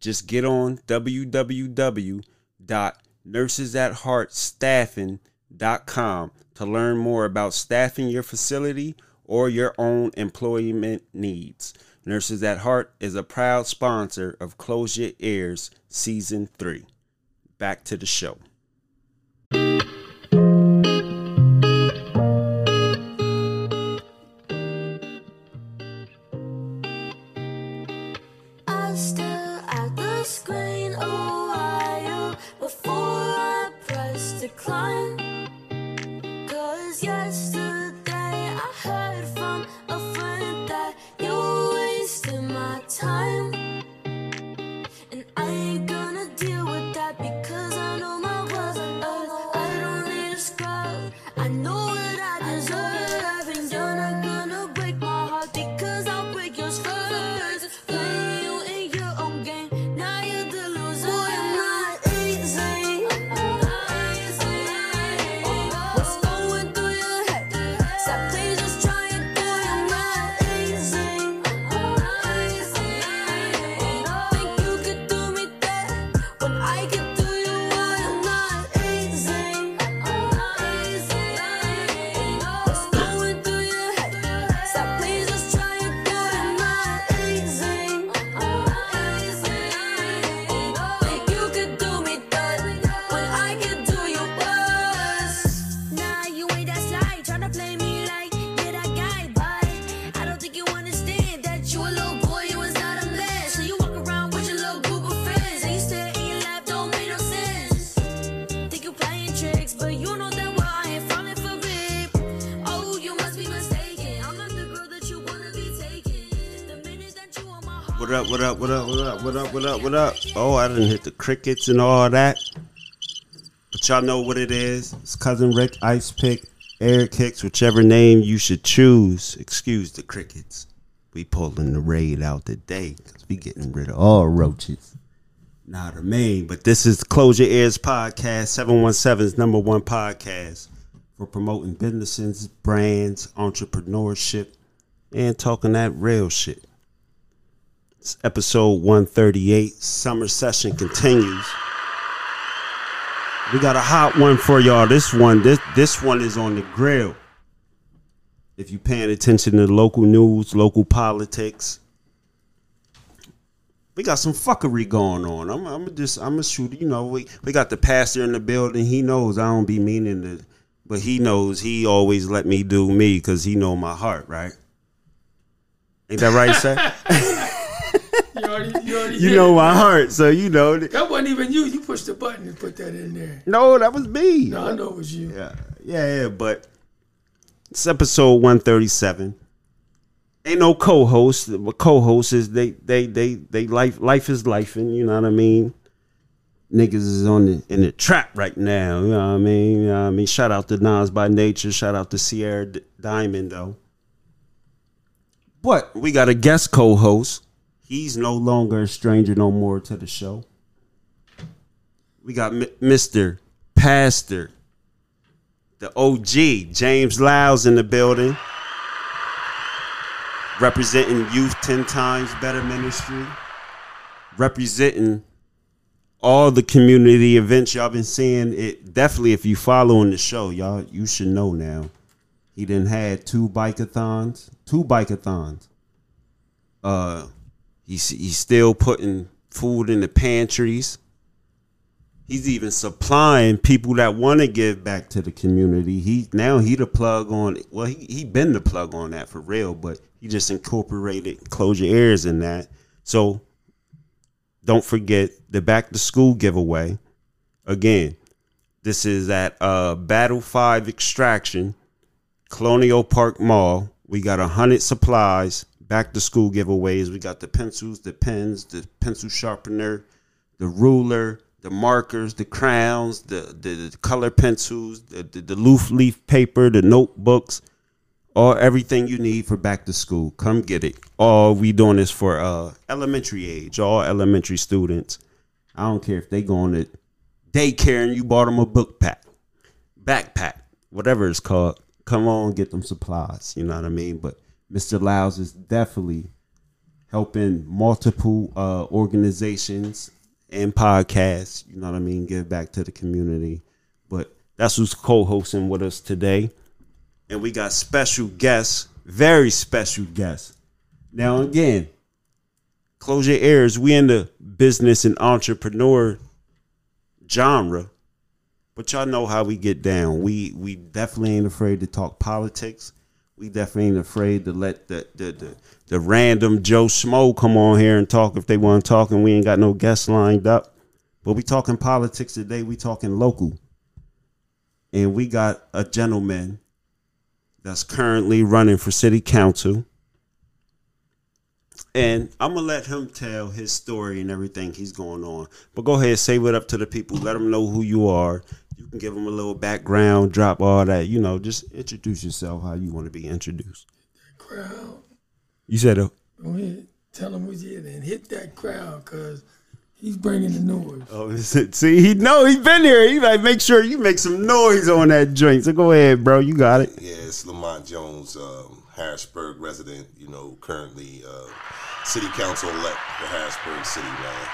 just get on www.nursesatheartstaffing.com to learn more about staffing your facility or your own employment needs. Nurses at Heart is a proud sponsor of Close Your Ears Season 3. Back to the show. What up, what up, what up, what up, what up? Oh, I didn't hit the crickets and all that. But y'all know what it is. It's Cousin Rick, Ice Pick, Eric Hicks, whichever name you should choose. Excuse the crickets. We pulling the raid out today because we getting rid of all roaches. Not a main, but this is Close Your Ears Podcast, 717's number one podcast for promoting businesses, brands, entrepreneurship, and talking that real shit. It's episode 138. Summer session continues. We got a hot one for y'all. This one, this this one is on the grill. If you paying attention to local news, local politics, we got some fuckery going on. I'm, I'm just, I'm gonna shoot. You know, we we got the pastor in the building. He knows I don't be meaning to, but he knows he always let me do me because he know my heart, right? Ain't that right, sir? You already, you already you know my heart, so you know. that- That wasn't even you. You pushed the button and put that in there. No, that was me. No, I know it was you. Yeah, yeah, yeah. But it's episode one thirty seven. Ain't no co-host. But co-host is they they they they life life is life, and you know what I mean. Niggas is on the in the trap right now. You know what I mean. You know what I mean. Shout out to Nas by Nature. Shout out to Sierra D- Diamond though. But we got a guest co-host. He's no longer a stranger no more to the show. We got Mr. Pastor the OG, James Lyles in the building. Representing Youth 10 Times Better Ministry. Representing all the community events y'all been seeing. It definitely if you following the show, y'all you should know now. He done had two bikeathons, two bikeathons. Uh he's he's still putting food in the pantries. He's even supplying people that want to give back to the community. He now he the plug on. Well, he he been the plug on that for real, but he just incorporated close your ears in that. So don't forget the back to school giveaway. Again, this is at uh, Battle Five Extraction, Colonial Park Mall. We got a hundred supplies, back to school giveaways. We got the pencils, the pens, the pencil sharpener, the ruler, the markers, the crowns, the the, the color pencils, the, the the loose leaf paper, the notebooks, all everything you need for back to school. Come get it. All we doing this for uh elementary age, all elementary students. I don't care if they going to daycare and you bought them a book pack, backpack, whatever it's called. Come on, get them supplies. You know what I mean? But Mr. Lyles is definitely helping multiple uh, organizations and podcasts. You know what I mean? Give back to the community. But that's who's co-hosting with us today, and we got special guests, very special guests. Now again, close your ears. We in the business and entrepreneur genre, but y'all know how we get down. We we definitely ain't afraid to talk politics. We definitely ain't afraid to let the the the, the random Joe Schmo come on here and talk if they want to talk, and we ain't got no guests lined up. But we talking politics today. We talking local, and we got a gentleman that's currently running for city council. And I'm gonna let him tell his story and everything he's going on. But go ahead, say what up to the people. Let them know who you are. You can give them a little background, drop all that. You know, just introduce yourself how you want to be introduced. Crowd, You said, uh, go ahead, tell him who's here and hit that crowd, cause he's bringing the noise. "Oh, is it- see, he know he's been here. He like make sure you make some noise on that joint. So go ahead, bro. You got it. Yeah, it's Lamont Jones, um, Harrisburg resident, you know, currently uh, city council elect for Harrisburg City, man.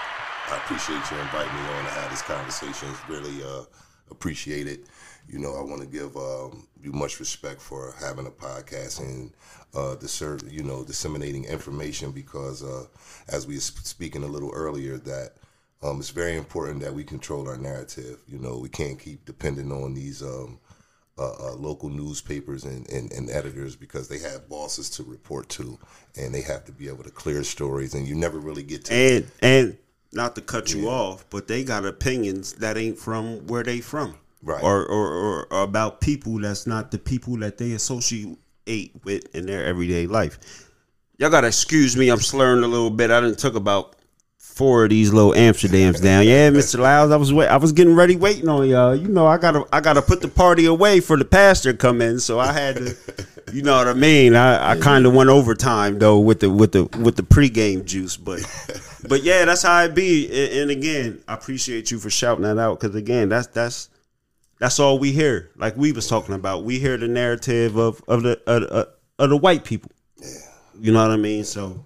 I appreciate you inviting me on to have this conversation. It's really uh, appreciate it. You know, I want to give um, you much respect for having a podcast and uh, disser- you know, disseminating information because, uh, as we were speaking a little earlier, that um, it's very important that we control our narrative. You know, we can't keep depending on these um, uh, uh, local newspapers and, and, and editors because they have bosses to report to and they have to be able to clear stories and you never really get to And and not to cut you off, but they got opinions that ain't from where they from. Right. Or, or, or, about people that's not the people that they associate with in their everyday life. Y'all gotta excuse me, I'm slurring a little bit. I didn't took about four of these little Amsterdams down. Yeah, Mr. Lyles, I was wait, I was getting ready waiting on y'all. You know, I gotta I gotta put the party away for the pastor to come in, so I had to you know what I mean? I, I kind of went overtime though with the with the with the pregame juice, but but yeah, that's how it be. And, and again, I appreciate you for shouting that out because again, that's that's that's all we hear. Like we was talking about, we hear the narrative of of the of, of, of the white people. Yeah, You know what I mean? So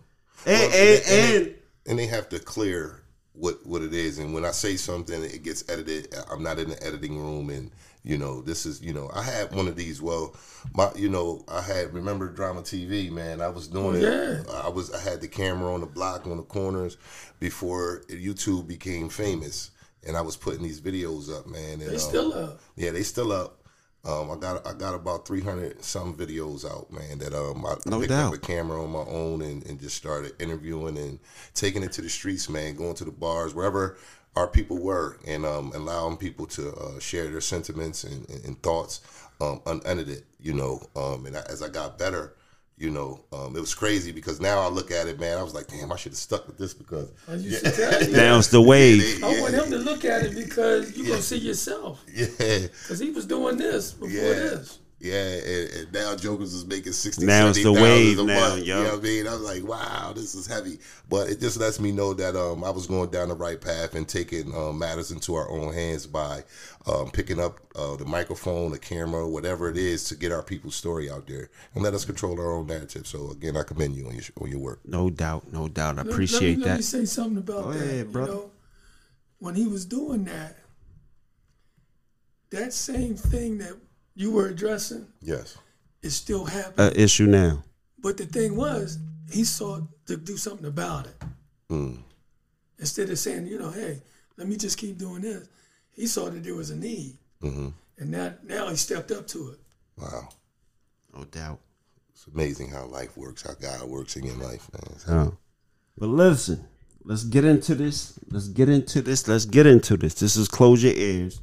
and and, and and they have to clear what what it is and when i say something it gets edited i'm not in the editing room and you know this is you know i had one of these well my you know i had remember drama tv man i was doing it Yeah. i was i had the camera on the block on the corners before youtube became famous and i was putting these videos up man and They um, still up. yeah they still up um, I got I got about three hundred some videos out, man. That um I, I No picked doubt. up a camera on my own and, and just started interviewing and taking it to the streets, man. Going to the bars wherever our people were and um allowing people to uh, share their sentiments and, and, and thoughts um unedited, you know. Um and I, as I got better, you know, um, it was crazy because now I look at it, man. I was like, damn, I should have stuck with this because I used to tell you. now's the wave. I want him to look at it because you gonna see yourself. yeah, Cause he was doing this before Yeah. this. Yeah, and, and now Jokers is making sixty. Now it's the 70,000 wave a now, month, yo. You know what I mean? I was like, wow, this is heavy. But it just lets me know that um, I was going down the right path and taking um, matters into our own hands by um, picking up uh, the microphone, the camera, whatever it is, to get our people's story out there and let us control our own narrative. So again, I commend you on your on your work. No doubt, no doubt. I Let- appreciate let me, Let me that. say something about Go that. ahead, you brother. know, when he was doing that, that same thing that you were addressing Yes. is still happening. Uh, issue now. but the thing was, he sought to do something about it. Mm. Instead of saying, you know, hey, let me just keep doing this, he saw that there was a need, hmm and now now he stepped up to it. Wow. No doubt. It's amazing how life works, how God works in your life, man. It's- Oh. But listen, let's get into this. Let's get into this. Let's get into this. This is close your ears.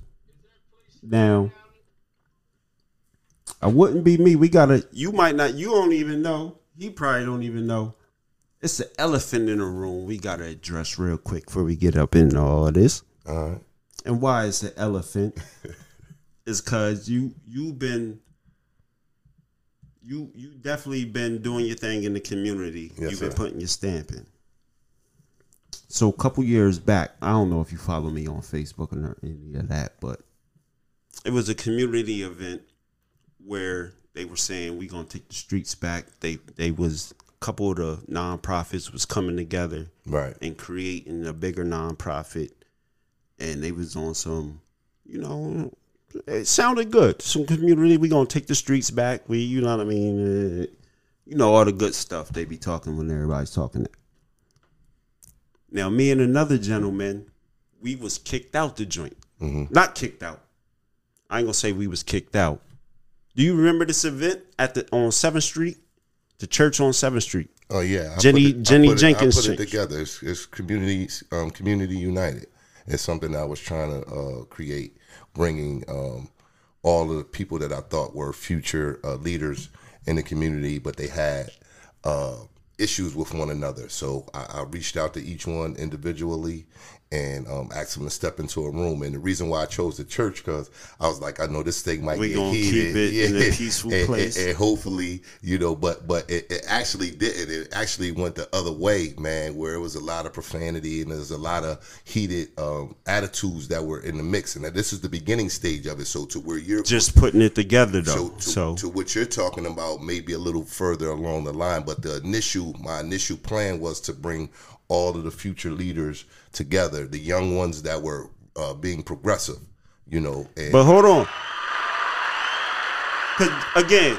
Now, I wouldn't be me. We gotta. You might not. You don't even know. He probably don't even know. It's the elephant in the room. We gotta address real quick before we get up into all this. All right. And why is the elephant is cause you you've been you you definitely been doing your thing in the community. Yes, You've been sir. putting your stamp in. So a couple years back, I don't know if you follow me on Facebook or any of that, but it was a community event where they were saying we're gonna take the streets back. They they was a couple of the nonprofits was coming together Right. and creating a bigger nonprofit, and they was on some, you know, it sounded good. Some community, we gonna take the streets back. We, you know what I mean? Uh, you know all the good stuff they be talking when everybody's talking. That. Now, me and another gentleman, we was kicked out the joint. Not kicked out. I ain't gonna say we was kicked out. Do you remember this event at the on Seventh Street, the church on Seventh Street? Oh yeah, I Jenny- it- I Jenny it- Jenkins I put it Church. together. It's, it's community, um, community united. It's something I was trying to uh, create, bringing um, all of the people that I thought were future uh, leaders in the community, but they had uh, issues with one another. So I, I reached out to each one individually and um, asked them to step into a room. And the reason why I chose the church because I was like, I know this thing might We get gonna heated. keep it in a peaceful And- and- place. and hopefully, you know, but but it, it actually didn't. It actually went the other way, man, where it was a lot of profanity and there's a lot of heated um, attitudes that were in the mix. And that this is the beginning stage of it. So to where you're Just putting it together so though. to, So, to what you're talking about, maybe a little further along the line. But the initial, my initial plan was to bring all of the future leaders together, the young ones that were uh, being progressive, you know. And but hold on. 'Cause, again,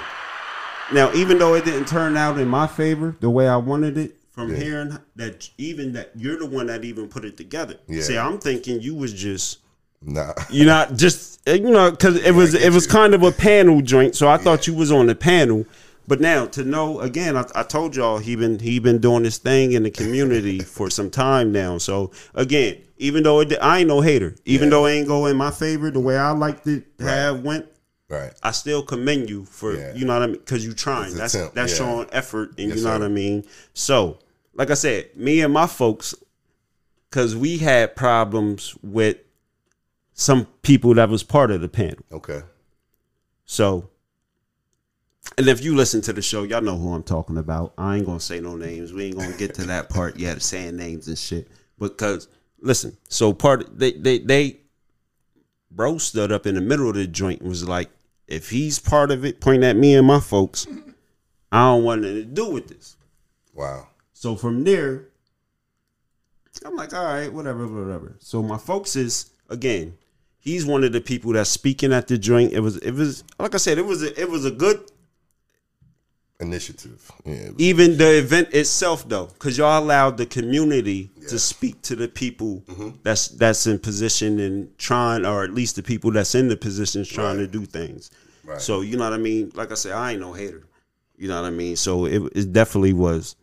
now even though it didn't turn out in my favor the way I wanted it, from Yeah. hearing that even that you're the one that even put it together. Yeah. See, I'm thinking you was just nah, you're not just you know because it was get it was kind of a panel joint, so I thought you was on the panel. But now to know again, I, I told y'all he been he been doing this thing in the community for some time now. So again, even though it, I ain't no hater, even Yeah. though it ain't go in my favor the way I like to have went, right. I still commend you for Yeah. you know what I mean because you trying. That's attempt, that's yeah. showing effort, and Yes, you know sir. what I mean. So, like I said, me and my folks, because we had problems with some people that was part of the panel. Okay. So, and if you listen to the show, y'all know who I'm talking about. I ain't gonna say no names. We ain't gonna get to that part yet, saying names and shit. Because listen, so part they they they bro stood up in the middle of the joint and was like, if he's part of it, point at me and my folks. I don't want nothing to do with this. Wow. So from there, I'm like, all right, whatever, whatever. So my folks is again, he's one of the people that's speaking at the joint. It was, it was like I said, it was, a, it was a good. Initiative. Yeah. Even the event itself, though, because y'all allowed the community to speak to the people mm-hmm. that's that's in position and trying, or at least the people that's in the positions trying to do things. Right. So you know what I mean. Like I said, I ain't no hater. You know what I mean. So it, it definitely was.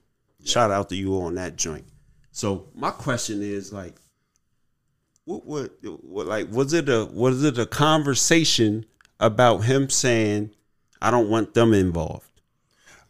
Shout out to you on that joint. So my question is like, what, what, what, like, was it a was it a conversation about him saying, "I don't want them involved"?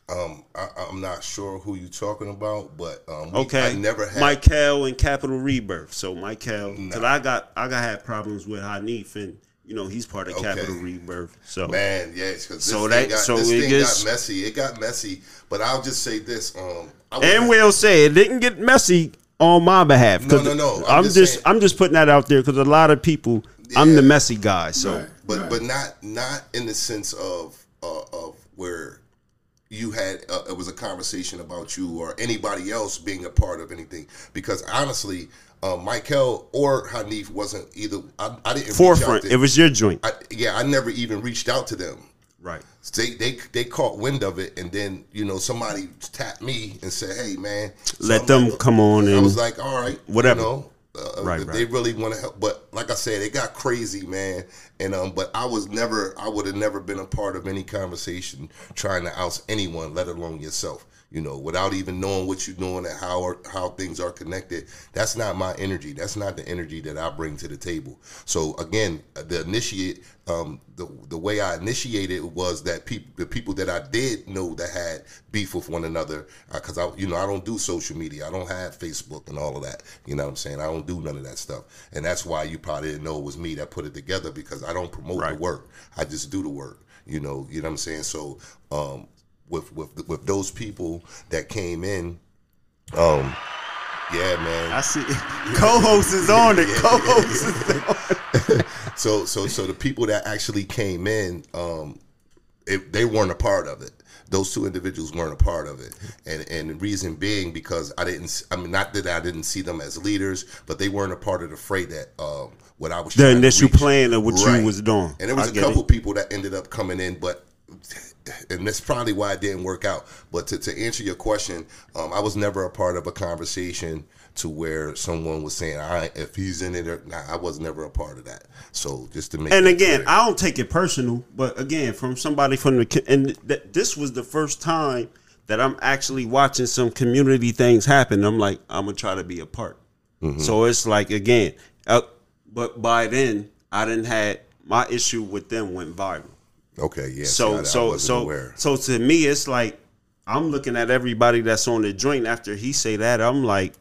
Um, I, I'm not sure who you're talking about, but um, we, Okay, I never had. Michael and Capital Rebirth. So Michael, because I got I got had problems with Hanif and you know he's part of Okay. Capital Rebirth. So Man, yes, because this, So thing, that- got, so this it thing gets- got messy. It got messy, but I'll just say this. Um, I and we'll say it didn't get messy on my behalf. 'cause No, no, no. I'm, I'm just, just saying- I'm just putting that out there because a lot of people. I'm the messy guy, so Right. but but not not in the sense of uh, of where you had uh, it was a conversation about you or anybody else being a part of anything because honestly um, Michael or Hanif wasn't either I, I didn't reach forefront. to, It was your joint, I, yeah I never even reached out to them right? they they they caught wind of it and then you know somebody tapped me and said hey man So Let I'm them like, come on I was like all right whatever. you know uh, Right, right. they really want to help but like i said it got crazy man and um but i was never i would have never been a part of any conversation trying to oust anyone let alone yourself you know without even knowing what you're doing and how are, how things are connected that's not my energy. That's not the energy that i bring to the table. So again the initiate um the the way i initiated was that people the people that i did know that had beef with one another because i you know i don't do social media. I don't have facebook and all of that. You know what i'm saying? I don't do none of that stuff. And that's why you probably didn't know it was me that put it together because i don't promote the work. I just do the work. You know you know what i'm saying? So um with with with those people that came in um yeah man I see. Co-host is on it. Co-host is on. it. so so so the people that actually came in um it, they weren't a part of it those two individuals weren't a part of it and and the reason being because i didn't I mean not that i didn't see them as leaders but they weren't a part of the fray that um what i was The trying to initial reach. plan of what Right. you was doing. and there was I a couple it. people that ended up coming in but and that's probably why it didn't work out. But to, to answer your question, um, I was never a part of a conversation to where someone was saying, "I if he's in it," or nah, I was never a part of that. So just to make And again, clear. I don't take it personal, but again, from somebody from the and th- this was the first time that I'm actually watching some community things happen. I'm like, I'm gonna try to be a part. Mm-hmm. So it's like again, uh, but by then I didn't had my issue with them went viral. Okay, yeah. see, So I- I so wasn't so aware. so to me, it's like I'm looking at everybody that's on the joint after he say that. I'm like,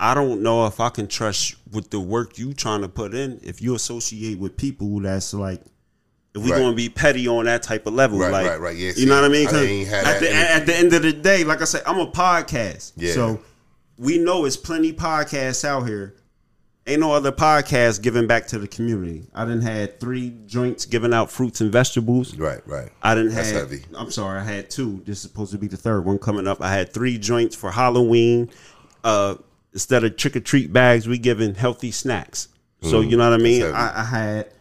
I don't know if I can trust with the work you trying to put in. If you associate with people that's like, if we Right. gonna be petty on that type of level, Right, like, right, right, yeah, you know what I mean? I 'Cause had at the at the end of the day, like I said, I'm a podcast, Yeah. so we know it's plenty podcasts out here. Ain't no other podcast giving back to the community. I didn't had three joints giving out fruits and vegetables. right, right. I didn't That's have. heavy. I'm sorry, I had two. This is supposed to be the third one coming up. I had three joints for Halloween. Uh, instead of trick or treat bags, we giving healthy snacks. So you know what I mean. I, I had.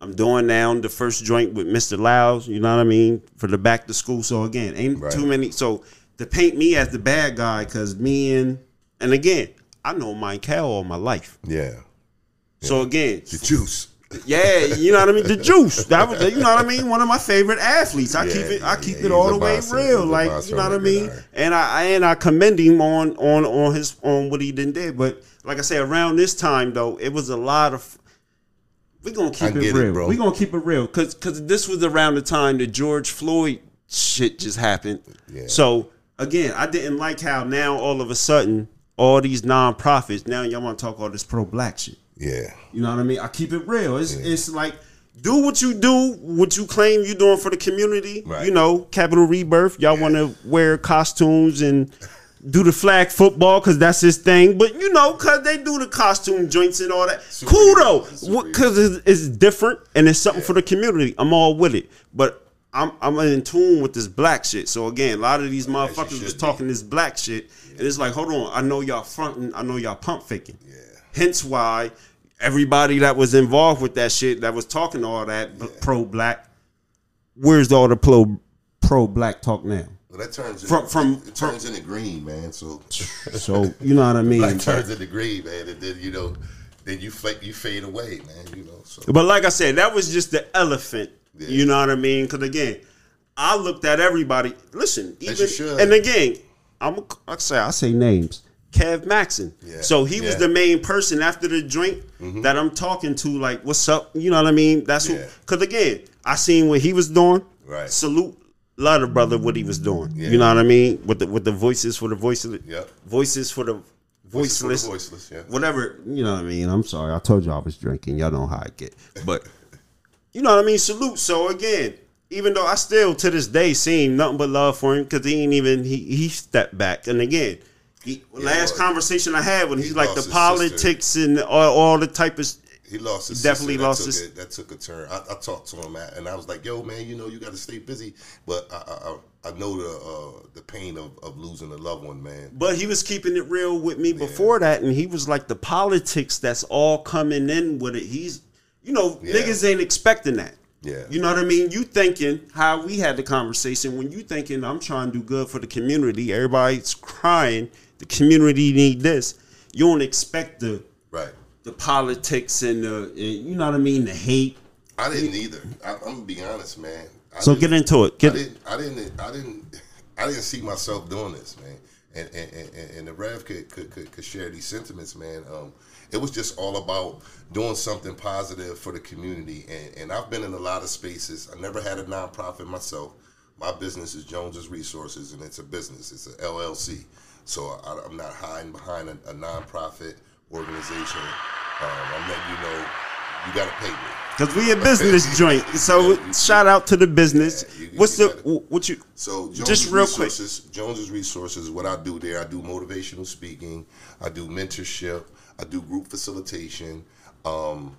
I'm doing now the first joint with Mr. Lyles. You know what I mean for the back to school. So again, ain't Right. too many. So to paint me as the bad guy, because me and and again, I know Mike Cal all my life. Yeah, So again, the juice. yeah, you know what I mean. The juice, that was, you know what I mean. One of my favorite athletes. I Yeah, keep it. I keep he's it all the way monster. real. Like you know what I mean. And I and I commend him on on on his on what he did. But like I say, around this time though, it was a lot of. We gonna keep it it, real. bro. we gonna keep it real because because this was around the time that George Floyd shit just happened. Yeah. So again, I didn't like how now all of a sudden all these nonprofits now y'all want to talk all this pro black shit. Yeah, You know what I mean? I keep it real. It's it's like do what you do, what you claim you're doing for the community. Right. You know, Capital Rebirth. Y'all want to wear costumes and do the flag football because that's his thing. But you know, because they do the costume joints and all that. cool though, because it's, it's different and it's something for the community. I'm all with it, but. I'm, I'm in tune with this black shit. So again, a lot of these motherfuckers was be. talking this black shit, and it's like, hold on, I know y'all fronting, I know y'all pump faking. Yeah. Hence why everybody that was involved with that shit, that was talking all that pro black, where's all the pro pro black talk now? well, that turns From- into, from- it turns into green, man. So So you know what I mean. that turns into green, man, and then you know, then you fade, you fade away, man. You know, so But like I said, that was just the elephant. Yeah. You know what I mean? Because again, I looked at everybody. Listen, even and again, I'm I say I say names. Kev Maxon. Yeah. So he was Yeah. Mm-hmm. the main person after the joint that I'm talking to. Like, what's up? You know what I mean? That's Yeah. Because again, I seen what he was doing. Right. Salute. Love the brother what he was doing. Yeah. You know what I mean? With the with the voices for the voiceless. Yep. Voices for the Voices for the voiceless. voiceless, yeah. Whatever. You know what I mean? I'm sorry. I told you I was drinking. Y'all know how I get. But you know what I mean, salute. So again, even though I still to this day seen nothing but love for him because he ain't even he he stepped back. And again, he, last well, conversation I had when he he's like the politics and all, all the type of He lost his definitely sister. That lost took his- it- that took a turn. I, I talked to him and I was like, "Yo, man, you know you got to stay busy." But I I, I know the uh, the pain of, of losing a loved one, man. But he was keeping it real with me before that, and he was like the politics that's all coming in with it. He's, you know, Yeah. niggas ain't expecting that. Yeah. You know what I mean? You thinking how we had the conversation when you thinking I'm trying to do good for the community. Everybody's crying. The community need this. You don't expect the Right. the politics and the and, you know what I mean the hate. I didn't either. I, I'm gonna be honest, man. I So get into it. I Get didn't, I didn't, I didn't, I didn't see myself doing this, man. And and, and, and the Rev could, could, could, could share these sentiments, man. Um, it was just all about doing something positive for the community. And, and I've been in a lot of spaces. I never had a nonprofit myself. My business is Jones's Resources, and it's a business. It's a LLC. So I, I'm not hiding behind a, a nonprofit organization. Um, I'm letting you know you got to pay me. because we a business joint. So Yeah, shout out to the business. Yeah, you- What's you the gotta- what you So Jones's just real quick? resources, Jones's resources. What I do there, I do motivational speaking. I do mentorship. I do group facilitation. Um,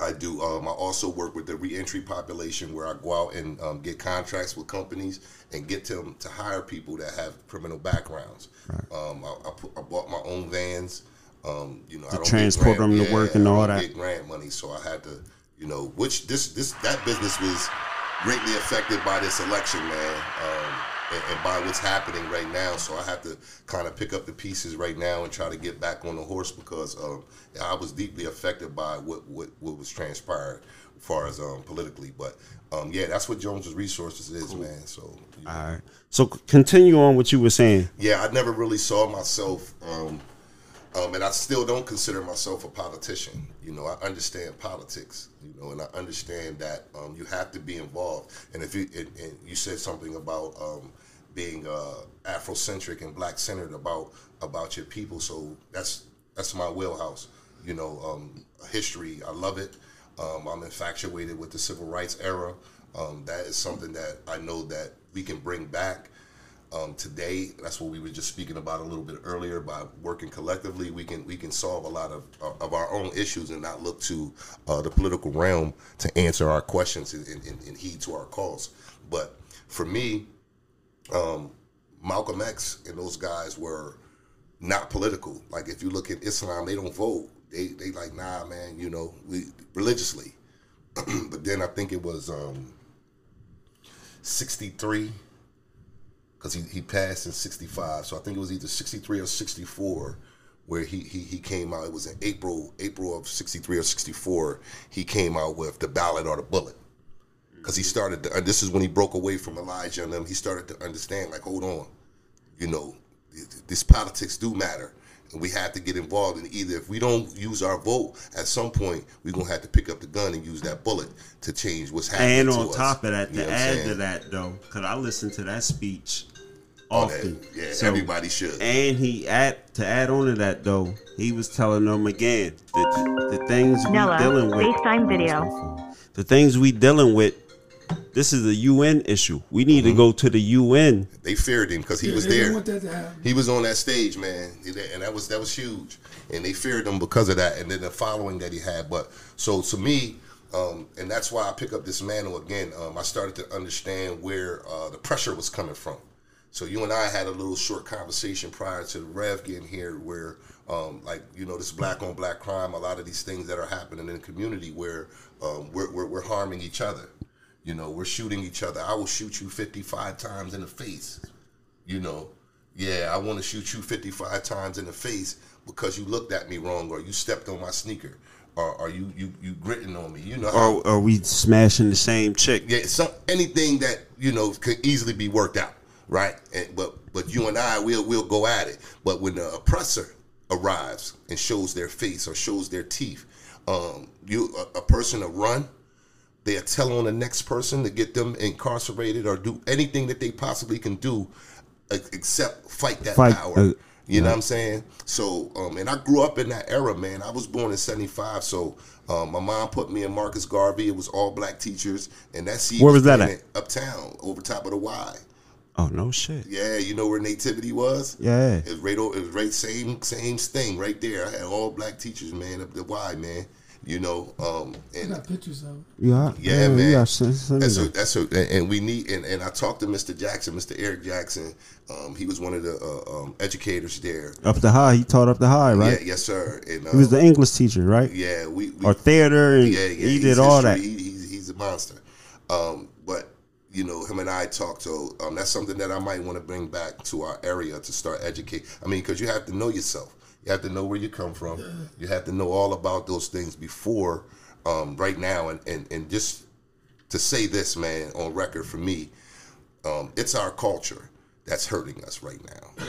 I do. Um, I also work with the reentry population, where I go out and um, get contracts with companies and get them to hire people that have criminal backgrounds. Um, I, I, put, I bought my own vans. Um, you know, I don't transport them to work and I all that. Get grant money, so I had to, you know, which this this that business was greatly affected by this election, man, um, and, and by what's happening right now. So I have to kind of pick up the pieces right now and try to get back on the horse because um, I was deeply affected by what what, what was transpired as far as um, politically. But um, yeah, that's what Jones's Resources is, man. So you know, All right. So continue on what you were saying. yeah, I never really saw myself, um, um, and I still don't consider myself a politician. You know, I understand politics, you know, and I understand that um, you have to be involved. And if you and, and you said something about um, being uh, Afrocentric and Black centered about about your people, so that's that's my wheelhouse. You know, um, history, I love it. Um, I'm infatuated with the civil rights era. Um, that is something that I know that we can bring back um, today. That's what we were just speaking about a little bit earlier. By working collectively, we can we can solve a lot of of our own issues and not look to uh, the political realm to answer our questions and, and, and heed to our calls. But for me, um, Malcolm X and those guys were not political. Like if you look at Islam, they don't vote. They they like nah, man. You know, we religiously. but then I think it was um, sixty three because he, he passed in 65 so i think it was either 63 or 64 where he, he, he came out it was in april april of 63 or 64 he came out with the ballot or the bullet because he started to, and this is when he broke away from elijah and them he started to understand like hold on you know th- this politics do matter and we have to get involved and either if we don't use our vote at some point we're going to have to pick up the gun and use that bullet to change what's happening And to on us. top of that, You to know what I'm add to that though, because I listened to that speech Oh, that- often. yeah So- everybody should And he add to add on to that though, he was telling them again the the things we Nella, dealing with. FaceTime video. The things we dealing with. This is a UN issue. We need Mm-hmm. to go to the UN. they feared him because he Yeah, was there want that to happen. he was on that stage, man, and that was that was huge, and they feared him because of that, and then the following that he had. But so to me, um, and that's why I pick up this mantle again. Um, I started to understand where uh, the pressure was coming from. So you and I had a little short conversation prior to the Rev getting here, where um, like you know this black on black crime, a lot of these things that are happening in the community where um, we're, we're we're harming each other. You know, we're shooting each other. I will shoot you 55 times in the face you know, yeah, I want to shoot you 55 times in the face because you looked at me wrong or you stepped on my sneaker or, or you, you, you gritting on me. You know, Or are we smashing the same chick? yeah, some, anything that, you know, could easily be worked out, right? And, but but you and I, we'll, we'll go at it. But when the oppressor arrives and shows their face or shows their teeth, um, you a, a person to run, they'll tell on the next person to get them incarcerated or do anything that they possibly can do except fight that Fight, power. uh, You know what I'm saying? So, um, and I grew up in that era, man. I was born in '75, so um, my mom put me in Marcus Garvey. It was all black teachers, and that seed Where was that at? Uptown, over top of the Y. Oh no shit. Yeah, you know where Nativity was? Yeah. It was right. It was right. Same same thing right there. I had all black teachers, man, up the Y, man. You know, um, I and got pictures of it. Yeah. yeah, man. Yeah, send, send That's a, that's a, and and we need, and, and I talked to Mr. Jackson, Mr. Eric Jackson. Um, he was one of the uh, um, educators there. Up the high. He taught up the high, right? Yeah, yes, sir. And uh, He was the English teacher, right? yeah, we, we Or theater, and yeah, yeah, he he's did all that. He, he's, he's a monster. Um, but you know, him and I talked. So um, that's something that I might want to bring back to our area to start educate. I mean, because you have to know yourself. You have to know where you come from. You have to know all about those things before, um, right now, and, and and just to say this, man, on record for me, um, it's our culture that's hurting us right now.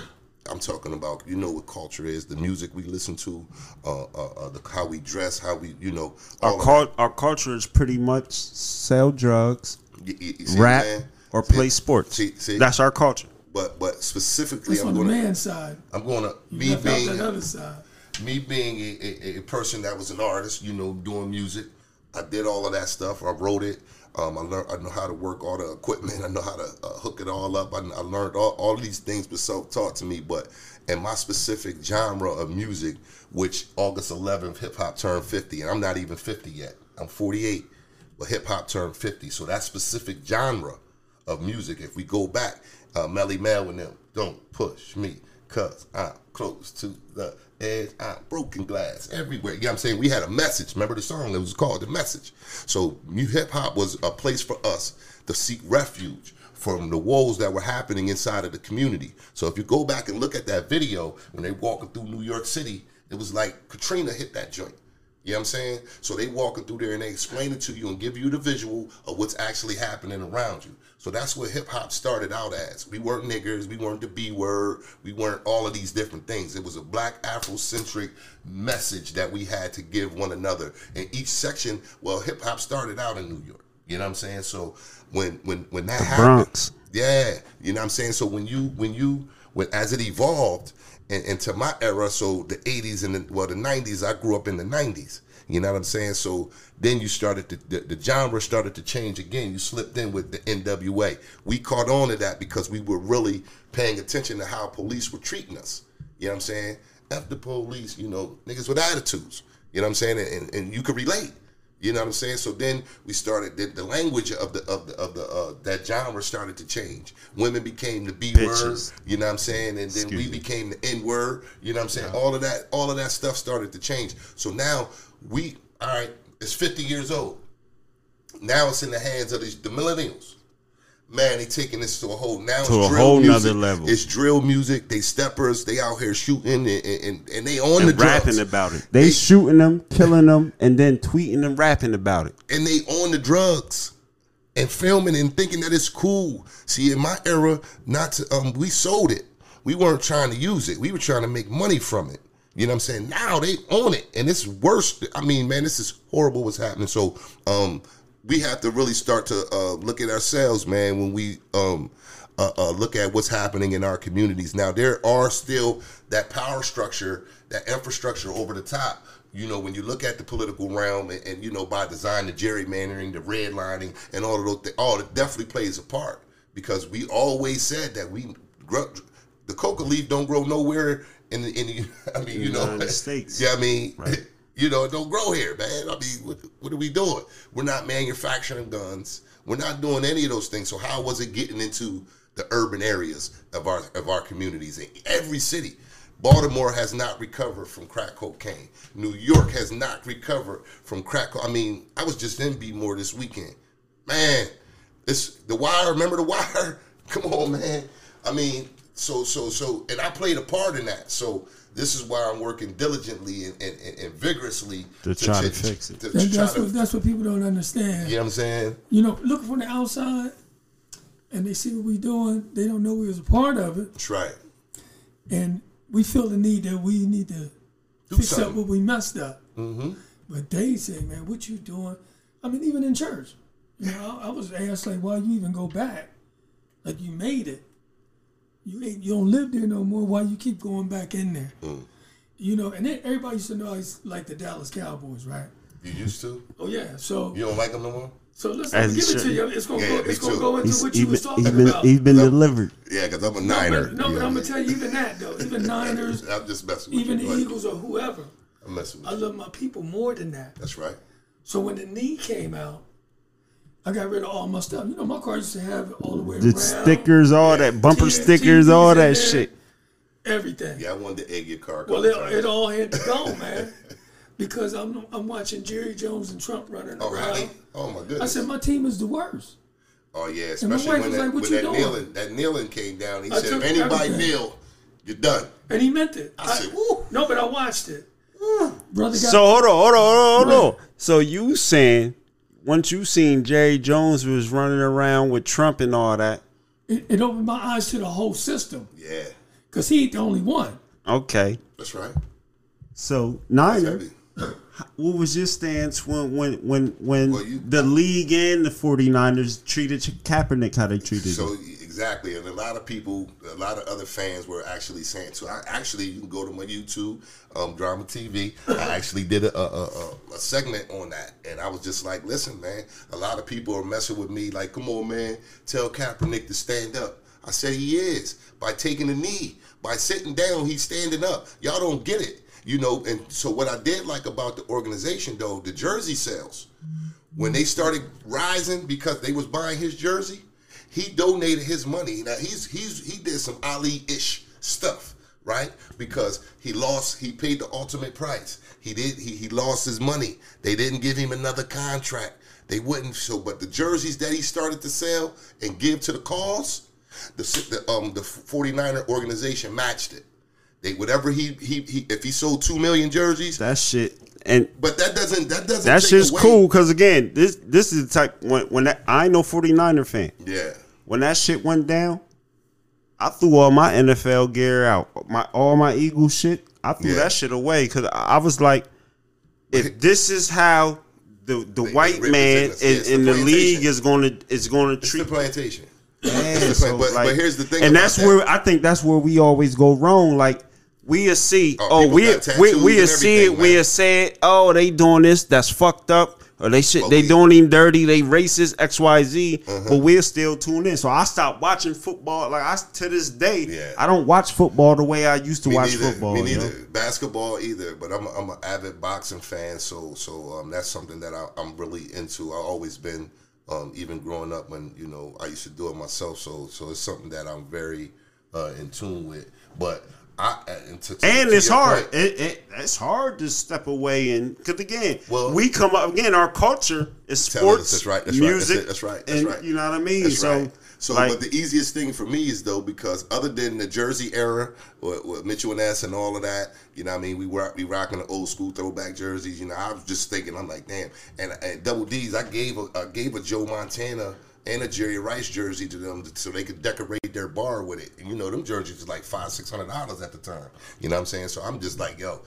I'm talking about, you know what culture is, the music we listen to, uh, uh, uh, the, how we dress, how we, you know, Our cult, our culture is pretty much sell drugs, that. You- you- you see rap, or See- play sports. See, That's our culture. But but specifically, That's I'm on gonna, man's side. I'm gonna me being that other side. me being a, a, a person that was an artist, you know, doing music, I did all of that stuff. I wrote it. Um, I learned. I know how to work all the equipment. I know how to uh, hook it all up. I, I learned all, all of these things but self-taught to me. But in my specific genre of music, which August 11th, hip hop turned 50, and I'm not even 50 yet. I'm 48, but hip hop turned 50. So that specific genre of music, if we go back, uh, Melle Mel and them, don't push me, cause I'm close to the edge. I'm broken glass everywhere. You know what I'm saying? We had a message. Remember the song? It was called The Message. So new hip hop was a place for us to seek refuge from the woes that were happening inside of the community. So if you go back and look at that video when they walking through New York City, it was like Katrina hit that joint. You know what I'm saying? So they walking through there and they explain it to you and give you the visual of what's actually happening around you. So that's what hip hop started out as. We weren't niggers, we weren't the B word, we weren't all of these different things. It was a black Afrocentric message that we had to give one another. And each section, well, hip hop started out in New York. You know what I'm saying? So when when when that happened, Bronx. yeah, you know what I'm saying. So when you when you when as it evolved and, into my era, so the 80s and the, well the 90s, I grew up in the 90s. You know what I'm saying? So then you started to, the, the genre started to change again. You slipped in with the NWA. We caught on to that because we were really paying attention to how police were treating us. You know what I'm saying? F the police, you know, niggas with attitudes. You know what I'm saying? And, and you could relate. You know what I'm saying? So then we started the, the language of the of the of the uh, that genre started to change. Women became the B word. You know what I'm saying? And then we me. became the N word. You know what I'm saying? All of that all of that stuff started to change. So now we all right. It's 50 years old. Now it's in the hands of these, the millennials. Man, they taking this to a whole now To it's a drill whole music. nother level. It's drill music. They steppers. They out here shooting and and, and they on And the drugs. rapping about it. They shooting them, killing them, and then tweeting and rapping about it. and they on the drugs and filming and thinking that it's cool. See, in my era, not to, um, we sold it. We weren't trying to use it. We were trying to make money from it. You know what I'm saying? Now they own it, and it's worse. I mean, man, this is horrible. What's happening? So, um, we have to really start to uh, look at ourselves, man, when we um, uh, uh, look at what's happening in our communities. Now, there are still that power structure, that infrastructure over the top. You know, when you look at the political realm, and, and you know, by design, the gerrymandering, the redlining, and all of those, things, all it definitely plays a part because we always said that we grow, the coca leaf don't grow nowhere in the, in the I mean, you know, United States. Yeah, I mean, Right. You know, it don't grow here, man. I mean, what, what are we doing? We're not manufacturing guns. We're not doing any of those things. So how was it getting into the urban areas of our of our communities in every city? Baltimore has not recovered from crack cocaine. New York has not recovered from crack. I mean, I was just in B-more this weekend. Man, it's the wire. Remember the wire? Come on, man. I mean, so so so, and I played a part in that. So this is why I'm working diligently and, and, and, and vigorously To try to fix it. to- to That, try that's to- what that's what people don't understand. you know what I'm saying? You know, looking from the outside, and they see what we're doing. They don't know we was a part of it, That's right. and we feel the need that we need to Do fix up what we messed up. Mm-hmm. But they say, man, what you doing? I mean, even in church, you know, I, I was asked like, why you even go back? Like you made it. You ain't you don't live there no more. Why you keep going back in there? Mm. You know, and then everybody used to know I used to like the Dallas Cowboys, right? You used to? Oh yeah, so You don't like them no more? so listen, As I'm he gonna give it to you. It's gonna Yeah, go. It's gonna go into He's, what he you was been, talking he been, about. He's been delivered. Yeah, because I'm a no, Niner. but, no, but I'm gonna tell you, even that though, even Niners, I'm just messing with even you. the but Eagles or whoever, I'm messing with I you. love my people more than that. That's right. So when the knee came out, I got rid of all my stuff. You know, my car used to have all the way The around, stickers, all that, bumper T- stickers, TVs all that shit. everything. Yeah, I wanted to egg your car. Well, it, it all had to go, man, because I'm I'm watching Jerry Jones and Trump running Oh, around. really? Oh, my goodness. I said my team is the worst. Oh yeah, especially when that, like, when that kneeling that kneeling came down. He I said, "If anybody everything. kneel, you're done." And he meant it. I said, "Woo." No, but I watched it. Mm. Brother got So hold on, hold on, hold on, hold on. So you saying once you seen Jerry Jones was running around with Trump and all that? it, it opened my eyes to the whole system Yeah, because he ain't the only one. Okay. that's right. So Niner, what was your stance when when when when Well, you- the league and the 49ers treated Kaepernick how they treated So him? Exactly, and a lot of people, a lot of other fans were actually saying. So I actually, you can go to my YouTube, um, Drama TV. I actually did a, a, a, a segment on that, and I was just like, "Listen, man, a lot of people are messing with me. Like, come on, man, tell Kaepernick to stand up." I said he is by taking a knee, by sitting down, he's standing up. Y'all don't get it, you know. And so what I did like about the organization, though, the jersey sales when they started rising because they was buying his jersey, he donated his money. Now he's he's he did some Ali ish stuff, right? Because he lost, he paid the ultimate price. He did he he lost his money. They didn't give him another contract. They wouldn't so but the jerseys that he started to sell and give to the cause, the the um the 49er organization matched it. They whatever he he, he if he sold 2 million jerseys, That shit and but that doesn't that doesn't that take shit's away- cool because again, this this is the type when when that, I ain't no 49er fan. Yeah. When that shit went down, I threw all my NFL gear out, my all my Eagles shit. I threw Yeah. that shit away because I was like, if this is how the the white represent man in, in the the league is going to is going to It's treat the plantation. Yeah, so, but, like- but here's the thing, and that's that. where I think that's where we always go wrong. Like we'll see, Oh, oh, we we we'll see it, we'll say it. Oh, they doing this, that's fucked up, or they shit, they doing him dirty, they racist, X Y Z. Uh-huh. But we're still tuned in. So I stopped watching football. Like I to this day, Yeah. I don't watch football the way I used to Me watch neither. football. Me you neither. know? Basketball either. But I'm a, I'm an avid boxing fan, so so um, that's something that I, I'm really into. I've always been, um, even growing up when you know I used to do it myself. So so it's something that I'm very uh, in tune with. But I uh, and, to, to- And to it's hard. It, it it's hard to step away and because again, Well- we come up again. Our culture is sports, that's right, that's right, that's music. it, that's right, that's and right. You know what I mean? That's so, right. So, like, but the easiest thing for me is though because other than the Jersey era with, with Mitchell and Ness and all of that, you know, what I mean, we were we rocking the old school throwback jerseys. You know, I was just thinking, I'm like, damn. And, and Double D's, I gave a I gave a Joe Montana and a Jerry Rice jersey to them so they could decorate their bar with it. And you know, them jerseys was like five six hundred dollars at the time. You know what I'm saying? So I'm just like, yo.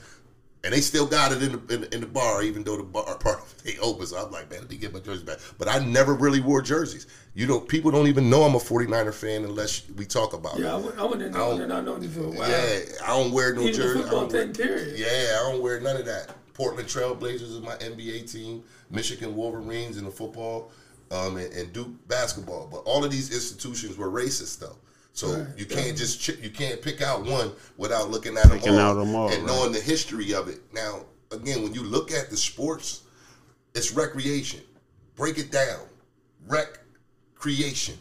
And they still got it in the, in, in the bar, even though the bar part of it ain't open. So I'm like, man, let me get my jersey back. But I never really wore jerseys. You know, people don't even know I'm a 49er fan unless we talk about Yeah, it. wouldn't, I wouldn't know. I know you for a while. Yeah, I don't wear no Even jersey. I football don't wear- thing, period. Yeah, I don't wear none of that. Portland Trailblazers is my NBA team. Michigan Wolverines in the football, um, and, and Duke basketball. But all of these institutions were racist, though. So Right, you can't just ch- you can't pick out one without looking at them all, them all, and right. knowing the history of it. Now, again, when you look at the sports, it's recreation. Break it down. Rec creation.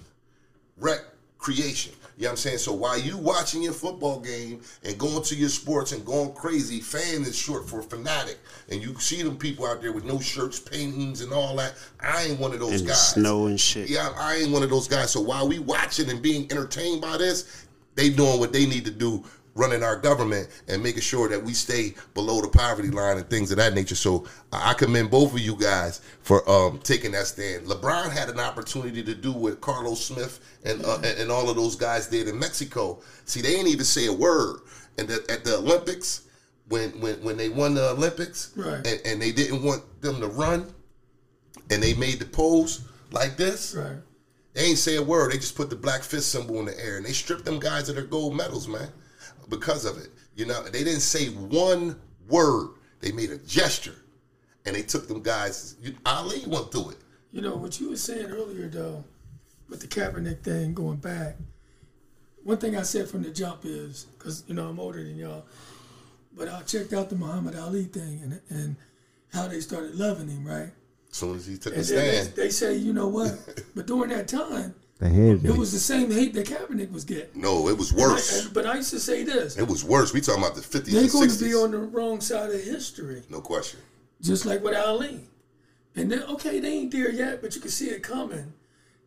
Rec creation. You know what I'm saying? So while you watching your football game and going to your sports and going crazy, fan is short for fanatic. And you see them people out there with no shirts, paintings, and all that. I ain't one of those the guys. snow and shit. Yeah, I ain't one of those guys. So while we watching and being entertained by this, they doing what they need to do, running our government and making sure that we stay below the poverty line and things of that nature. So I commend both of you guys for um, taking that stand. LeBron had an opportunity to do what Carlos Smith and uh, and all of those guys did in Mexico. See, they ain't even say a word. And the, at the Olympics, when when when they won the Olympics, Right. and, and they didn't want them to run, and they made the pose like this Right. They ain't say a word. They just put the black fist symbol in the air, and they stripped them guys of their gold medals, man, because of it. You know, they didn't say one word. They made a gesture, and they took them guys. You, Ali went through it. You know what you were saying earlier, though, with the Kaepernick thing going back. One thing I said from the jump is because you know I'm older than y'all, but I checked out the Muhammad Ali thing and and how they started loving him, right? As soon as he took a And they, stand, they say, you know what? But during that time, They hated it was the same hate that Kaepernick was getting. no, it was worse. And- but I used to say this: It was worse. We talking about the fifties they're and going to be on the wrong side of history. No question. just like with Ali. And then, okay, they ain't there yet, but you can see it coming.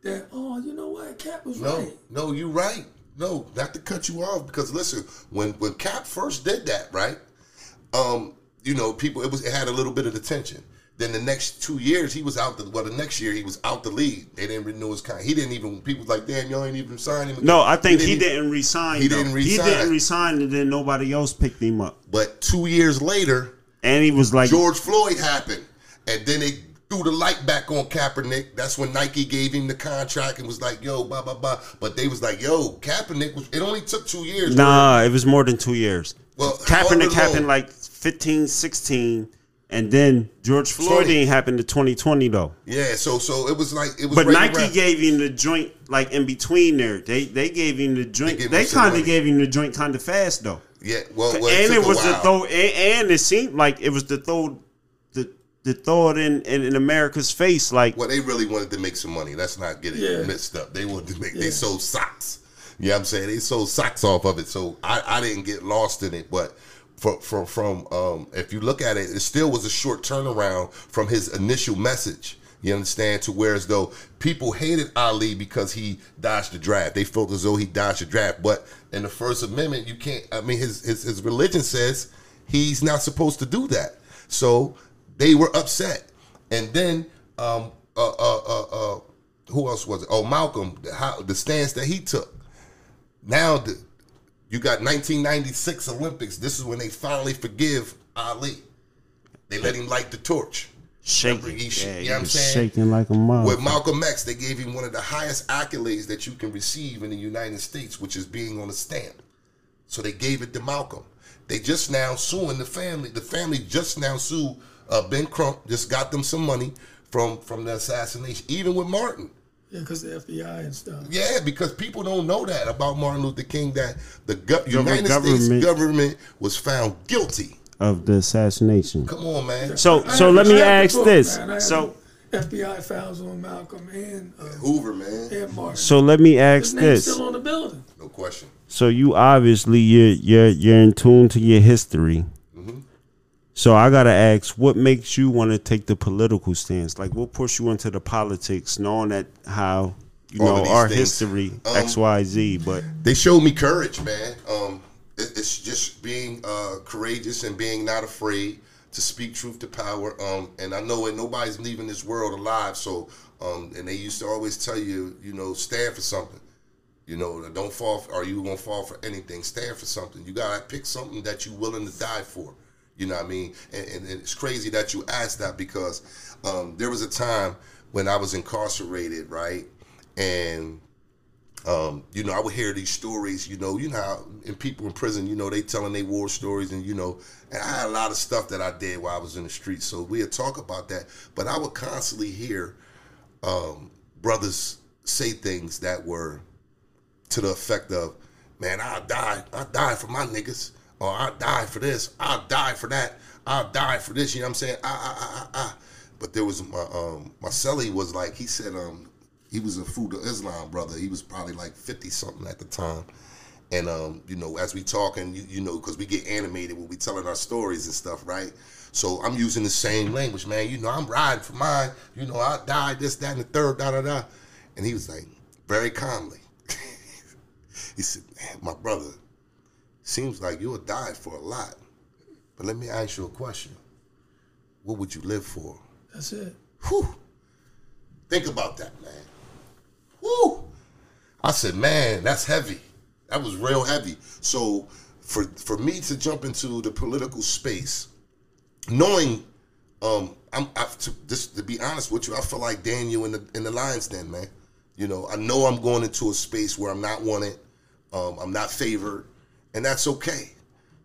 That oh, you know what, Cap was No, right. no, you right. No, not to cut you off because listen, when when Cap first did that, right? Um, you know, people it was it had a little bit of attention. Then the next two years he was out the well the next year he was out the league. They didn't renew his contract. He didn't even people was like, damn, y'all ain't even sign him. No, I think he even- didn't resign. he though. didn't resign. He didn't resign, and then nobody else picked him up. But two years later, And he was like, George Floyd happened, and then they threw the light back on Kaepernick. That's when Nike gave him the contract and was like, "Yo, blah blah blah." But they was like, "Yo, Kaepernick was." It only took two years. Nah, it was more than two years. Well, Kaepernick happened like 15, 16, and then George Floyd 20. didn't happen to 2020 though. Yeah, so so it was like it was. But right Nike around- gave him the joint like in between there. They they gave him the joint. gave They, kind of gave him the joint kind of fast though. Yeah, well, well and took it was the while. throw, and, and it seemed like it was the throw, the the throw it in, in in America's face. Like Well, they really wanted to make some money. Let's not get it Yeah. mixed up. They wanted to make. Yeah. They sold socks. You know what I'm saying? They sold socks off of it. So I, I didn't get lost in it, but. From, from, from um, if you look at it, it still was a short turnaround from his initial message. You understand? To where as though people hated Ali because he dodged the draft. They felt as though he dodged the draft. But in the First Amendment, you can't. I mean, his his, his religion says he's not supposed to do that. So they were upset. And then um, uh, uh, uh, uh, who else was it? Oh, Malcolm. The, how, the stance that he took. Now the, you got 1996 Olympics. This is when they finally forgive Ali. They let him light the torch. shaking, he yeah, you know what I'm saying? shaking like a mother. With Malcolm X, they gave him one of the highest accolades that you can receive in the United States, which is being on a stand. So they gave it to Malcolm. They just now suing the family. The family just now sued uh, Ben Crump. Just got them some money from from the assassination. Even with Martin, Yeah, because the FBI and stuff. yeah, because people don't know that about Martin Luther King. That the go- United government- States government was found guilty. of the assassination. Come on, man. So I so let me ask book, this. man. I have So FBI files on Malcolm and uh, Hoover, man. and Martin. so let me His ask name's this. still on the building. No question. So you obviously you're you're you're in tune to your history. So I gotta ask, what makes you want to take the political stance? Like, what push you into the politics, knowing that how you All know our things. history Um, X Y Z, but they showed me courage, man. Um, it, it's just being uh, courageous and being not afraid to speak truth to power. Um, and I know that nobody's leaving this world alive. So, um, and they used to always tell you, you know, stand for something. You know, don't fall. For, are you gonna fall for anything? Stand for something. You gotta pick something that you're willing to die for. You know what I mean? And, and, it's crazy that you asked that because um, there was a time when I was incarcerated, right? And um, you know, I would hear these stories, you know, you know how and people in prison, you know, they telling their war stories and you know, and I had a lot of stuff that I did while I was in the streets. So we'd talk about that. But I would constantly hear um, brothers say things that were to the effect of, man, I'll die. I'll die for my niggas. Or I'll die for this. I'll die for that. I'll die for this. You know what I'm saying? Ah, ah, ah, ah, ah. But there was my um my celly was like he said um he was a Fruit of Islam brother. He was probably like 50 something at the time. And um, you know, as we talking, you, you know, because we get animated when we telling our stories and stuff, right? So I'm using the same language, man. You know, I'm riding for mine. You know, I died this, that, and the third, da da da. And he was like, very calmly. he said, man, my brother, seems like you'll die for a lot. But let me ask you a question. What would you live for? That's it. Whew. Think about that, man. Whew. I said, man, that's heavy. That was real heavy. So for for me to jump into the political space, knowing um I'm I, to, just to be honest with you, I feel like Daniel in the in the Lions Den, man. You know, I know I'm going into a space where I'm not wanted, um, I'm not favored, and that's okay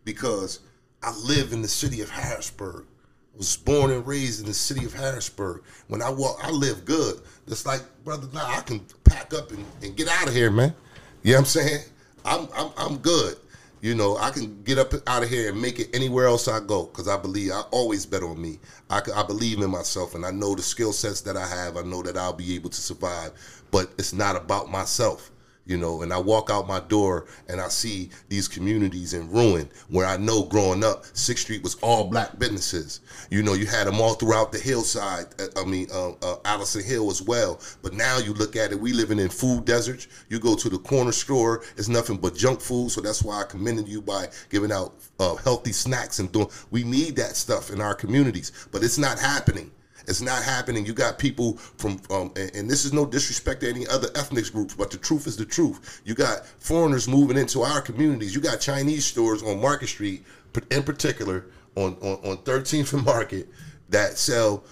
because I live in the city of Harrisburg. I was born and raised in the city of Harrisburg. When I walk, I live good. It's like, brother, now I can pack up and, and get out of here, man. You know what I'm saying? I'm I'm I'm good. You know, I can get up out of here and make it anywhere else I go because I believe I always bet on me. I, I believe in myself and I know the skill sets that I have. I know that I'll be able to survive, but it's not about myself. You know, and I walk out my door and I see these communities in ruin where I know growing up, Sixth Street was all black businesses. You know, you had them all throughout the hillside. uh, I mean, uh, uh, Allison Hill as well. But now you look at it, we living in food deserts. You go to the corner store, it's nothing but junk food. So that's why I commended you by giving out uh, healthy snacks and doing. We need that stuff in our communities, but it's not happening. It's not happening. You got people from, um, and, and this is no disrespect to any other ethnic groups, but the truth is the truth. You got foreigners moving into our communities. You got Chinese stores on Market Street, in particular, on, on, on 13th and Market, that sell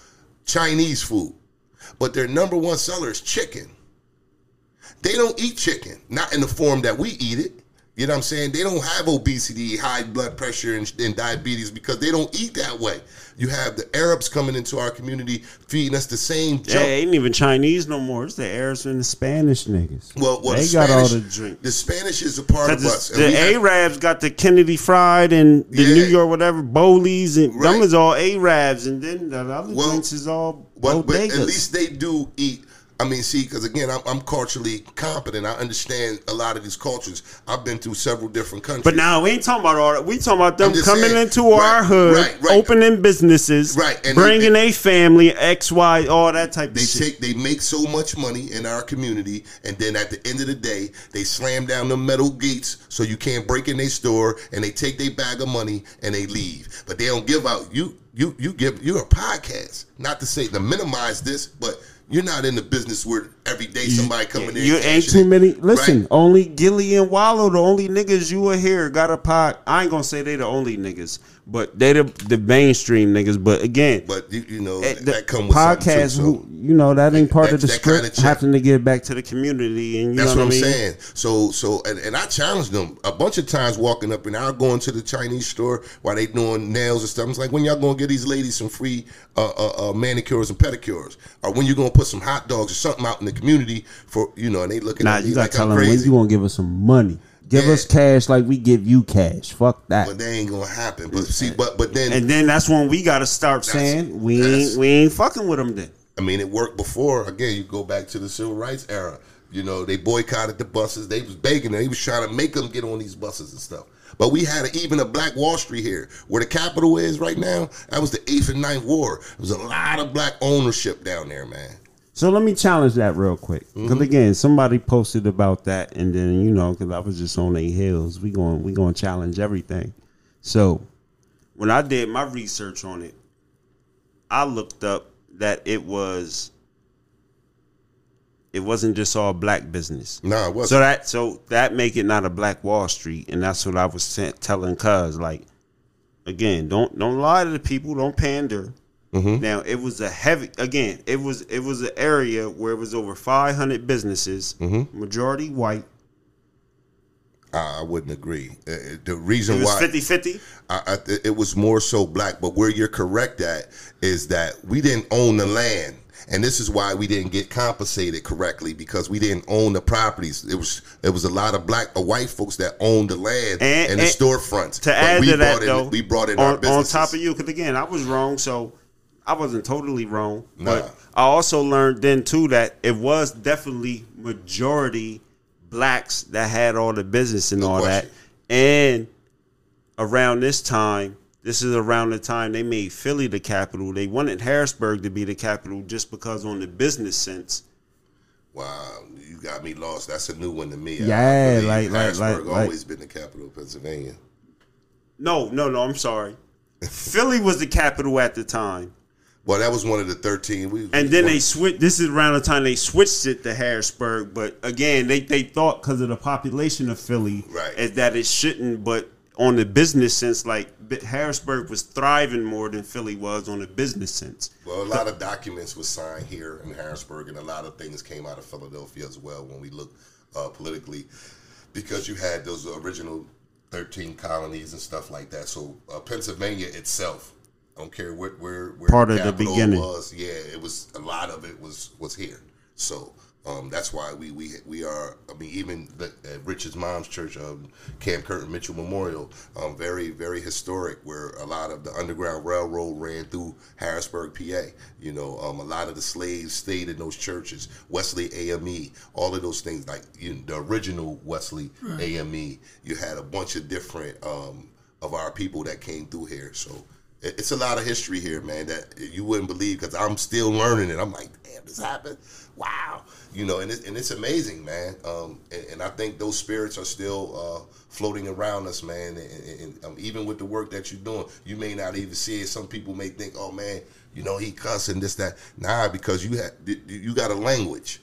Chinese food. But their number one seller is chicken. They don't eat chicken, not in the form that we eat it. You know what I'm saying? They don't have obesity, high blood pressure, and, and diabetes because they don't eat that way. You have the Arabs coming into our community feeding us the same Yeah, junk. ain't even Chinese no more. It's the Arabs and the Spanish niggas. Well, well, they the got all Spanish- the drink. The Spanish is a part of 'Cause us. it's- and we the have- Arabs got the Kennedy Fried and the Yeah. New York whatever Bowleys and Right. them is all Arabs and then the other Well, drinks is all But, but at least they do eat. I mean, see, because again, I'm, I'm culturally competent. I understand a lot of these cultures. I've been through several different countries. But now we ain't talking about all that. We talking about them coming saying, into right, our hood, right, right. opening businesses, Right, and bringing they- a family, X, Y, all that type They of shit. take, they make so much money in our community, and then at the end of the day, they slam down the metal gates so you can't break in their store, and they take their bag of money and they leave. But they don't give out. You, you, you give. You're a podcast. Not to say to minimize this, but you're not in the business where every day somebody coming in. You ain't too many. Listen, right? only Gillie and Wallo, the only niggas you will hear got a pot. I ain't gonna say they the only niggas, but they the the mainstream niggas. But again, But you, you know eh, that, the that come with too, so. who you know that ain't part of the That- that kinda script. Having to give back to the community, and you That's know what what, I'm mean. saying. So, so, and, and I challenged them a bunch of times walking up, and I'll go into the Chinese store while they doing nails and stuff. I was like, when y'all gonna give these ladies some free uh, uh, uh, manicures and pedicures, or when you gonna put some hot dogs or something out in the community for you know? And they looking Nah, at me you gotta like tell them when you gonna give us some money. Give Yeah. us cash like we give you cash. Fuck that. but they ain't gonna happen. But see, but but then and then that's when we gotta start saying we ain't we ain't fucking with them. Then I mean, it worked before. Again, you go back to the civil rights era. You know, they boycotted the buses. They was begging. Them. They was trying to make them get on these buses and stuff. But we had a, even a Black Wall Street here, where the capital is right now. That was the eighth and ninth war. There was a lot of black ownership down there, man. So let me challenge that real quick, because Mm-hmm. again, somebody posted about that, and then you know, because I was just on their heels, we going we going to challenge everything. So when I did my research on it, I looked up that it was it wasn't just all black business. No, it wasn't. So that so that make it not a Black Wall Street, and that's what I was telling Cuz like, again, don't don't lie to the people, don't pander. Mm-hmm. Now it was a heavy again. It was it was an area where it was over five hundred businesses, Mm-hmm. majority white. I, I wouldn't agree. Uh, The It reason was why 50-50. I, I, it was more so black, but where you're correct at is that we didn't own the land. And this is why we didn't get compensated correctly because we didn't own the properties. It was it was a lot of black or white folks that owned the land And- and, the storefronts. To But add we to that brought in, though, we brought in on, our on businesses. top of you, because again, I was wrong, so I wasn't totally wrong. Nah. But I also learned then too that it was definitely majority blacks that had all the business and No all question. that. And around this time, this is around the time they made Philly the capital. They wanted Harrisburg to be the capital just because on the business sense. Wow, you got me lost. That's a new one to me. Yeah, like- like- Harrisburg like- like- always been the capital of Pennsylvania. No, no, no, I'm sorry. Philly was the capital at the time. Well, that was one of the thirteen. We And then they switched. This is around the time they switched it to Harrisburg. But again, they, they thought because of the population of Philly, Right. is that it shouldn't. But on the business sense, like Harrisburg was thriving more than Philly was on the business sense. Well, a lot of documents were signed here in Harrisburg, and a lot of things came out of Philadelphia as well when we look uh, politically, because you had those original 13 colonies and stuff like that. So uh, Pennsylvania itself, I don't care where where, where Part of the capital beginning. was. Yeah, it was a lot of it was was here. So. Um, that's why we, we we are. I mean, even the, at Richard's mom's church, um, Camp Curtin Mitchell Memorial, um, very very historic, where a lot of the Underground Railroad ran through Harrisburg, PA. You know, um, a lot of the slaves stayed in those churches. Wesley AME, all of those things, like you know, the original Wesley AME. You had a bunch of different um, of our people that came through here. So it- it's a lot of history here, man, that you wouldn't believe because I'm still learning it. I'm like, damn, this happened. Wow, you know, and it's, and it's amazing, man. Um, and, and I think those spirits are still uh, floating around us, man. And, and, um, even with the work that you're doing, you may not even see it. Some people may think, oh man, you know, he cussing this that. Nah, because you had you got a language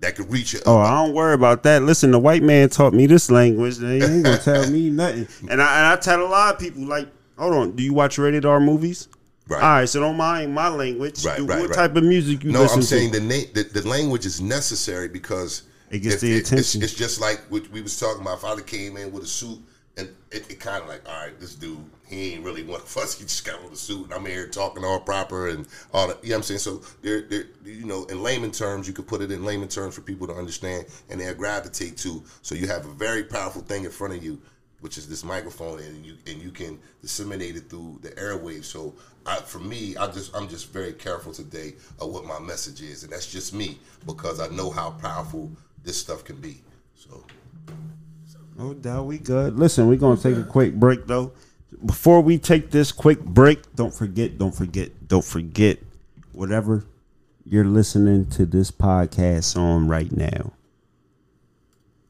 that could reach it. Oh, I don't worry about that. Listen, the white man taught me this language. They ain't gonna tell me nothing. And I, and I tell a lot of people, like, hold on, do you watch rated R movies? Right. All right, so don't mind my language. Right, Do- right, what right. type of music you listen to? No, I'm to? saying the, na- the the language is necessary because It gets if the it's- attention. It's, just like what we was talking about. Father came in with a suit, and it, it kind of like, all right, this dude, he ain't really one of us. He just got on the suit, and I'm here talking all proper and all that. You know what I'm saying? So there, there, you know, in layman terms, you could put it in layman terms for people to understand, and they'll gravitate to. So you have a very powerful thing in front of you. Which is this microphone, and you and you can disseminate it through the airwaves. So, I, for me, I just I'm just very careful today of what my message is, and that's just me because I know how powerful this stuff can be. So, No doubt we good. Listen, we're gonna take a quick break though. Before we take this quick break, don't forget, don't forget, don't forget, whatever you're listening to this podcast on right now.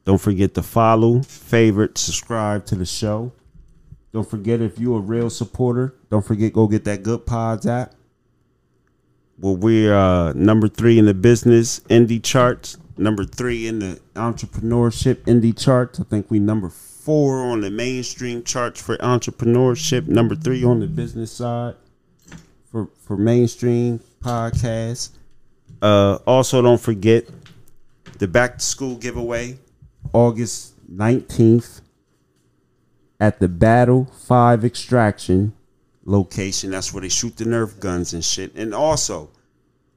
Don't forget to follow, favorite, subscribe to the show. Don't forget if you're a real supporter, don't forget go get that Goodpods app. Well, we're uh, number three in the business indie charts, number three in the entrepreneurship indie charts. I think we number four on the mainstream charts for entrepreneurship, number three on the business side for for mainstream podcasts. Uh, also, don't forget the back to school giveaway, August nineteenth at the Battle Five Extraction location. That's where they shoot the Nerf guns and shit. And also,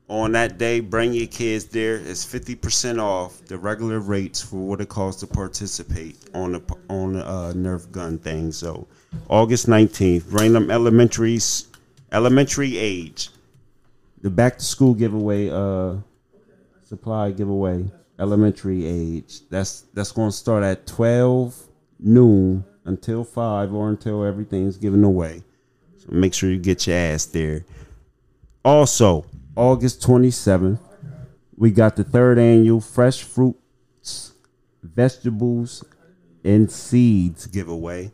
on that day, bring your kids there. It's fifty percent off the regular rates for what it costs to participate on the on the uh, Nerf gun thing. So, August nineteenth, bring them elementaries, elementary age. The back to school giveaway, uh, supply giveaway, elementary age. That's that's going to start at twelve noon until five or until everything's given away. So make sure you get your ass there. Also, August 27th, we got the third annual Fresh Fruits, Vegetables, and Seeds giveaway.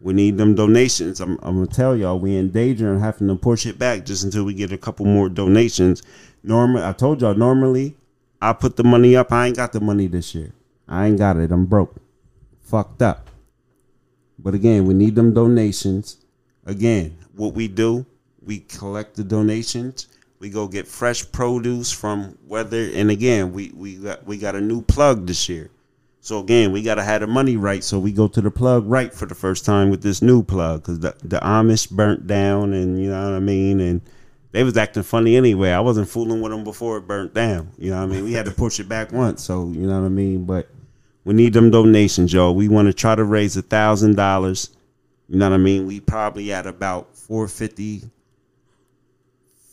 We need them donations. I'm, I'm gonna tell y'all, we in danger of having to push it back just until we get a couple more donations. Normally, I told y'all normally I put the money up. I ain't got the money this year. I ain't got it. I'm broke, fucked up. But again, we need them donations. Again, what we do, we collect the donations. We go get fresh produce from whether, and again, we we got we got a new plug this year. So again, we gotta have the money right. So we go to the plug right for the first time with this new plug because the the Amish burnt down, and you know what I mean, and they was acting funny anyway. I wasn't fooling with them before it burnt down. You know what I mean? We had to push it back once, so you know what I mean. But we need them donations, y'all. We want to try to raise a thousand dollars. You know what I mean? We probably at about 450,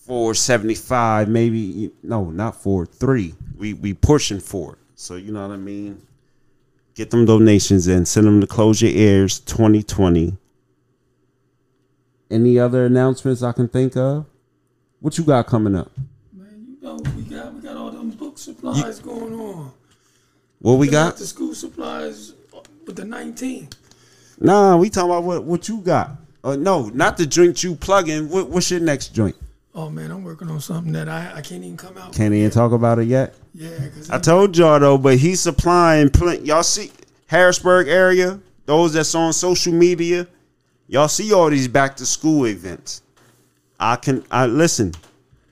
475, maybe no, not four, three. We we pushing for it. So you know what I mean? Get them donations in. Send them to Close Your Ears 2020. Any other announcements I can think of? What you got coming up? Man, you know we got we got all them book supplies going on. What we got? the school supplies with the 19. Nah, we talking about what what you got. Uh, no, not the joint you plugging. What, what's your next joint? Oh man, I'm working on something that I, I can't even come out. Can't even talk about it yet. Yeah, because I told y'all though, but he's supplying. Pl- y'all see Harrisburg area. those that's on social media, y'all see all these back to school events. I can I listen.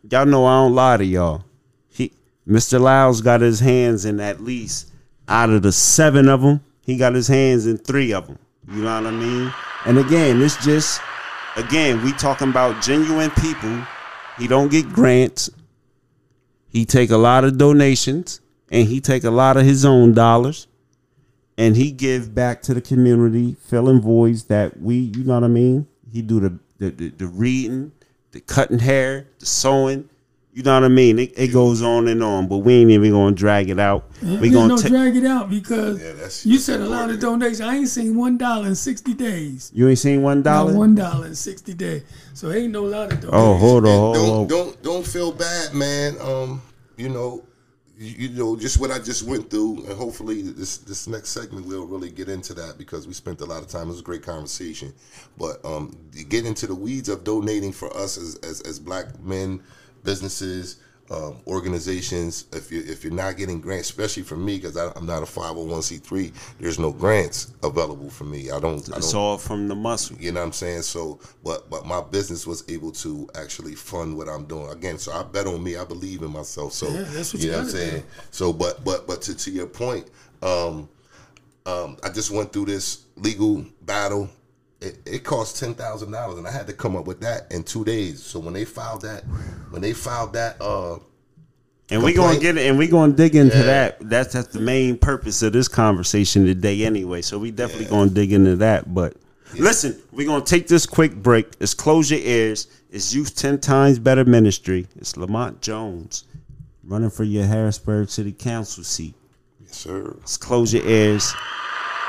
Y'all know I don't lie to y'all. He Mr. Lyles got his hands in at least out of the seven of them, he got his hands in three of them. You know what I mean? And again, it's just again, we talking about genuine people. He don't get grants. He take a lot of donations and he take a lot of his own dollars and he give back to the community, filling voids that we, you know what I mean? He do the the, the, the reading, the cutting hair, the sewing. You know what I mean? It, it goes on and on, but we ain't even gonna drag it out. We We gonna no ta- drag it out because Yeah, you said a lot of donations. I ain't seen one dollar in sixty days. You ain't seen one one dollar in sixty days. So ain't no lot of donations. Oh, hold on, And hold don't on. don't don't feel bad, man. Um, you know, you, know, just what I just went through, and hopefully this this next segment we'll really get into that because we spent a lot of time. It was a great conversation, but um, get into the weeds of donating for us as as, as black men, businesses. Um, organizations, if you if you're not getting grants, especially for me, because I'm not a 501c3, there's no grants available for me. I don't. I It's don't all from the muscle. you know what I'm saying? So, but but my business was able to actually fund what I'm doing again. So I bet on me. I believe in myself. So Yeah, that's what you you know what I'm gotta saying. So, but but but to to your point, um, um, I just went through this legal battle. It, it cost ten thousand dollars, and I had to come up with that in two days. So when they filed that, when they filed that, uh, And we're gonna get it, and we're gonna dig into Yeah. that. That's that's the main purpose of this conversation today, anyway. So we definitely gonna dig into that. But listen, we're gonna take this quick break. It's close your ears. It's Youth Ten Times Better Ministry. It's Lamont Jones running for your Harrisburg City Council seat. yes sir. Let's close your ears.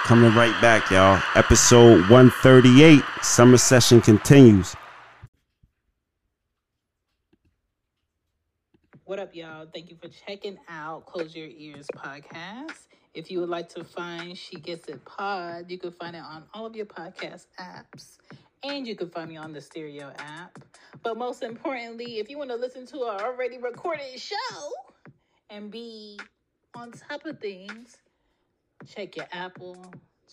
Coming right back, y'all. Episode 138. Summer session continues. What up, y'all? Thank you for checking out Close Your Ears podcast. If you would like to find She Gets It Pod, you can find it on all of your podcast apps. And you can find me on the Stereo app. But most importantly, if you want to listen to our already recorded show and be on top of things, check your Apple,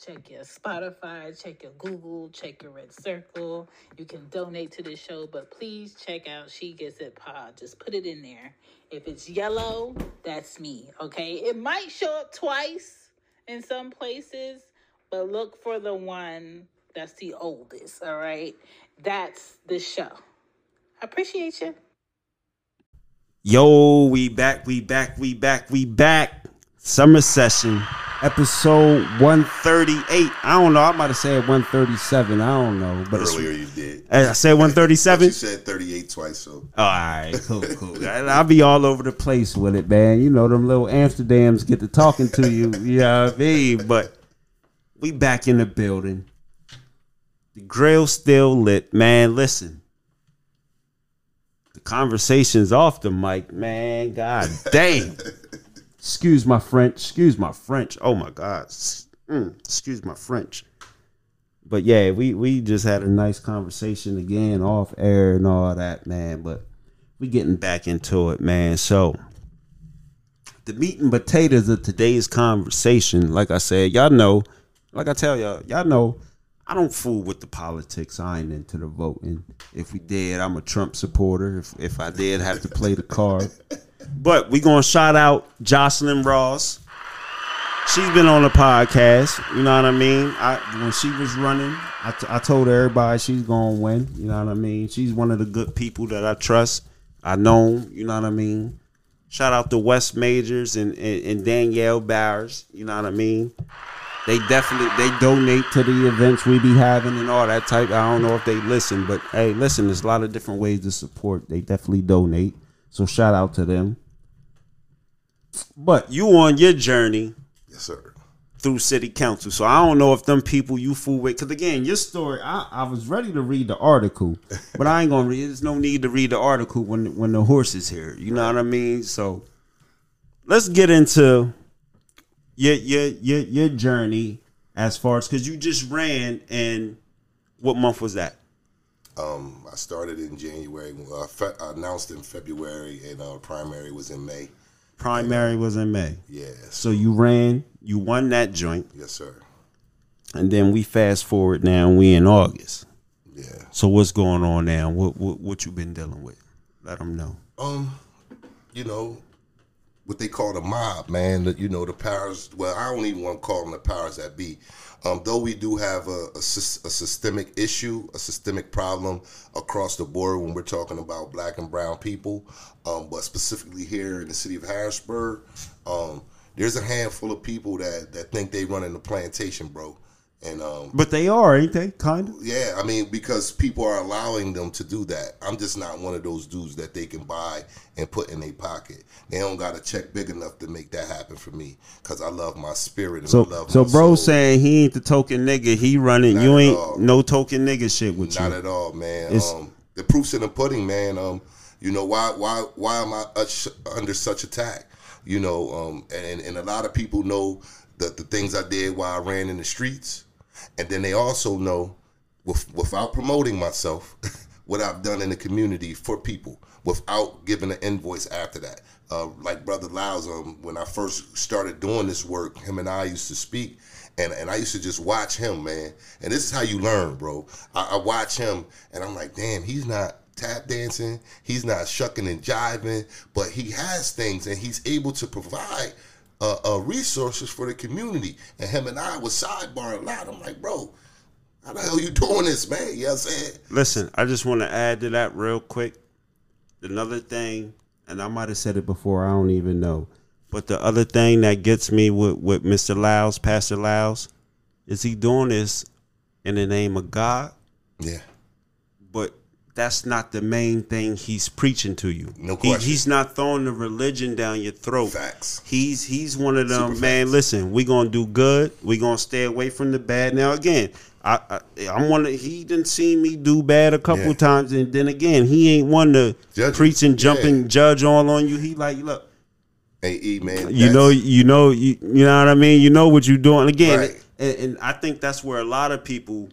check your Spotify, check your Google, check your RedCircle. You can donate to the show, but please check out She Gets It Pod. Just put it in there. If it's yellow, that's me, okay? It might show up twice in some places, but look for the one that's the oldest, all right? That's the show. Appreciate you. Yo, we back, we back, we back, we back. Summer session, episode 138. I don't know. I might have said 137. I don't know. But Earlier you did. I said 137. you said 38 twice, so All right, cool, cool. I'll be all over the place with it, man. You know, them little Amsterdams get to talking to you. You know what I mean? But we back in the building. The grill still lit, man. Listen, the conversation's off the mic, man. God damn. Excuse my French. Excuse my French. Oh my God. Mm, excuse my French. But yeah, we we just had a nice conversation again off air and all that, man. But we getting back into it, man. So the meat and potatoes of today's conversation, like I said, y'all know, like I tell y'all, y'all know, I don't fool with the politics. I ain't into the voting. If we did, I'm a Trump supporter. If if I did have to play the card. But we gonna shout out Jocelyn Rawls. She's been on the podcast. You know what I mean? I when she was running, I, t- I told everybody she's gonna win. You know what I mean? She's one of the good people that I trust. I know. You know what I mean? Shout out to Wes Majors and, and, and Danielle Bowers. You know what I mean? They definitely they donate to the events we be having and all that type. I don't know if they listen, but hey, listen, there's a lot of different ways to support. They definitely donate. So shout out to them. But you on your journey yes sir. through city council. So I don't know if them people you fool with. Because again, your story, I, I was ready to read the article, but I ain't gonna read. It. There's no need to read the article when when the horse is here. You know what I mean? So let's get into your your your your journey as far as because you just ran and what month was that? Um, I started in January. Uh, fe- I announced in February, and uh, primary was in May. Primary was in May. Yeah. So you ran, you won that joint. yes, sir. and then we fast forward now. We in August. Yeah. So what's going on now? What what, what you been dealing with? Let them know. Um, you know, what they call the mob, man. The, you know, the powers. Well, I don't even want to call them the powers that be. Um, though we do have a, a, a systemic issue, a systemic problem across the board when we're talking about black and brown people, um, but specifically here in the city of Harrisburg, um, there's a handful of people that, that think they run in the plantation, bro. And um, But they are, ain't they? Kind of. yeah, I mean, because people are allowing them to do that. I'm just not one of those dudes that they can buy and put in their pocket. They don't got a check big enough to make that happen for me because I love my spirit and So I love so my bro soul. saying he ain't the token nigga. He running. Not you ain't all. no token nigga shit with Not you. Not at all, man. Um, the proof's in the pudding, man. Um, you know why? Why? Why am I under such attack? You know, um, and and a lot of people know the the things I did while I ran in the streets, and then they also know, with, without promoting myself, what I've done in the community for people, without giving an invoice after that. Uh, like Brother Lyles, um, when I first started doing this work, him and I used to speak, and, and I used to just watch him, man. And this is how you learn, bro. I, I watch him, and I'm like, damn, he's not tap dancing, he's not shucking and jiving, but he has things, and he's able to provide uh, uh, resources for the community. And him and I was sidebar a lot. I'm like, bro, how the hell you doing this, man? You know what I'm saying? Listen, I just want to add to that real quick. Another thing, and I might have said it before. I don't even know. But the other thing that gets me with with Mr. Lyles, Pastor Lyles, is he doing this in the name of God? Yeah. but that's not the main thing he's preaching to you. No He- question. he's not throwing the religion down your throat. Facts. He's he's one of them Super man. facts. Listen, we gonna do good. We gonna stay away from the bad. Now again, I, I I'm one. Of, he didn't see me do bad a couple Yeah. times, and then again, he ain't one to Judge preach and jump Yeah. judge all on you. He like look. Hey, E, man. You know, you know, you, you know what I mean. You know what you're doing. Again, Right. and, and I think that's where a lot of people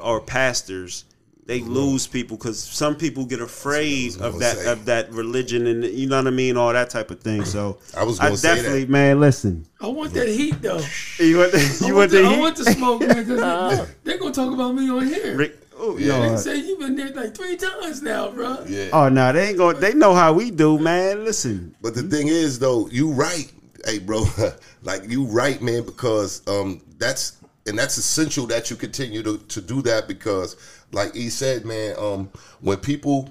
or pastors they lose people because some people get afraid That's what I of that say. of that religion and you know what I mean, all that type of thing. So I was gonna definitely, that. man. Listen, I want that heat though. you want the, I want want the, the I want the smoke, man, because they're gonna talk about me on here. Rick, oh, Yeah. They no, say you've been there like three times now, bro. Yeah. oh no, they ain't going. They know how we do, man. Listen, But the thing is, though, you right, hey, bro, like you right, man, because um, that's and that's essential that you continue to, to do that because, like he said, man, um, when people,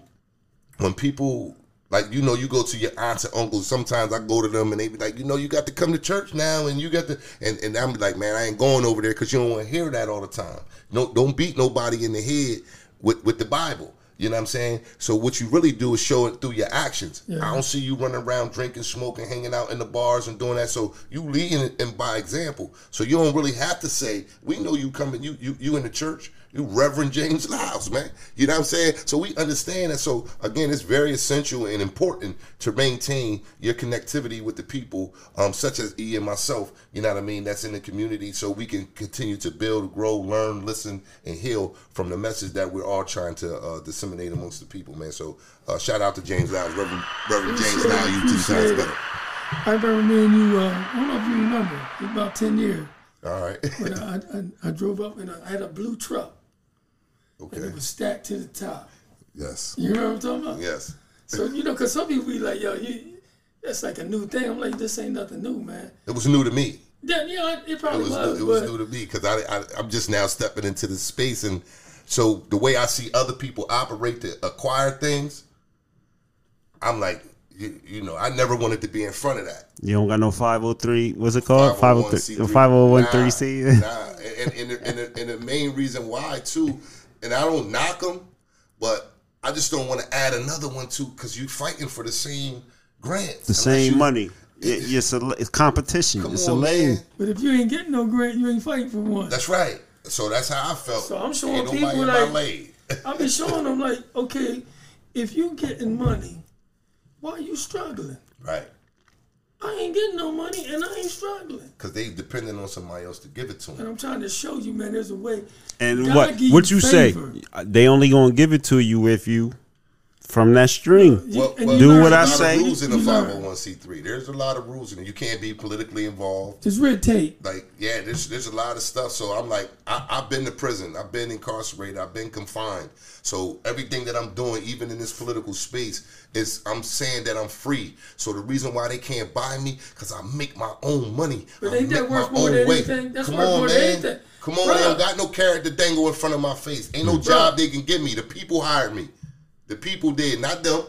when people, like you know, you go to your aunts and uncles. Sometimes I go to them and they be like, you know, you got to come to church now, and you got to, and and I'm like, man, I ain't going over there because you don't want to hear that all the time. No, don't beat nobody in the head with with the Bible. You know what I'm saying? So what you really do is show it through your actions. Yeah. I don't see you running around drinking, smoking, hanging out in the bars and doing that. So you leading it and by example. So you don't really have to say, we know you coming, you you you in the church, you Reverend James Lyles, man. You know what I'm saying? So we understand that. So again, it's very essential and important to maintain your connectivity with the people, um, such as E and myself, you know what I mean, that's in the community so we can continue to build, grow, learn, listen, and heal from the message that we're all trying to uh, disseminate amongst the people, man. So uh, shout out to James Lyles, Reverend, Reverend James Lyles, you two times better. I remember me and you. Uh, I don't know if you remember. About ten years. All right. But I, I, I drove up and I had a blue truck and okay. it was stacked to the top. Yes. You remember what I'm talking about? Yes. So you know, because some people be like, "Yo, you." That's like a new thing. I'm like, this ain't nothing new, man. It was new to me. Yeah, yeah, it It probably was, was, it was new to me because I, I I'm just now stepping into this space and so the way I see other people operate to acquire things, I'm like, you, you know, I never wanted to be in front of that. you don't got no five hundred three. What's it called? Five oh hundred oh three. 501c3. Five hundred one three C. Nah, nah. And, and, and, the, and the main reason why too, and I don't knock them, but I just don't want to add another one too because you're fighting for the same grants, The same money. It, it's a it's competition. Come it's a on, lane. man. but if you ain't getting no grant, you ain't fighting for one. That's right. So that's how I felt. So I'm showing Ain't people like- I've been showing them like, okay, if you getting money, why are you struggling? right. I ain't getting no money and I ain't struggling. Because they depending on somebody else to give it to them. And. I'm trying to show you, man, there's a way. And God what what you say? They only gonna give it to you if you from that stream. Well, well, Do what I there's a lot say. of rules in the You learn. 501c3. There's a lot of rules and. You can't be politically involved. There's red tape. Like, yeah, there's there's a lot of stuff. So I'm like, I, I've been to prison. I've been incarcerated. I've been confined. So everything that I'm doing, even in this political space, is I'm saying that I'm free. So the reason why they can't buy me, because I make my own money. But I ain't that worth my more own than way. anything? That's Come worth on, more than anything. Come on, they Bruh. don't got no carrot to dangle in front of my face. Ain't no job they can give me. The people hired me. The people did, not them.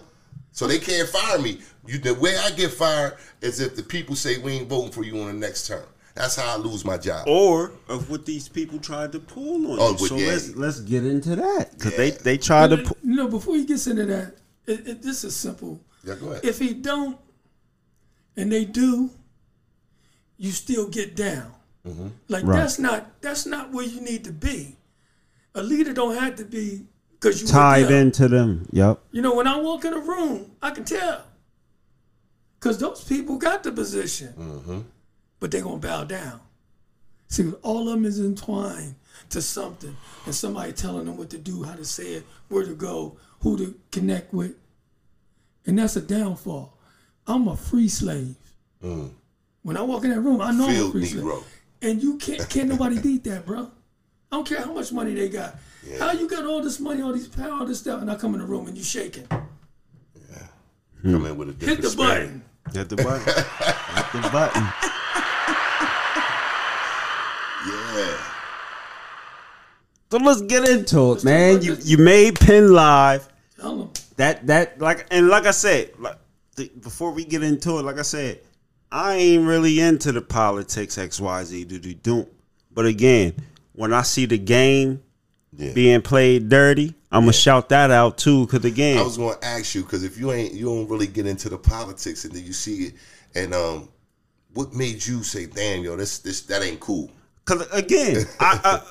So they can't fire me. You, the way I get fired is if the people say we ain't voting for you on the next term. That's how I lose my job. Or of what these people tried to pull on Oh, you. but So yeah. let's let's get into that because Yeah. they they tried to. But, Pull, you know, before he gets into that, it, it, this is simple. Yeah, go ahead. If he don't, and they do, you still get down. Mm-hmm. Like Right. that's not that's not where you need to be. A leader don't have to be because you tied into them. Yep. You know, when I walk in a room, I can tell. Because those people got the position. Mm-hmm. But they're going to bow down. See, all of them is entwined to something. And somebody telling them what to do, how to say it, where to go, who to connect with. And that's a downfall. I'm a free slave. When I walk in that room, I know I'm a Mm. Free Negro. slave. And you can't, can't nobody beat that, bro. I don't care how much money they got. How you got all this money, all these power, all this stuff, and I come in the room and you shaking. Yeah. Come in with a Hit different the spirit. button. Hit the button. Hit the button. Yeah. So let's get into it, man. You you made PennLive. Tell them. That that like and like I said, like the, before we get into it, like I said, I ain't really into the politics X Y Z do do do. But again, when I see the game Yeah. being played dirty, I'm gonna shout that out too. Cause again, I was going to ask you because if you ain't, you don't really get into the politics, and then you see it, and um, what made you say, "Damn, yo, this this that ain't cool"? cause again, I, I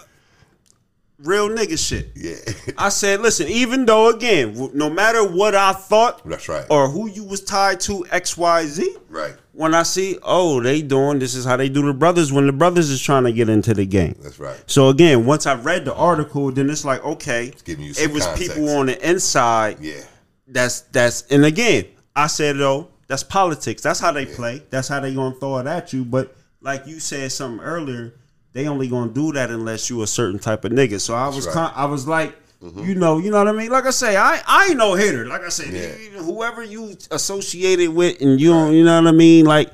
real nigga shit. Yeah, I said, listen, even though again, no matter what I thought that's right. or who you was tied to, X Y Z. right, When I see, oh, they doing this is how they do the brothers when the brothers is trying to get into the game. that's right. So again, once I read the article, then it's like, okay, some it was context. people on the inside. Yeah, That's that's and again, I said though, that's politics. That's how they play. That's how they gonna throw it at you. But like you said something earlier, they only gonna do that unless you a certain type of nigga. So I was right. Mm-hmm. con- I was like, you know, you know what I mean. Like I say, I I ain't no hitter. Like I said, Yeah. whoever you associated with, and you don't, you know what I mean. Like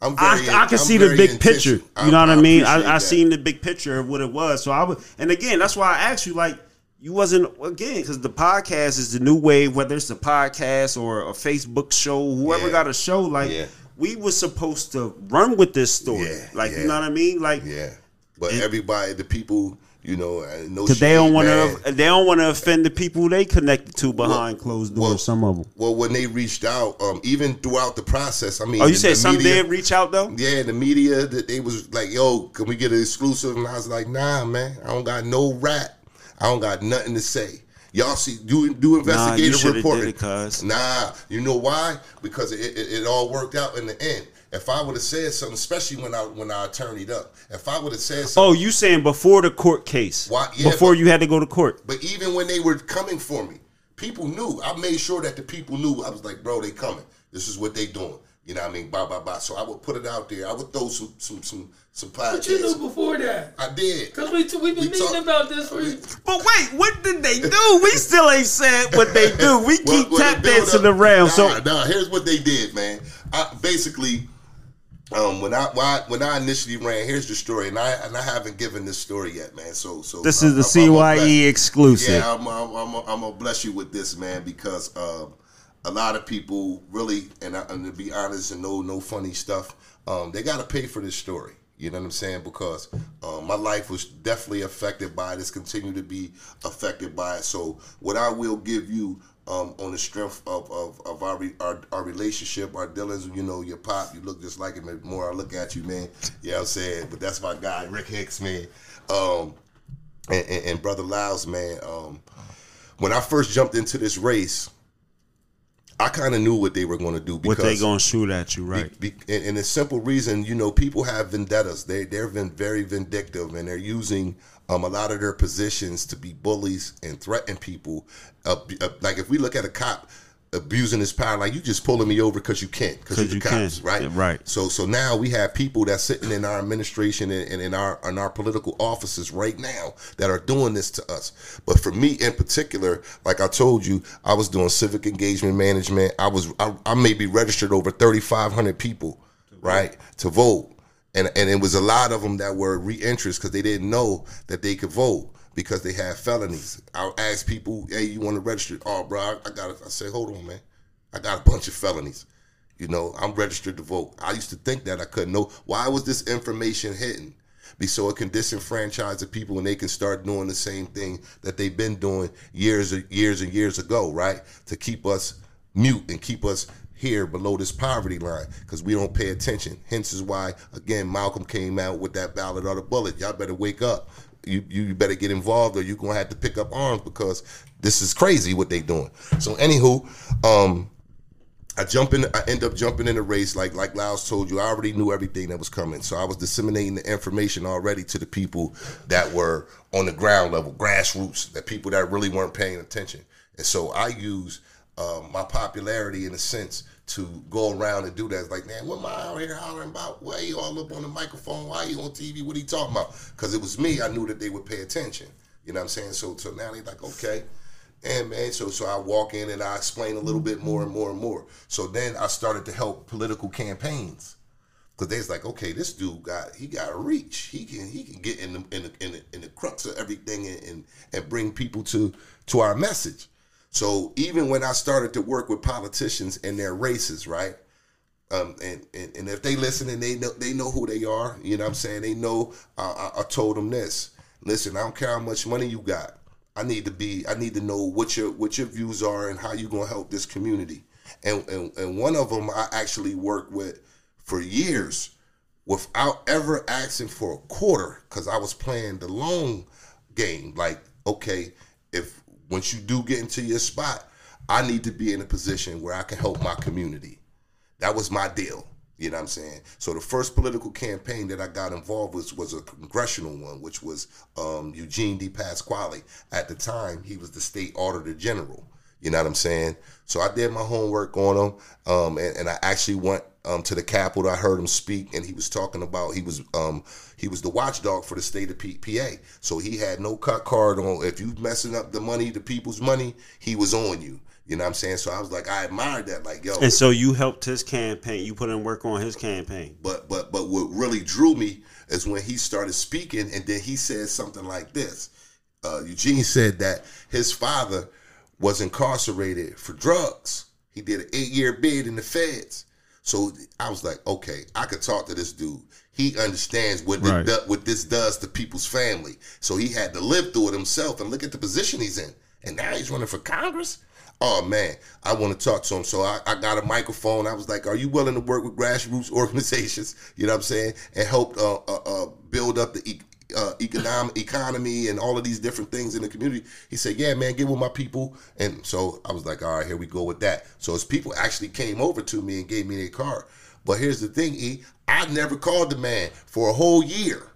I'm I. I can I'm see the big picture. You know what I, mean? I, I that. seen the big picture of what it was. So I was, and again, that's why I asked you. Like, you wasn't again because the podcast is the new wave. Whether it's a podcast or a Facebook show, whoever Yeah. got a show, like Yeah. We were supposed to run with this story. Yeah, like, yeah. you know what I mean? Like, Yeah, but everybody, the people, you know, uh, no because they don't want to, they don't want to offend the people they connected to behind closed doors. well- some of them. Well, when they reached out, um, even throughout the process, I mean, Oh, you the- said the some media- did reach out though. Yeah, the media that they was like, "Yo, can we get an exclusive?" And I was like, "Nah, man, I don't got no rat. I don't got nothing to say." Y'all see, do do investigative shoulda reporting. did it. Nah, you know why? Because it, it, it all worked out in the end. If I would have said something, especially when I when I attorneyed up, if I would have said something, Oh, you saying before the court case? Why- yeah, before but- you had to go to court. But even when they were coming for me, people knew. I made sure that the people knew. I was like, bro, they coming. This is what they doing. You know what I mean? Blah blah blah. So I would put it out there. I would throw some some some some But you knew before that. I did. Because we, we've been We meeting talk- about this for But wait, what did they do? We still ain't said what they do. We keep Well, well, tap the build dancing up- around. Nah, So nah, here's what they did, man. I, basically, um, when I, when I when I initially ran, here's the story, and I and I haven't given this story yet, man. So so this I- is the I'm- I'm bless- CYE exclusive. Yeah, I'm, I'm, I'm, I'm gonna bless you with this, man, because um, a lot of people really, and, I, and to be honest, and no, no funny stuff, um, they got to pay for this story. You know what I'm saying? Because um, my life was definitely affected by it. It's continued to be affected by it. So, what I will give you um, on the strength of, of, of our, our our relationship, our dealings, you know, your pop, you look just like him. The more I look at you, man, yeah, I'm saying, but that's my guy, Rick Hicks, man. Um, and, and, and brother Lyles, man. Um, when I first jumped into this race, I kind of knew what they were going to do because What they gonna shoot at you, right? be, and, and the simple reason, you know, people have vendettas. They they're been very vindictive, and they're using um, a lot of their positions to be bullies and threaten people. Uh, uh, like if we look at a cop abusing his power, like you just pulling me over because you can't, because you're you cops, can. right? Yeah, right. So so now we have people that's sitting in our administration and, and in our in our political offices right now that are doing this to us. But for me in particular, like I told you, I was doing civic engagement management. I was I, I maybe registered over thirty five hundred people, right, to vote. And, and it was a lot of them that were re-interests because they didn't know that they could vote because they have felonies. I'll ask people, "Hey, you want to register?" Oh, bro, I, got. I say, "Hold on, man, I got a bunch of felonies." You know, I'm registered to vote. I used to think that I couldn't know. Why was this information hidden? Be so it can disenfranchise the people and they can start doing the same thing that they've been doing years and years and years ago, right? To keep us mute and keep us here below this poverty line because we don't pay attention. Hence is why again Malcolm came out with that ballot or the bullet. Y'all better wake up. You you better get involved or you're gonna have to pick up arms because this is crazy what they doing. So anywho, um I jump in. I end up jumping in the race, like like Lyles told you. I already knew everything that was coming, so I was disseminating the information already to the people that were on the ground level, grassroots, that people that really weren't paying attention. And so I use um, my popularity in a sense to go around and do that. It's like, man, what am I out here hollering about? Why you all up on the microphone? Why you on TV? What are you talking about? Because it was me. I knew that they would pay attention. You know what I'm saying? So so now they're like, okay. And man, so so I walk in and I explain a little bit more and more and more. So then I started to help political campaigns because they was like, okay, this dude got he got reach. He can he can get in the in the, in the, in the crux of everything and, and and bring people to to our message. So even when I started to work with politicians and their races, right? Um, and, and and if they listen and they know they know who they are, you know what I'm saying? They know uh, I, I told them this. Listen, I don't care how much money you got. I need to be. I need to know what your what your views are and how you gonna help this community. And and, and one of them I actually worked with for years without ever asking for a quarter because I was playing the long game. Like, okay, if once you do get into your spot, I need to be in a position where I can help my community. That was my deal. You know what I'm saying? So the first political campaign that I got involved with was a congressional one, which was um, Eugene DePasquale. At the time, he was the state auditor general. You know what I'm saying? So I did my homework on him, um, and, and I actually went um, to the Capitol. I heard him speak, and he was talking about he was um, he was the watchdog for the state of P- PA. So he had no cut card on. If you messing up the money, the people's money, he was on you. You know what I'm saying? So I was like, I admired that. Like, yo, And so you helped his campaign. You put in work on his campaign. but but but what really drew me is when he started speaking, and then he said something like this. Uh, Eugene said that his father was incarcerated for drugs. He did an eight-year bid in the feds. So I was like, okay, I could talk to this dude. He understands what this, Right. do- what this does to people's family. So he had to live through it himself and look at the position he's in. And now he's running for Congress. Oh man, I want to talk to him. So I, I got a microphone. I was like, "Are you willing to work with grassroots organizations? You know what I'm saying, and help uh, uh, uh, build up the e- uh, economic economy and all of these different things in the community?" He said, "Yeah, man, get with my people." And so I was like, "All right, here we go with that." So his people actually came over to me and gave me their card. But here's the thing, E, I never called the man for a whole year.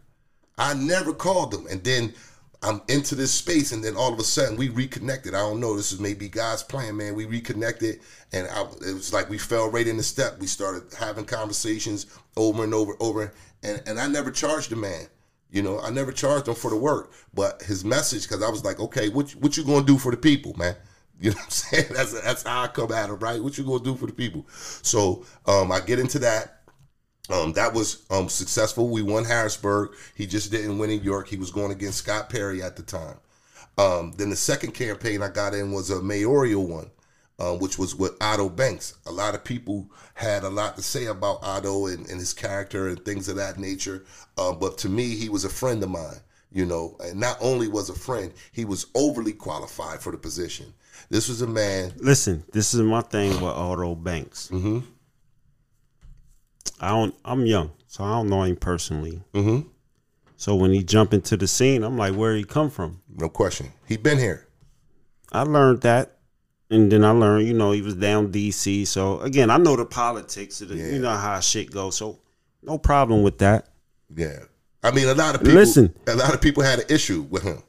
I never called them. And then I'm into this space, and then all of a sudden we reconnected. I don't know. This is maybe God's plan, man. We reconnected, and I, it was like we fell right in the step. We started having conversations over and over, over, and and I never charged the man. You know, I never charged him for the work, but his message, because I was like, okay, what what you gonna do for the people, man? You know what I'm saying? That's that's how I come at him, right? What you gonna do for the people? So um, I get into that. Um, that was um, successful. We won Harrisburg. He just didn't win in York. He was going against Scott Perry at the time. Um, then the second campaign I got in was a mayoral one, um, which was with Otto Banks. A lot of people had a lot to say about Otto and, and his character and things of that nature. Um, but to me, he was a friend of mine. You know, and not only was a friend, he was overly qualified for the position. This was a man. Listen, this is my thing with Otto Banks. Mm-hmm. I don't. I'm young, so I don't know him personally. Mm-hmm. So when he jumped into the scene, I'm like, where he come from? No question. He been here. I learned that and then I learned, you know, he was down DC. So again, I know the politics. Of the, Yeah. You know how shit goes. So no problem with that. Yeah. I mean, a lot of people. Listen. a lot of people had an issue with him,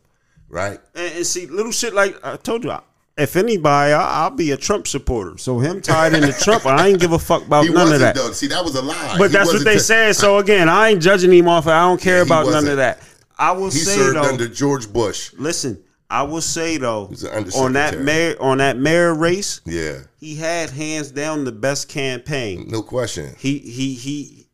right? And, and see, little shit like I told you. If anybody, I, I'll be a Trump supporter. So him tied into Trump, I ain't give a fuck about He none of that. though. See, that was a lie. But He that's what they t- said. So again, I ain't judging him off. I don't care Yeah, about none of that. I will He say served though. under George Bush. listen, I will say though, on that mayor on that mayor race, Yeah, he had hands down the best campaign. no question. He he he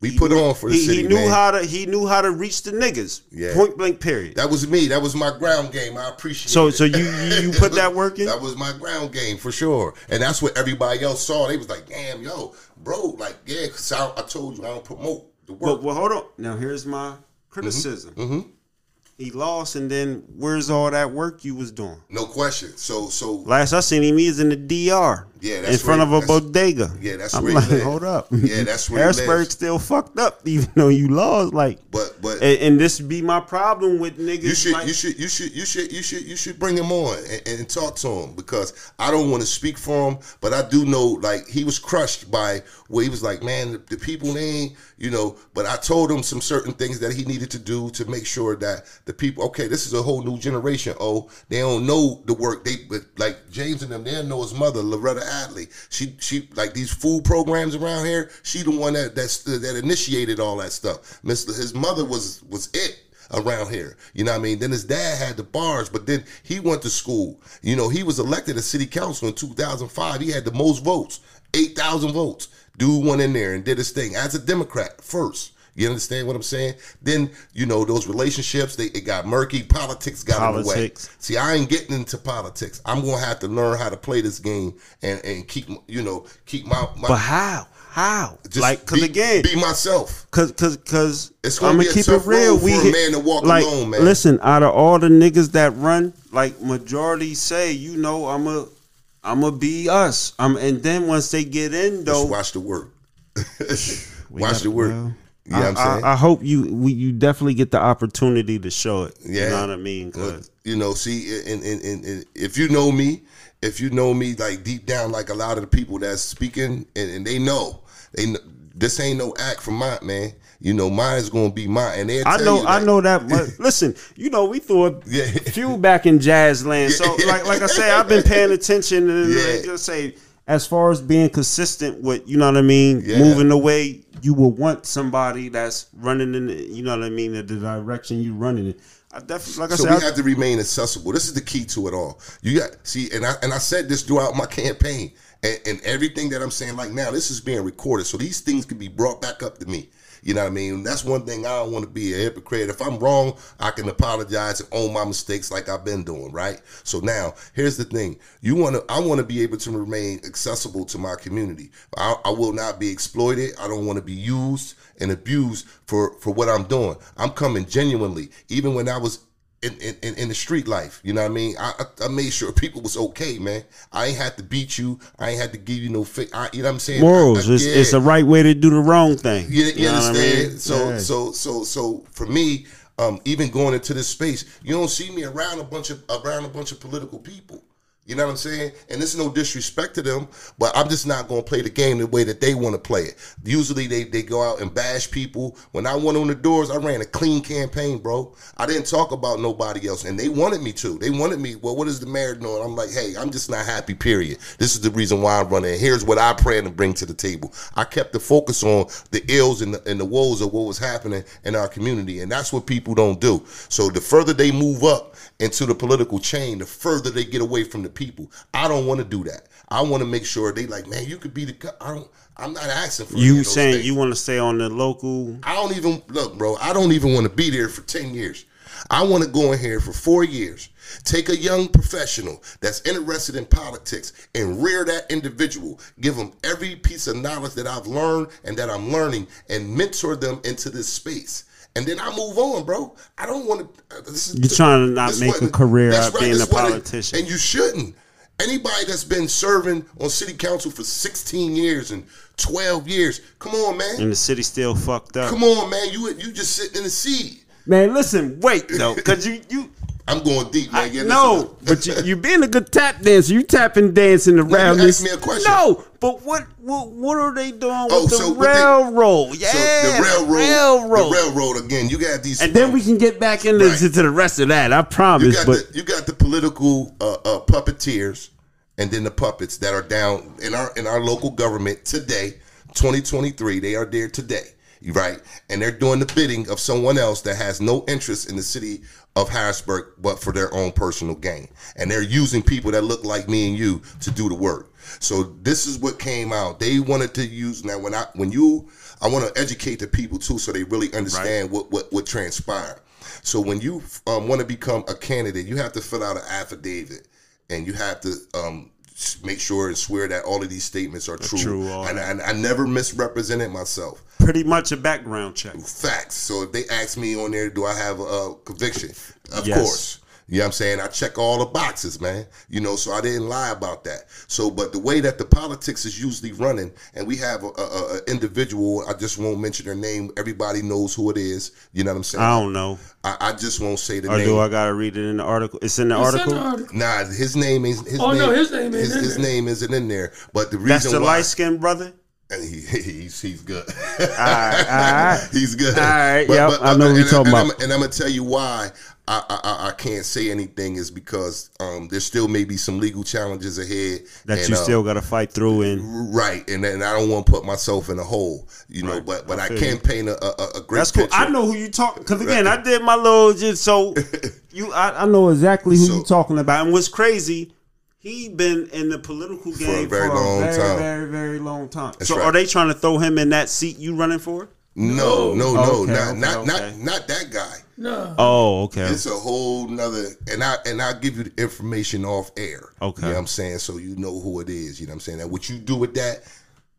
We put on for the he, city, he knew man. how to he knew how to reach the niggas. Yeah. Point blank. Period. that was me. That was my ground game. I appreciate So it. so you you, you put that work in. That was my ground game for sure, and that's what everybody else saw. They was like, "Damn, yo, bro, like, yeah." Cause I, I told you I don't promote the work. well, hold on. Now here's my criticism. hmm He lost, and then where's all that work you was doing? No question. So, so Last I seen him, he was in the DR. Yeah, in front of a bodega. yeah, that's I'm where like, hold up. Yeah, that's where he Harrisburg still fucked up, even though you lost. Like, but but and, and this be my problem with niggas. You should, like, you should, you should, you should, you should, you should bring him on and, and talk to him because I don't want to speak for him, but I do know like he was crushed by where he was like, man, the, the people ain't, you know. But I told him some certain things that he needed to do to make sure that the people, okay, this is a whole new generation. Oh, they don't know the work. They but like James and them, they don't know his mother, Loretta She, she like these food programs around here. She the one that that's that initiated all that stuff. Mister, his mother was was it around here. You know what I mean? Then his dad had the bars, but then he went to school. You know, he was elected a city council in 2005. He had the most votes, 8,000 votes. Dude went in there and did his thing as a Democrat first. You understand what I'm saying? Then, you know, those relationships, they it got murky. Politics got in the way. See, I ain't getting into politics. I'm gonna have to learn how to play this game and, and keep, you know, keep my, my but how? How? just like, cause be, again, be myself. cause cause cause It's gonna I'm gonna keep it real. We hit- man to walk like, alone, man. Listen, out of all the niggas that run, like majority say, you know, I'm a, I'm gonna be us. I'm, and then once they get in though, Just watch the work. watch gotta- the work. well, you know what I'm I? I, I hope you we, you definitely get the opportunity to show it. Yeah. You know what I mean? Well, you know, see, and, and, and, and if you know me, if you know me like deep down, like a lot of the people that's speaking, and, and they know, they this ain't no act from mine, man. You know, mine's gonna be mine, and I know, I know that. But listen, you know, we threw a Yeah. few back in jazz land. So, like, like I say, I've been paying attention and Yeah. just say, as far as being consistent with, you know what I mean, Yeah. moving the way you would want somebody that's running in, the, you know what I mean, the, the direction you're running in. I definitely, like I So said, we I- have to remain accessible. This is the key to it all. You got see, and I and I said this throughout my campaign, and, and everything that I'm saying like now, this is being recorded, so these things can be brought back up to me. You know what I mean? That's one thing I don't want to be a hypocrite. If I'm wrong, I can apologize and own my mistakes like I've been doing, right? So now, here's the thing: you want to, I want to be able to remain accessible to my community. I, I will not be exploited. I don't want to be used and abused for for what I'm doing. I'm coming genuinely, even when I was in, in, in the street life. You know what I mean? I, I I made sure people was okay, man. I ain't had to beat you. I ain't had to give you no fake. I, you know what I'm saying? morals. I- It's, yeah. it's the right way to do the wrong thing. You, you know what I understand? mean? So Yeah. so so so for me, um, even going into this space, you don't see me around a bunch of around a bunch of political people. You know what I'm saying? And this is no disrespect to them, but I'm just not gonna play the game the way that they want to play it. Usually they, they go out and bash people. When I went on the doors, I ran a clean campaign, bro. I didn't talk about nobody else. And they wanted me to. They wanted me, well, what is the mayor doing? I'm like, hey, I'm just not happy, period. This is the reason why I'm running. Here's what I plan to bring to the table. I kept the focus on the ills and the, and the woes of what was happening in our community. And that's what people don't do. So the further they move up into the political chain, the further they get away from the people. I don't want to do that. I want to make sure they like, man, you could be the. co- I don't. I'm not asking for You saying things. you want to stay on the local? I don't even look, bro. I don't even want to be there for ten years. I want to go in here for four years, take a young professional that's interested in politics, and rear that individual. Give them every piece of knowledge that I've learned and that I'm learning, and mentor them into this space. And then I move on, bro. I don't want to. Uh, this is, You're trying to not make a career out being that's a what it- politician. and you shouldn't. Anybody that's been serving on city council for 16 years and 12 years, come on, man. And the city still fucked up. Come on, man. You you just sitting in the seat. Man, listen, wait though, cause you you I'm going deep, man. Yeah, no, but you, you being a good tap dancer, you tapping dancing around you this. asked me a question. No, but what what what are they doing Oh, with the so what they- railroad? yeah, So the railroad, railroad. the railroad again. You got these, and then we can get back into Right. to the rest of that. I You promise. got But the, you got the political uh, uh, puppeteers, and then the puppets that are down in our in our local government today, 2023. They are there today, right? And they're doing the bidding of someone else that has no interest in the city of Harrisburg, but for their own personal gain. And they're using people that look like me and you to do the work. So this is what came out. They wanted to use now when I when you I want to educate the people too, so they really understand what what what transpired. So when you um, want to become a candidate, you have to fill out an affidavit, and you have to um, make sure and swear that all of these statements are true. true, and, and I never misrepresented myself. pretty much a background check. Facts. So if they ask me on there, do I have a, a conviction? Of Yes. course. You know what I'm saying? I check all the boxes, man. You know, so I didn't lie about that. So, but the way that the politics is usually running, and we have a, a, a individual, I just won't mention their name. Everybody knows who it is. You know what I'm saying? I don't know. I, I just won't say the Or name. do I gotta read it in the article? It's in the It's in article. the article. Nah, his name is his Oh, name. no, his name ain't his, in his there. name isn't in there. But the reason That's the why light skinned brother. and he, he's he's good. all right. he's good. All right, yep, I know what you're talking and about. I'm, and I'm gonna tell you why I, I I- can't say anything is because um there still may be some legal challenges ahead That and, you uh, still gotta fight through and right, and and I don't want to put myself in a hole, you know. Right, But but I I, can paint a, a, a great That's cool. picture. I know who you talking because again, I did my little just so you. I, I know exactly who So- you talking about. And what's crazy, he been in the political game a very for long a very, time. very, very long time. That's so right. are they trying to throw him in that seat you running for? No, no, Oh, no, okay, not okay, not okay. not not that guy. No. Oh, okay. It's a whole nother, and I and I'll give you the information off air. Okay. you know what I'm saying, so you know who it is. You know what I'm saying. And what you do with that,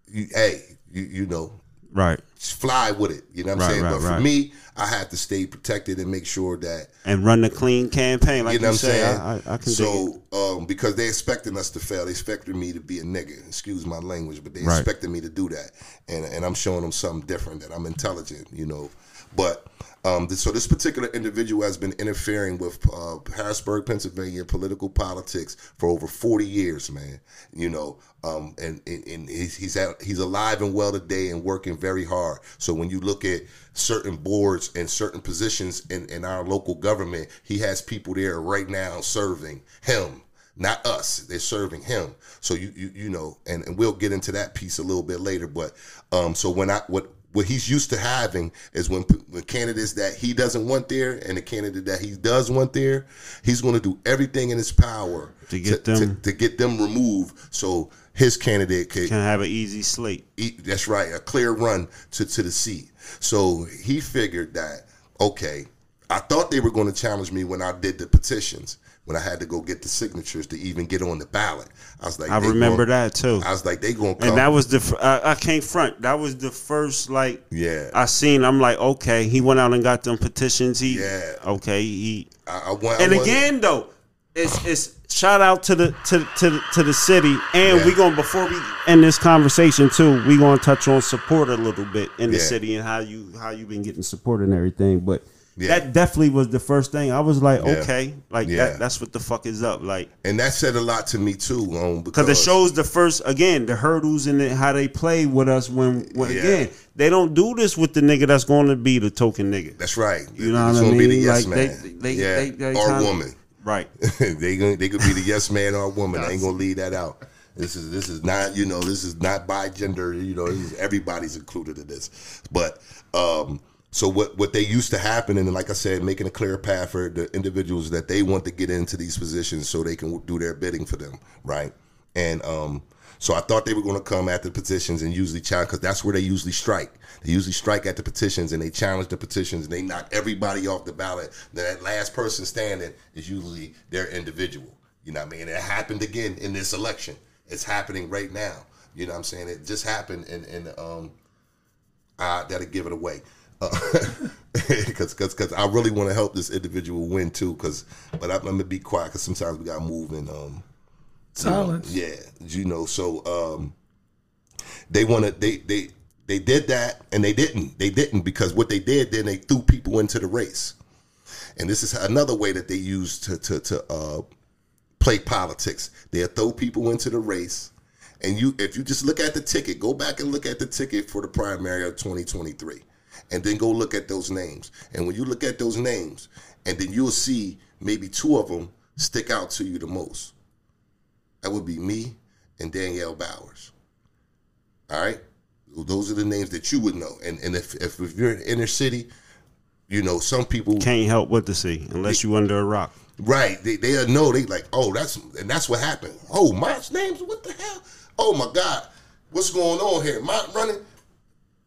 you hey, you you know, right. fly with it. You know what I'm Right, saying. right, but for right. me, I have to stay protected and make sure that And run the clean campaign, like you you, know what I'm say. saying. I, I, I can so um, because they expecting us to fail, they expecting me to be a nigga. Excuse my language, but they expecting me to do that, and and I'm showing them something different that I'm intelligent, you know. But um, so this particular individual has been interfering with uh, Harrisburg, Pennsylvania political politics for over 40 years, man. You know, um, and, and, and he's he's, at, he's alive and well today and working very hard. So when you look at certain boards and certain positions in, in our local government, he has people there right now serving him not us. They're serving him. So you you you know, and, and we'll get into that piece a little bit later. But um, so when I what what he's used to having is when, when candidates that he doesn't want there and the candidate that he does want there, he's going to do everything in his power To get to, them- to, get them removed. So his candidate could Can have an easy slate. eat, that's right, a clear run to, to the seat. So he figured that, okay, I thought they were going to challenge me when I did the petitions, when I had to go get the signatures to even get on the ballot. I was like, I remember gonna- that too. I was like, they going to come. And that was the I, I can't front. That was the first like Yeah. I seen. I'm like, okay, he went out and got them petitions. He Yeah. okay. He I, I went, and wasn't- again though, it's it's shout out to the to to the, to the city. And Yeah. we going before we end this conversation too. We gonna touch on support a little bit in the Yeah. city and how you how you been getting support and everything. But Yeah. that definitely was the first thing. I was like, Yeah. okay, like Yeah. that. That's what the fuck is up. Like and that said a lot to me too, um, because it shows the first again the hurdles and the, how they play with us when, when again they don't do this with the nigga that's going to be the token nigga. That's right. You know It's what I gonna be the mean? yes Like, man. they- yeah, they- they or kinda- woman. Right. they gonna they could be the yes man or woman. I ain't gonna leave that out. This is this is not you know this is not by gender. You know everybody's included in this. But um, so what what they used to happen, and like I said, making a clear path for the individuals that they want to get into these positions so they can do their bidding for them, right? And um, so I thought they were going to come at the petitions and usually challenge because that's where they usually strike. They usually strike at the petitions and they challenge the petitions and they knock everybody off the ballot. Then that last person standing is usually their individual. You know what I mean? It happened again in this election. It's happening right now. You know what I'm saying? It just happened and in um I gotta give it away. Because cause, cause I really want to help this individual win too. Cause, but I'm, I'm gonna be quiet because sometimes we gotta move and um, Silence. yeah, you know. So um, they want to. They they they did that, and they didn't. They didn't because what they did, then they threw people into the race, And this is another way that they use to to to uh, play politics. They'll throw people into the race. And you if you just look at the ticket, go back and look at the ticket for the primary of 2023. And then go look at those names. And when you look at those names, and then you'll see maybe two of them stick out to you the most. That would be me and Danielle Bowers. All right? Those are the names that you would know. And and if if, if you're in inner city, you know, some people Can't help but to see unless you under a rock. Right. They they know they like, oh, that's and that's what happened. Oh, my name's what the hell? Oh my God. What's going on here? My running.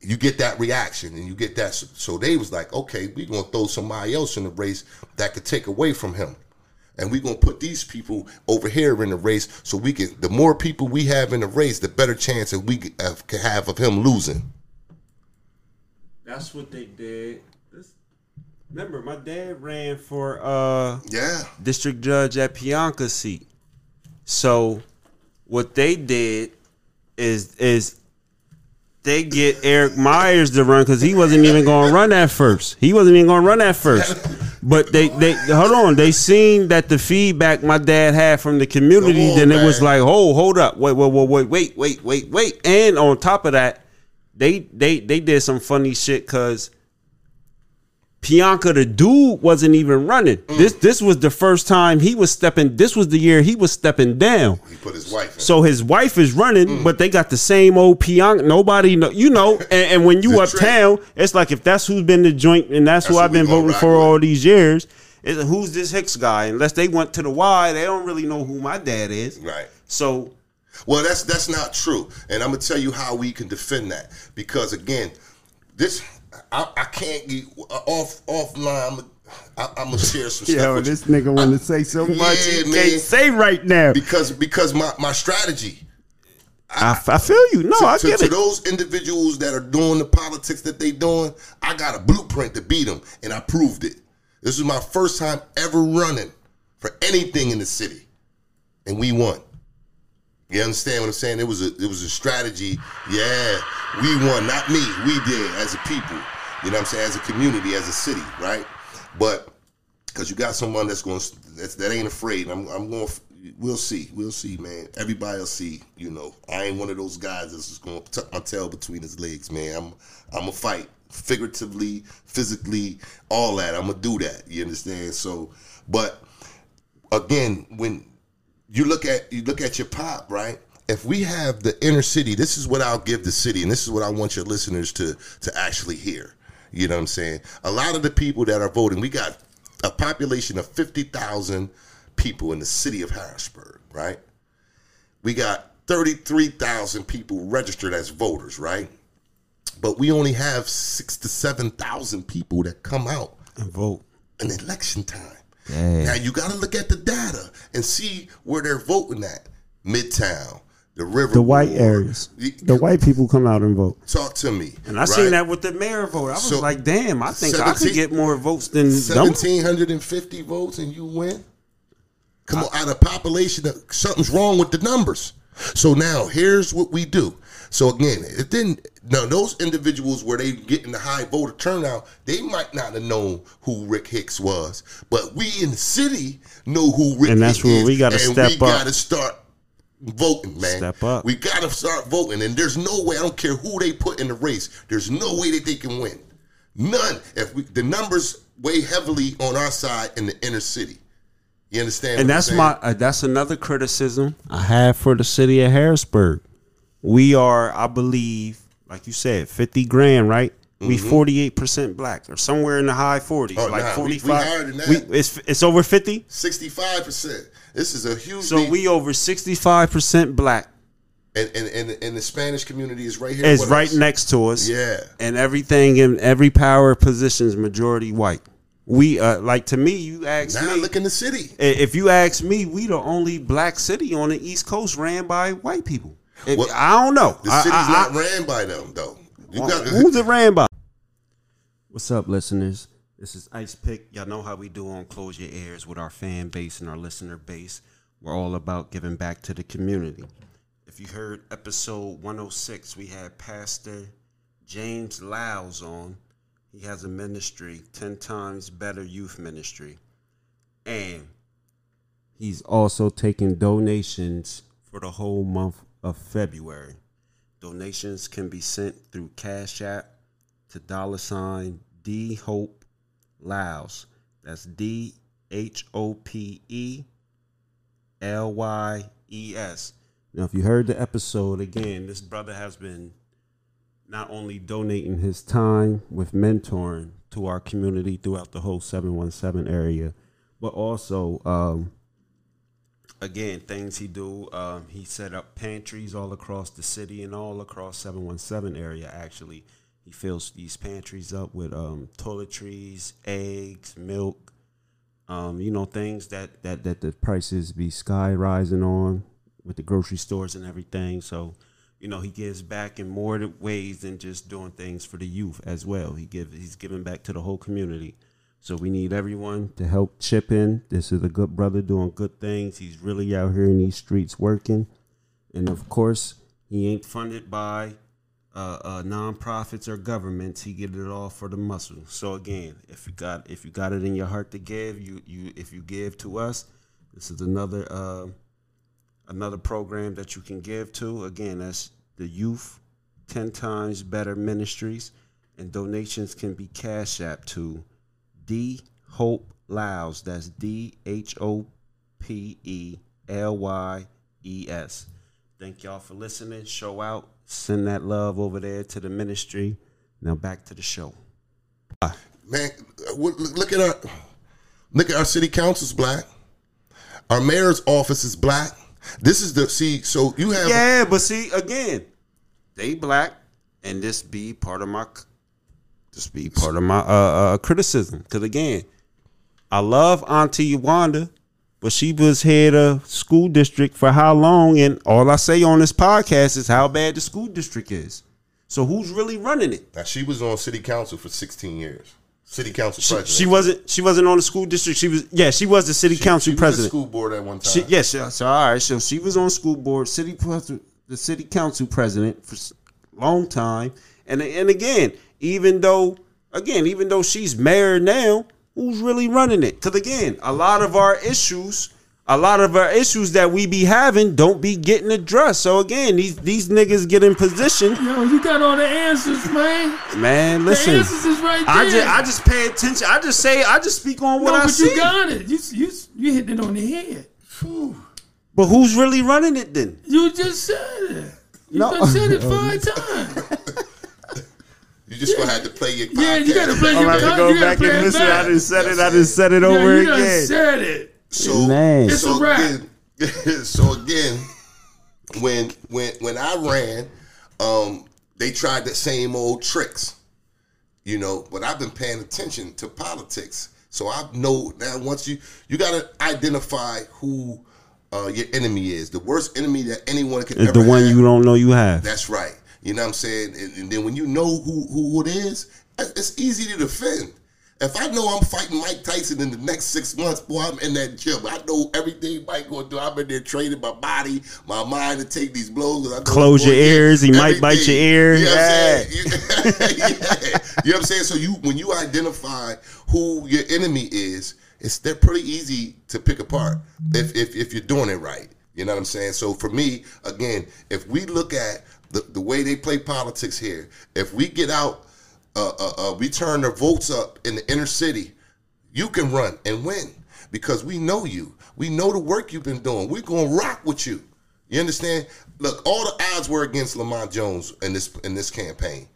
You get that reaction and you get that so they was like, okay, we're gonna throw somebody else in the race that could take away from him. And we're gonna put these people over here in the race so we can the more people we have in the race, the better chance that we can have of him losing. That's what they did. This, remember, my dad ran for uh Yeah. district judge at Pianka's seat. So what they did is is they get Eric Myers to run because he wasn't even going to run at first. He wasn't even going to run at first. But they they hold on. They seen that the feedback my dad had from the community. On, then it was like, oh, hold up, wait, wait, wait, wait, wait, wait, wait, wait. And on top of that, they they they did some funny shit because Pianka the dude wasn't even running. Mm. This this was the first time he was stepping. This was the year he was stepping down. He put his wife in. So his wife is running, Mm. but they got the same old Pianka. Nobody know, you know. And, and when you uptown, it's like if that's who's been the joint and that's, That's who who I've been voting for with. all these years. Is who's this Hicks guy? Unless they went to the Y, they don't really know who my dad is. right. So Well, that's that's not true, and I'm gonna tell you how we can defend that. Because again, this I, I can't get uh, off offline. I'm, I, I'm gonna share some stuff. yo, this nigga want to say so much Yeah, he man. can't say right now. because because my my strategy. I, I feel you. No, to, I to- get to it. those individuals that are doing the politics that they doing, I got a blueprint to beat them, and I proved it. This was my first time ever running for anything in the city, and we won. You understand what I'm saying? It was a it was a strategy. Yeah, we won, not me. We did as a people. You know what I'm saying? As a community, as a city, right? But because you got someone that's going that's, that ain't afraid. I'm I'm going. We'll see. We'll see, man. Everybody will see. You know, I ain't one of those guys that's just going to tuck my tail between his legs, man. I'm I'm a fight figuratively, physically, all that. I'm gonna do that. You understand? So, but again, when you look at you look at your pop, right? If we have the inner city, this is what I'll give the city, and this is what I want your listeners to to actually hear. You know what I'm saying? A lot of the people that are voting, we got a population of fifty thousand people in the city of Harrisburg, right? We got thirty three thousand people registered as voters, right? But we only have six to seven thousand people that come out And vote. in election time. Now you got to look at the data and see where they're voting at. Midtown, the river, The white areas. The white people come out and vote. Talk to me. And I seen that with the mayor vote. I was So- like, damn, I think I could get more votes than. Seventeen hundred and fifty votes and you win. Come on, out of population, something's wrong with the numbers. So now here's what we do. So again, it didn't. Now those individuals where they getting the high voter turnout, they might not have known who Rick Hicks was, but we in the city know who Rick. And that's Hicks where we gotta step we up. We Gotta start voting, man. Step up. We gotta start voting, and there's no way. I don't care who they put in the race. There's no way that they can win. None. If we, the numbers weigh heavily on our side in the inner city. You understand? and that's my uh, that's another criticism I have for the city of Harrisburg. We are, I believe, like you said, fifty grand, right? We forty eight percent black, or somewhere in the high forties, Mm-hmm. Oh, like nah, forty five. higher than that. it's it's over fifty. sixty-five percent. This is a huge. So we over sixty five percent black. and, and and and the Spanish community is right here. It's right next to us. Yeah. and everything in every power position is majority white. We uh like to me, you ask Now me look in the city. if you ask me, we the only black city on the East Coast ran by white people. If- Well, I don't know. The city's I- not ran by them though. You Well, got Who's it ran by? What's up, listeners? This is Ice Pick. Y'all know how we do on Close Your Ears with our fan base and our listener base. We're all about giving back to the community. If you heard episode 106, we had Pastor James Lyles on. He has a ministry, 10 times better youth ministry. And he's also taking donations for the whole month of February. Donations can be sent through Cash App to dollar sign D Hope Lyles. That's D H O P E L Y E S. Now, if you heard the episode again, this brother has been not only donating his time with mentoring to our community throughout the whole 717 area, but also, um, again, things he do. Um, he set up pantries all across the city and all across 717 area, actually. He fills these pantries up with um, toiletries, eggs, milk, um, you know, things that, that, that the prices be sky rising on with the grocery stores and everything. So, you know, he gives back in more ways than just doing things for the youth as well. He give he's giving back to the whole community. So we need everyone to help chip in. This is a good brother doing good things. He's really out here in these streets working. And of course, he ain't funded by uh, uh, nonprofits or governments. He get it all for the muscle. So again, if you got if you got it in your heart to give, you you if you give to us, this is another uh, another program that you can give to. Again, that's the Youth Ten Times Better Ministries, and donations can be cash app to D Hope Lyles. That's D H O P E L Y E S. Thank y'all for listening. Show out. Send that love over there to the ministry. Now back to the show. Man, look look at our look at our city council's black. Our mayor's office is black. This is the see. So you have Yeah, but see again, they black, and this be part of my, this be part of my uh, uh criticism. Because again, I love Auntie Wanda, but she was head of school district for how long? And all I say on this podcast is how bad the school district is. So who's really running it? Now she was on city council for 16 years. City council She, president. she wasn't. She wasn't on the school district. She was. Yeah, she was the city She- council she was president. the school board at one time. She, yes, yeah, so all right. So she was on school board, city the city council president for s- long time, and and again, even though again, even though she's mayor now, who's really running it? Because again, a lot of our issues, a lot of our issues that we be having don't be getting addressed. So again, these these niggas get in position. Yo, you got all the answers, man. Man, The listen, answers is right there. I just I just pay attention. I just say I just speak on what no, I but see. you got it. You you you hit it on the head. but who's really running it then? You just said it. You No. done said it five times. You just gonna have to play your podcast. Yeah, you gotta play I'm your gonna have to go you gotta back play and it listen. back. I just said it. I just said it Yeah, over you done again. said it. So, Man. It's a so wrap. again, so again, when when when I ran, um, they tried the same old tricks, you know. But I've been paying attention to politics, so I know that Once you you got to identify who uh, your enemy is, the worst enemy that anyone can It's ever the one have. you don't know you have. That's right. You know what I'm saying? And, and then when you know who, who it is, it's easy to defend. If I know I'm fighting Mike Tyson in the next six months, boy, I'm in that gym. I know everything Mike gonna do. I'm in there training my body, my mind to take these blows. I Close your ears. He might bite your ear. You know what Yeah. I'm saying? You, yeah. You know what I'm saying? So you when you identify who your enemy is, it's they're pretty easy to pick apart if if, if you're doing it right. You know what I'm saying? So for me, again, if we look at the, the way they play politics here, if we get out, uh, uh, uh, we turn the votes up in the inner city, you can run and win because we know you. We know the work you've been doing. We're gonna rock with you. You understand? Look, all the odds were against Lamont Jones in this in this campaign.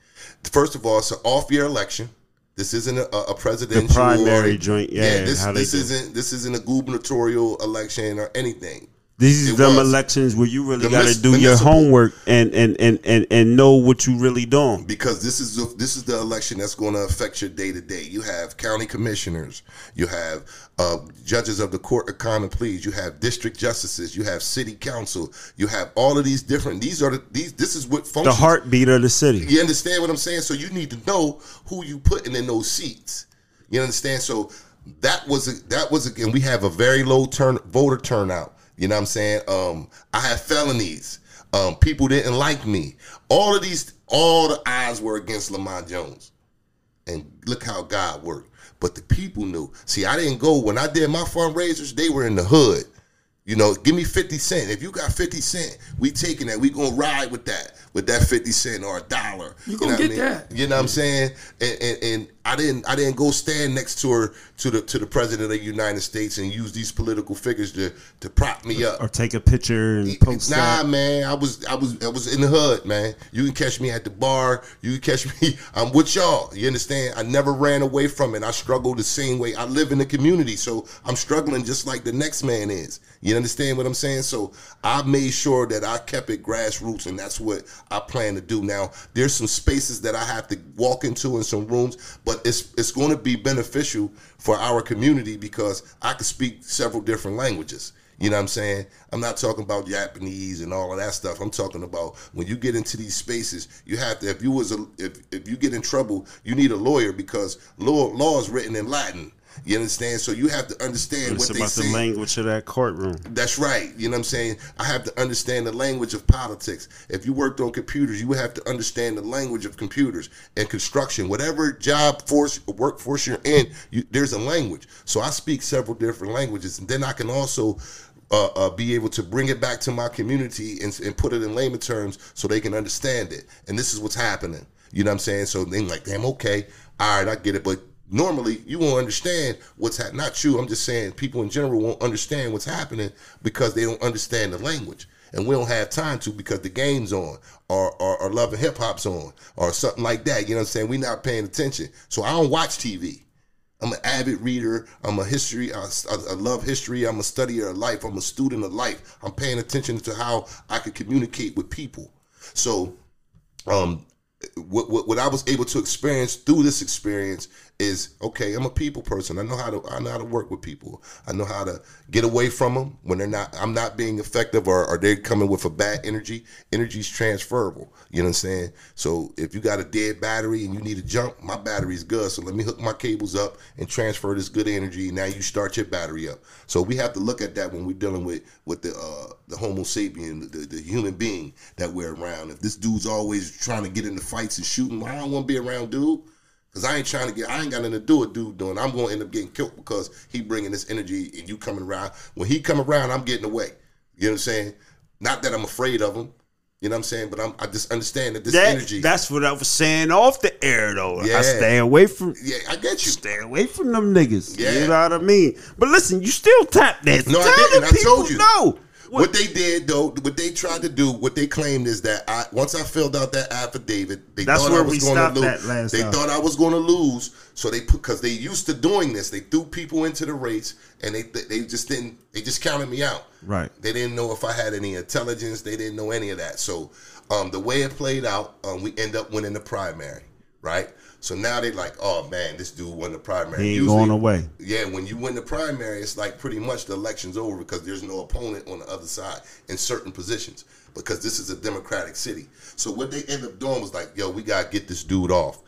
First of all, it's an off-year election. This isn't a, a presidential The primary or- joint, yeah, this this isn't this isn't a gubernatorial election or anything. These It are them was. elections where you really got to do your homework and, and, and, and, and know what you really doing. because this is the, this is the election that's going to affect your day to day. You have county commissioners, you have uh, judges of the court of common pleas, you have district justices, you have city council, you have all of these different. These are the, these. This is what functions. The heartbeat of the city. You understand what I'm saying? So you need to know who you putting in those seats. You understand? So that was a, that was again. We have a very low turn voter turnout. You know what I'm saying? Um, I had felonies. Um, people didn't like me. All of these, all the odds were against Lamont Jones, and look how God worked. But the people knew. See, I didn't go when I did my fundraisers. They were in the hood. You know, give me 50 cent. If you got 50 cent, we taking that. We gonna ride with that, with that 50 cent or a dollar. You gonna know what I get that. You know what I'm saying? And, and and I didn't I didn't go stand next to her to the to the president of the United States and use these political figures to to prop me up. Or take a picture and post Nah, that. man, I was I was I was in the hood, man. You can catch me at the bar. You can catch me. I'm with y'all. You understand? I never ran away from it. I struggle the same way. I live in the community, so I'm struggling just like the next man is. You understand what I'm saying? So I made sure that I kept it grassroots, and that's what I plan to do. Now, there's some spaces that I have to walk into in some rooms, but it's it's going to be beneficial for our community because I can speak several different languages. You know what I'm saying? I'm not talking about Japanese and all of that stuff. I'm talking about when you get into these spaces, you have to if you was a if if you get in trouble, you need a lawyer because law law is written in Latin. You understand? So you have to understand It's what they about the language of that courtroom. That's right. You know what I'm saying? I have to understand the language of politics. If you worked on computers, you would have to understand the language of computers and construction. Whatever job force, workforce you're in, you, there's a language. So I speak several different languages, and then I can also uh, uh, be able to bring it back to my community and, and put it in layman terms so they can understand it. And this is what's happening. You know what I'm saying? So they're like, damn, okay, all right, I get it, but normally you won't understand what's happening. Not you. I'm just saying people in general won't understand what's happening because they don't understand the language. And we don't have time to because the game's on or, or, or love and hip hop's on or something like that. You know what I'm saying? We're not paying attention. So I don't watch TV. I'm an avid reader. I'm a history. I, love history. I'm a studier of life. I'm a student of life. I'm paying attention to how I can communicate with people. So, um, what, what what I was able to experience through this experience is okay. I'm a people person. I know how to I know how to work with people. I know how to get away from them when they're not. I'm not being effective or, or they're coming with a bad energy. Energy's transferable. You know what I'm saying? So if you got a dead battery and you need to jump, my battery's good. So let me hook my cables up and transfer this good energy. Now you start your battery up. So we have to look at that when we're dealing with with the uh, the Homo sapien, the, the human being that we're around. If this dude's always trying to get into fights and shooting, well, I don't want to be around dude. Cause I ain't trying to get, I ain't got nothing to do with dude doing. I'm gonna end up getting killed because he bringing this energy and you coming around. When he come around, I'm getting away. You know what I'm saying? Not that I'm afraid of him. You know what I'm saying? But I'm, I just understand that this That, energy. That's what I was saying off the air though. Yeah. I stay away from yeah, I get you. stay away from them niggas. Yeah. You know what I mean? But listen, you still tap that. No, I didn't. I people told you. No. What they did though, what they tried to do, what they claimed is that I once I filled out that affidavit, they That's thought I was going to lose. They time. thought I was going to lose, so they put because they used to doing this. They threw people into the race, and they they just didn't. They just counted me out. Right. They didn't know if I had any intelligence. They didn't know any of that. So um, the way it played out, um, we end up winning the primary. Right. So now they're like, oh man, this dude won the primary. He ain't Usually- going away. yeah, when you win the primary, it's like pretty much the election's over because there's no opponent on the other side in certain positions because this is a democratic city. So what they end up doing was like, yo, we gotta get this dude off.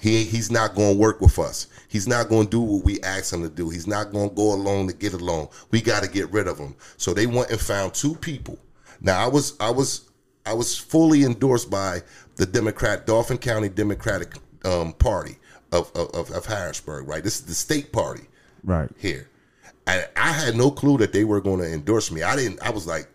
He he's not gonna work with us. He's not gonna do what we ask him to do. He's not gonna go along to get along. We gotta get rid of him. So they went and found two people. Now I was I was I was fully endorsed by the Democrat Dauphin County Democratic um, Party of, of of Harrisburg. Right, this is the state party Right. here. And I had no clue that they were going to endorse me. I didn't. I was like,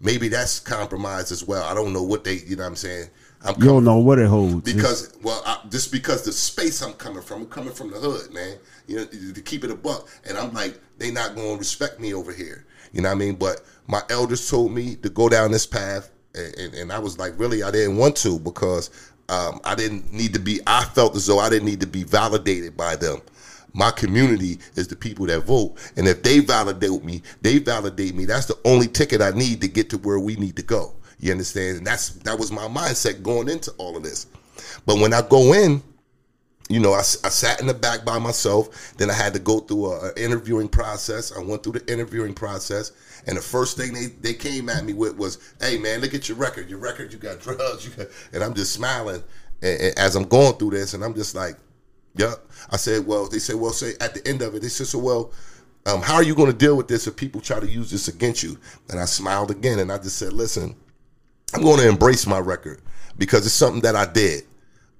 maybe that's compromised as well. I don't know what they. You know what I'm saying? I'm You don't know what it holds. because well, I, just because the space I'm coming from, I'm coming from the hood, man. You know, to keep it a buck, and I'm like, they not going to respect me over here. You know what I mean? But my elders told me to go down this path, and, and, and I was like, really, I didn't want to because um, I didn't need to be. I felt as though I didn't need to be validated by them. My community is the people that vote, and if they validate me, they validate me. That's the only ticket I need to get to where we need to go. You understand? And that's that was my mindset going into all of this. But when I go in, you know, I, I, sat in the back by myself. Then I had to go through a, a interviewing process. I went through the interviewing process, and the first thing they, they came at me with was, "Hey, man, look at your record. Your record, you got drugs." You got, and I'm just smiling as I'm going through this, and I'm just like, "Yep." I said, "Well," they said, "Well, say at the end of it, they said, so well." Um, how are you going to deal with this if people try to use this against you? And I smiled again, and I just said, "Listen, I'm going to embrace my record because it's something that I did.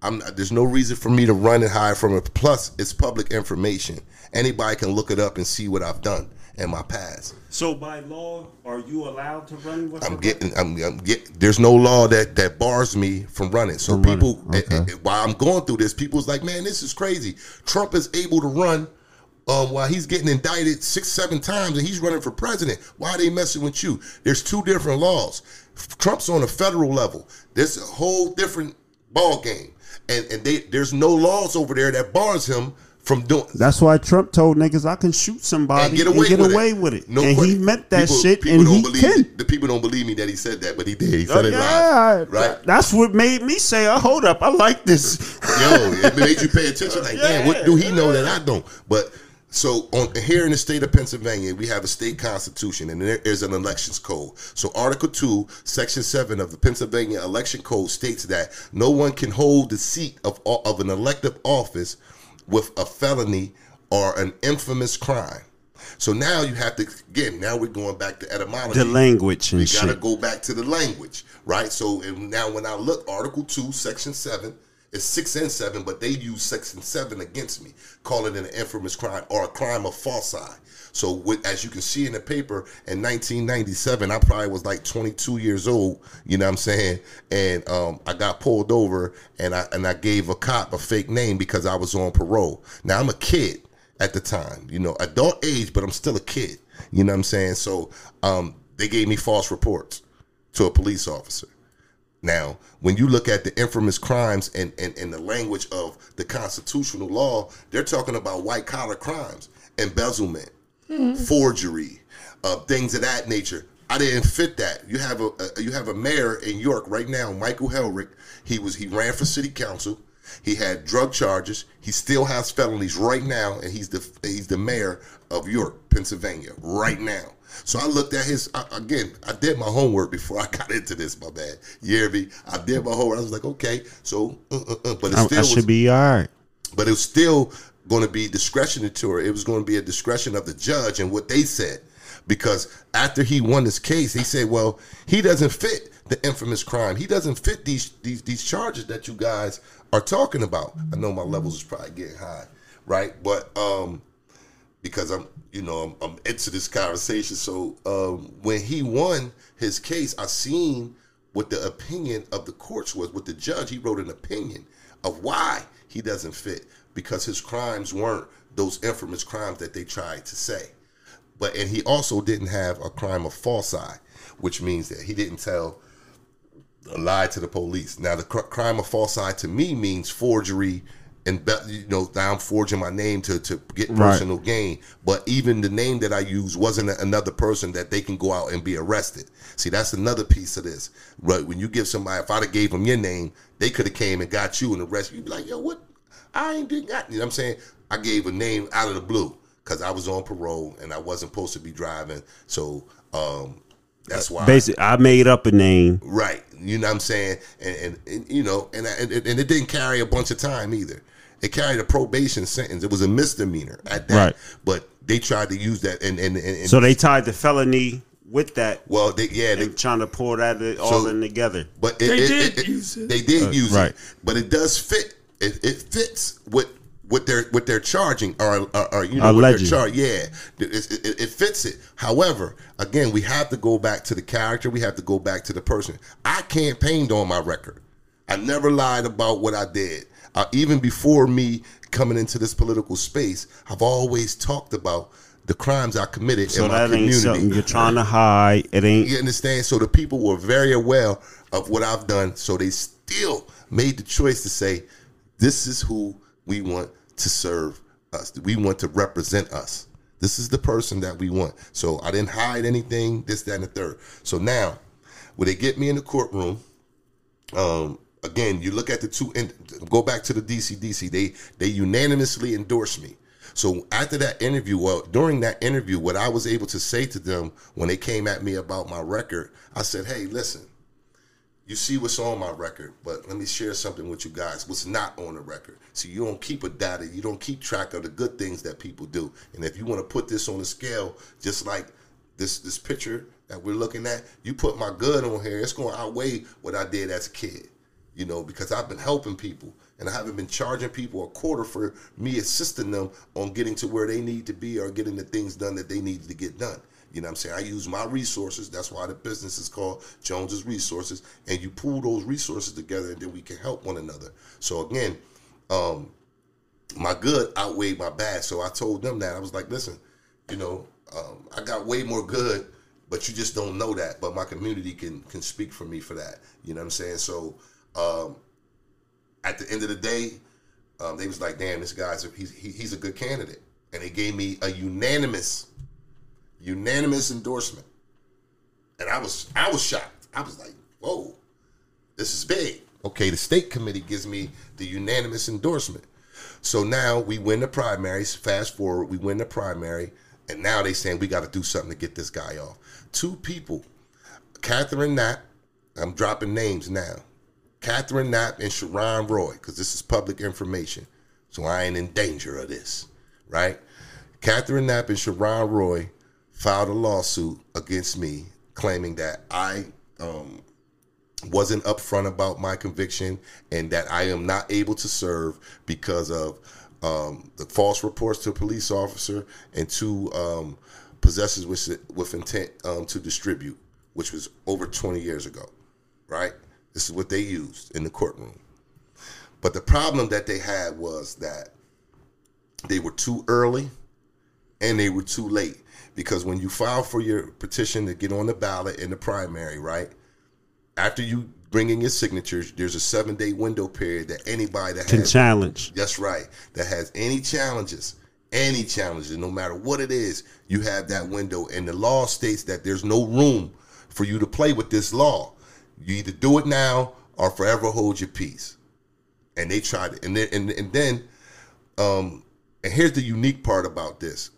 I'm there's no reason for me to run and hide from it. Plus, it's public information. Anybody can look it up and see what I've done in my past. So by law, are you allowed to run? With I'm getting. I'm, I'm get. There's no law that that bars me from running. So From people, eh, okay. eh, eh, while I'm going through this, people's like, man, this is crazy. Trump is able to run. Um, while he's getting indicted six, seven times, and he's running for president, why are they messing with you? There's two different laws. Trump's on a federal level. There's a whole different ball game, and and they, there's no laws over there that bars him from doing. That's why Trump told niggas I can shoot somebody and get away, with, away it. with it. No and he meant that people, shit, people and he believe can. The people don't believe me that he said that, but he did. He Oh, said it yeah, live, right? That's what made me say, "Oh, hold up, I like this." Yo, it made you pay attention. Like, damn, what do he know that I don't? But so on here in the state of Pennsylvania, we have a state constitution, and there is an elections code. So Article Two, Section Seven of the Pennsylvania Election Code states that no one can hold the seat of of an elective office with a felony or an infamous crime. So now you have to again. Now we're going back to etymology. the language and We gotta shit. go back to the language, right? So and now when I look, Article Two, Section Seven, it's six and seven, but they use six and Seven against me, calling it an infamous crime or a crimen falsi. So with, as you can see in the paper, in 1997, I probably was like 22 years old. You know what I'm saying? And um, I got pulled over, and I and I gave a cop a fake name because I was on parole. Now I'm a kid at the time, you know, adult age, but I'm still a kid. You know what I'm saying? So um, they gave me false reports to a police officer. Now, when you look at the infamous crimes and, and, and the language of the constitutional law, they're talking about white collar crimes, embezzlement, forgery, uh, things of that nature. I didn't fit that. You have a, a you have a mayor in York right now, Michael Helfrich. He was he ran for city council. He had drug charges. He still has felonies right now, and he's the he's the mayor of York, Pennsylvania, right now. So I looked at his I, again. I did my homework before I got into this. My bad, you hear me? I did my homework. I was like, okay, so uh, uh, uh, but it still I was, should be all right. but it was still going to be discretionary. It was going to be a discretion of the judge and what they said. Because after he won this case, he said, "Well, he doesn't fit the infamous crime. He doesn't fit these these these charges that you guys are talking about." I know my levels is probably getting high, right? But um, because I'm, you know, I'm, I'm into this conversation. So um, when he won his case, I seen what the opinion of the courts was. With the judge, he wrote an opinion of why he doesn't fit because his crimes weren't those infamous crimes that they tried to say. But and he also didn't have a crimen falsi, which means that he didn't tell a lie to the police. Now, the cr- crimen falsi to me means forgery, and you know, now I'm forging my name to to get Right. personal gain. But even the name that I use wasn't another person that they can go out and be arrested. See, that's another piece of this. Right? When you give somebody, if I'd have gave them your name, they could have came and got you and arrested you. You'd be like, yo, what? I ain't did got. You know what I'm saying? I gave a name out of the blue because I was on parole and I wasn't supposed to be driving. So um, that's why. Basically, I made up a name. Right. You know what I'm saying? And, and, and you know, and, and and it didn't carry a bunch of time either. It carried a probation sentence. It was a misdemeanor at that. Right. But they tried to use that and and, and, and So they tied the felony with that, well, they yeah, they and trying to pull that all So- in together. but it, They it- did it- use it. They did uh, use right. it, but it does fit. It, it fits what what they're what they're charging or, or, or you know what they're Alleged. charging. Yeah, it, it, it fits it. However, again, we have to go back to the character. We have to go back to the person. I campaigned on my record. I never lied about what I did. Uh, even before me coming into this political space, I've always talked about the crimes I committed So in my that ain't community. something you're trying to hide. It ain't. You understand? So the people were very aware of what I've done. So they still made the choice to say, this is who we want to serve us. We want to represent us. This is the person that we want. So I didn't hide anything, this, that, and the third. So now, when they get me in the courtroom, um, again, you look at the two and go back to the DCDC. They they unanimously endorsed me. So after that interview, well, during that interview, what I was able to say to them when they came at me about my record, I said, "Hey, listen, you see what's on my record, but let me share something with you guys. What's not on the record? See, you don't keep a data, you don't keep track of the good things that people do. And if you want to put this on a scale, just like this this picture that we're looking at, you put my good on here, it's going to outweigh what I did as a kid. You know, because I've been helping people And I haven't been charging people a quarter for me assisting them on getting to where they need to be or getting the things done that they need to get done. You know I'm saying? I use my resources. That's why the business is called Jones's Resources. And you pool those resources together and then we can help one another. So again, um, my good outweighed my bad. So I told them that. I was like, listen, you know, um, I got way more good, but you just don't know that. But my community can can speak for me for that. You know what I'm saying? So um, at the end of the day, um, they was like, damn, this guy's a, he's he, he's a good candidate, and they gave me a unanimous unanimous endorsement, and I was I was shocked. I was like, whoa, this is big. Okay, the state committee gives me the unanimous endorsement. So now we win the primaries. Fast forward, we win the primary, and now they saying we got to do something to get this guy off. Two people, Catherine Knapp. I'm dropping names now. Catherine Knapp and Sharon Roy, because this is public information, so I ain't in danger of this, right? Catherine Knapp and Sharon Roy filed a lawsuit against me, claiming that I um, wasn't upfront about my conviction and that I am not able to serve because of um, the false reports to a police officer and two um, possessors with, with intent um, to distribute, which was over 20 years ago, right? This is what they used in the courtroom. But the problem that they had was that they were too early and they were too late because when you file for your petition to get on the ballot in the primary, right? After you bring in your signatures, there's a seven day window period that anybody that Can has challenge. that's right. That has any challenges, any challenges, no matter what it is, you have that window. And the law states that there's no room for you to play with this law. You either do it now or forever hold your peace. And they tried it. And then and, and then um and here's the unique part about this.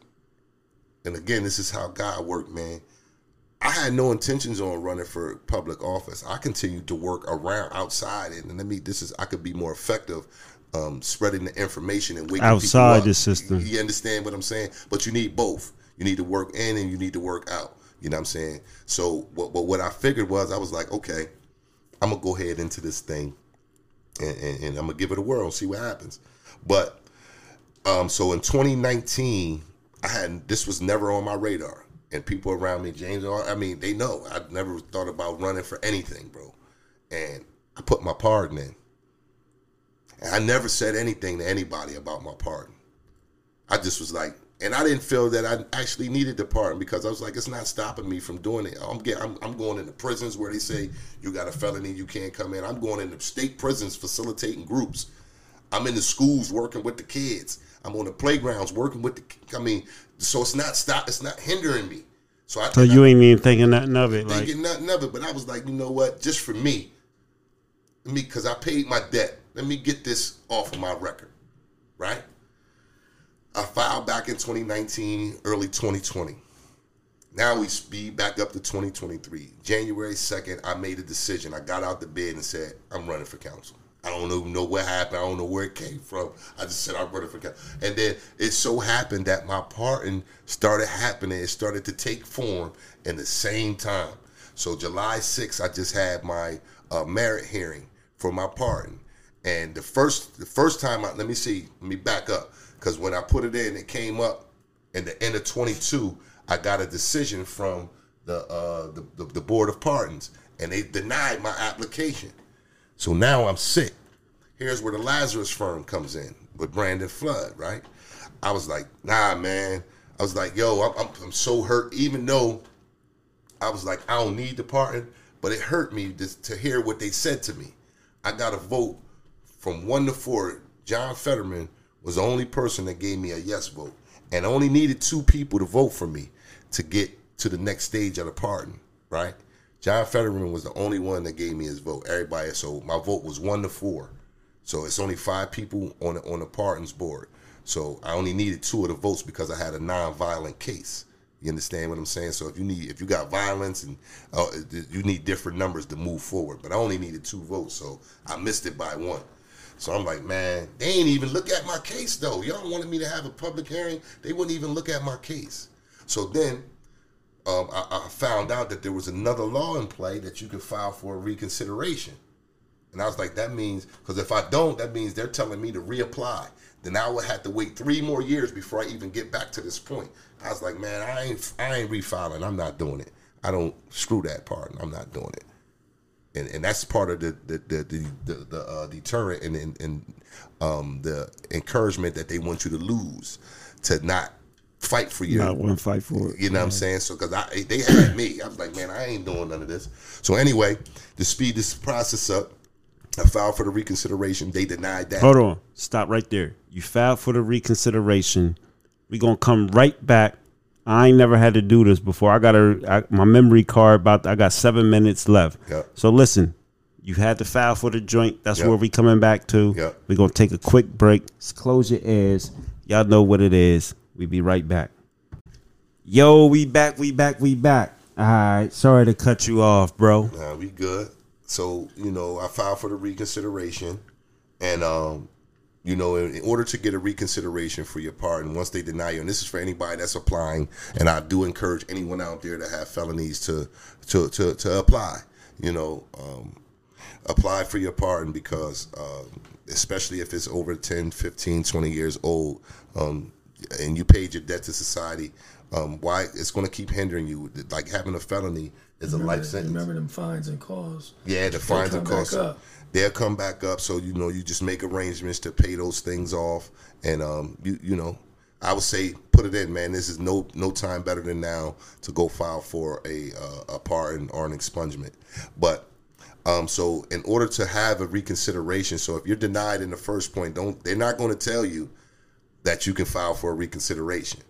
And again, this is how God worked, man. I had no intentions on running for public office. I continued to work around outside, and let me. This is I could be more effective um, spreading the information and waking Outside people up. the system. You understand what I'm saying? But you need both. You need to work in and you need to work out. You know what I'm saying? So, what, what, what I figured was, I was like, okay, I'm gonna go ahead into this thing, and, and, and I'm gonna give it a whirl, see what happens. But um, so in 2019, I had this was never on my radar, and people around me, James, I mean, they know I never thought about running for anything, bro. And I put my pardon in, and I never said anything to anybody about my pardon. I just was like, and I didn't feel that I actually needed the pardon because I was like, it's not stopping me from doing it. I'm getting, I'm, I'm going into prisons where they say you got a felony, you can't come in. I'm going into state prisons facilitating groups. I'm in the schools working with the kids. I'm on the playgrounds working with the. I mean, so it's not stop. It's not hindering me. So I. So you ain't even thinking nothing of it. Like, thinking nothing of it, but I was like, you know what? Just for me, me because I paid my debt. Let me get this off of my record, right? I filed back in 2019, early 2020. Now we speed back up to 2023. January 2nd, I made a decision. I got out the bed and said, I'm running for council. I don't even know what happened. I don't know where it came from. I just said I'm running for council. And then it so happened that my pardon started happening. It started to take form in the same time. So July 6th, I just had my uh, merit hearing for my pardon. And the first the first time I let me see, let me back up. Because when I put it in, it came up in the end of 22, I got a decision from the, uh, the, the the board of pardons, and they denied my application. So now I'm sick. Here's where the Lazarus firm comes in with Brandon Flood, right? I was like, nah, man. I was like, yo, I'm, I'm, I'm so hurt. Even though I was like, I don't need the pardon, but it hurt me to, to hear what they said to me. I got a vote from one to four. John Fetterman was the only person that gave me a yes vote, and only needed two people to vote for me to get to the next stage of the pardon, right? John Fetterman was the only one that gave me his vote. Everybody, so my vote was one to four. So it's only five people on the, on the pardons board. So I only needed two of the votes because I had a non-violent case. You understand what I'm saying? So if you need, if you got violence and uh, you need different numbers to move forward, but I only needed two votes, so I missed it by one. So I'm like, man, they ain't even look at my case though. Y'all wanted me to have a public hearing, they wouldn't even look at my case. So then um, I, I found out that there was another law in play that you could file for a reconsideration. And I was like, that means because if I don't, that means they're telling me to reapply. Then I would have to wait three more years before I even get back to this point. I was like, man, I ain't I ain't refiling. I'm not doing it. I don't screw that part. I'm not doing it. And, and that's part of the the the the, the, the uh, deterrent and, and and um, the encouragement that they want you to lose to not fight for you. Not one fight for it. you know what I'm saying? So because I they had me, I was like, man, I ain't doing none of this. So anyway, to speed this process up, I filed for the reconsideration. They denied that. Hold on. Stop right there. You filed for the reconsideration. We're gonna come right back. I ain't never had to do this before. I got a I, my memory card about I got seven minutes left. Yep. So listen, you had to file for the joint. That's Yep. where we coming back to. Yep. We're gonna take a quick break. Just close your ears. Y'all know what it is. We be right back. Yo, we back, we back, we back. All right. Sorry to cut you off, bro. Nah, we good. So you know, I filed for the reconsideration, and um, you know, in, in order to get a reconsideration for your pardon, once they deny you, and this is for anybody that's applying, and I do encourage anyone out there that have felonies to to to, to apply. You know, um, apply for your pardon because um, especially if it's over 10 15 20 years old um, and you paid your debt to society um, why it's going to keep hindering you like having a felony is a Remember, life sentence remember them fines and calls. yeah, the fines and costs. up. They'll come back up, so you know you just make arrangements to pay those things off, and um, you you know, I would say put it in, man. This is no no time better than now to go file for a uh, a pardon or an expungement. But um, so in order to have a reconsideration, so if you're denied in the first point, don't they're not going to tell you that you can file for a reconsideration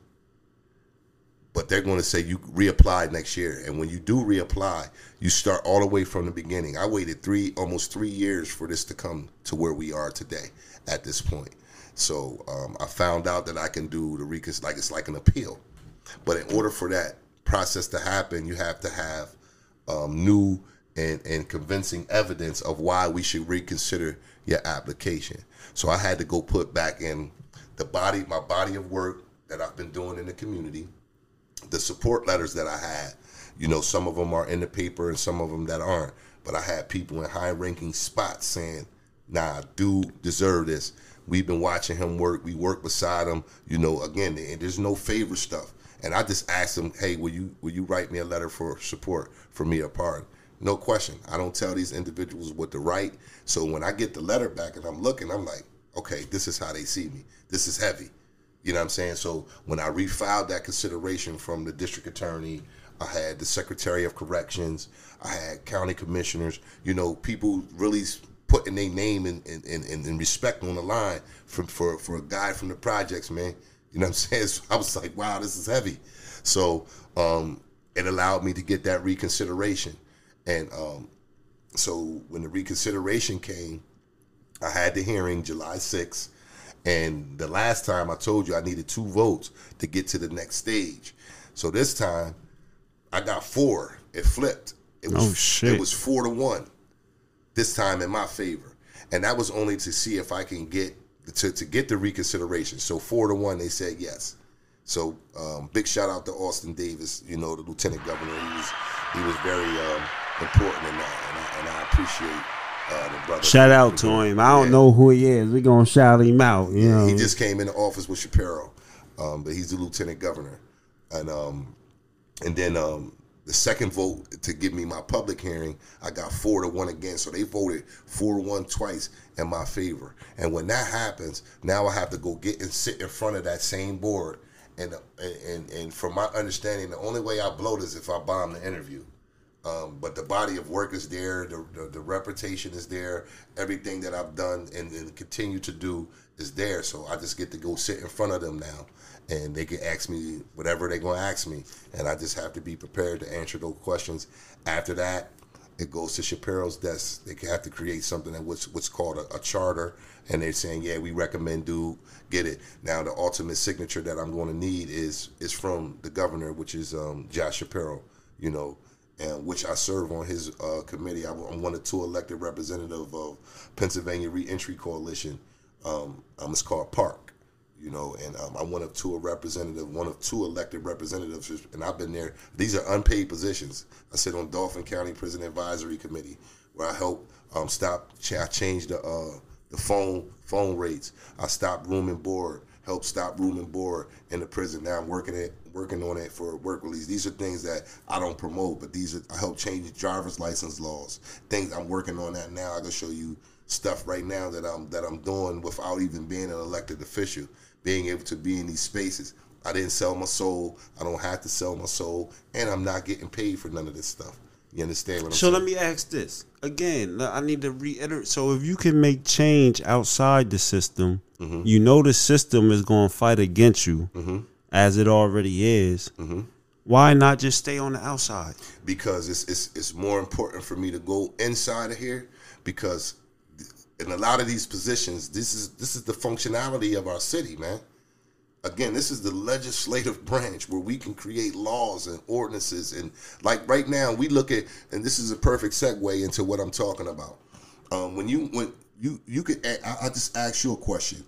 but they're going to say you reapply next year. And when you do reapply, you start all the way from the beginning. I waited three, almost three years for this to come to where we are today at this point. So um, I found out that I can do the recon, like it's like an appeal. But in order for that process to happen, you have to have um, new and, and convincing evidence of why we should reconsider your application. So I had to go put back in the body, my body of work that I've been doing in the community the support letters that I had, you know, some of them are in the paper and some of them that aren't. But I had people in high ranking spots saying, nah, dude deserve this. We've been watching him work. We work beside him. You know, again, there's no favor stuff. And I just asked him, hey, will you will you write me a letter for support for me a pardon? No question. I don't tell these individuals what to write. So when I get the letter back and I'm looking, I'm like, okay, this is how they see me. This is heavy. You know what I'm saying? So when I refiled that consideration from the district attorney, I had the secretary of corrections, I had county commissioners, you know, people really putting their name and respect on the line for, for, for a guy from the projects, man. You know what I'm saying? So I was like, wow, this is heavy. So um, it allowed me to get that reconsideration. And um, so when the reconsideration came, I had the hearing July 6th. And the last time I told you I needed two votes to get to the next stage. So this time I got four. It flipped. It was, Oh, shit. It was four to one this time in my favor. And that was only to see if I can get to, to get the reconsideration. So four to one, they said yes. So um, big shout out to Austin Davis, you know, the lieutenant governor. He was he was very um, important in that, and I, and I appreciate uh, the. Shout out to him. I don't Yeah. know who he is. We're gonna shout him out. You know. He just came into office with Shapiro, um, but he's the lieutenant governor, and um, and then um, the second vote to give me my public hearing, I got four to one again. So they voted four to one twice in my favor. And when that happens, now I have to go get and sit in front of that same board. And and and from my understanding, the only way I blow this is if I bomb the interview. Um, but the body of work is there, the, the, the reputation is there, everything that I've done and, and continue to do is there. So I just get to go sit in front of them now, and they can ask me whatever they're going to ask me, and I just have to be prepared to answer those questions. After that, it goes to Shapiro's desk. They have to create something that what's what's called a, a charter, and they're saying, yeah, we recommend do get it. Now the ultimate signature that I'm going to need is is from the governor, which is um, Josh Shapiro. You know, and which I serve on his uh, committee. I'm I'm one of two elected representative of Pennsylvania Reentry Coalition. Um, um, it's called PARC, you know, and um, I'm one of two representative, one of two elected representatives, and I've been there. These are unpaid positions. I sit on Dauphin County Prison Advisory Committee, where I help um, stop. I changed the uh, the phone phone rates. I stopped room and board. Help stop room and board in the prison. Now I'm working at working on it for work release. These are things that I don't promote, but these are I help change driver's license laws. Things I'm working on that now. I can show you stuff right now that I'm that I'm doing without even being an elected official. Being able to be in these spaces. I didn't sell my soul. I don't have to sell my soul, and I'm not getting paid for none of this stuff. You understand what I'm So saying? So let me ask this again. I need to reiterate. So if you can make change outside the system, Mm-hmm. you know the system is going to fight against you, as it already is. Mm-hmm. Why not just stay on the outside? because it's, it's it's more important for me to go inside of here because in a lot of these positions this is this is the functionality of our city man again this is the legislative branch where we can create laws and ordinances and like right now we look at and this is a perfect segue into what i'm talking about um, when you when you you could I just ask you a question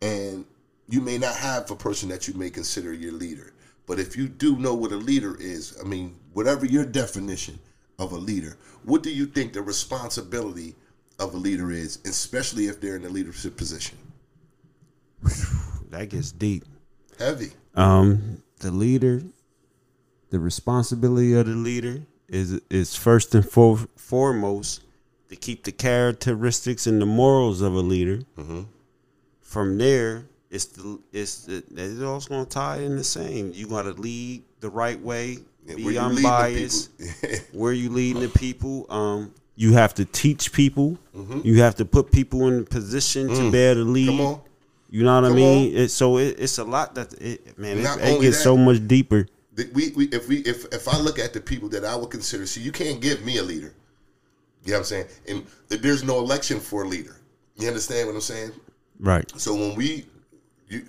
and you may not have a person that you may consider your leader. But if you do know what a leader is, I mean, whatever your definition of a leader, what do you think the responsibility of a leader is, especially if they're in a leadership position? That gets deep. Heavy. Um, the leader, the responsibility of the leader is is first and for, foremost to keep the characteristics and the morals of a leader. Mm-hmm. From there, it's the it's the, it's also gonna tie in the same. You got to lead the right way, be where you leading the unbiased. where you leading the people. Um, you have to teach people. Mm-hmm. You have to put people in position to be able to lead. Mm. Come on. You know what I mean? It, so it, it's a lot that it, man. It, it gets that- so much deeper. We, we if we if if I look at the people that I would consider, see, you can't give me a leader. You know what I'm saying? And there's no election for a leader. You understand what I'm saying? Right. So when we, you,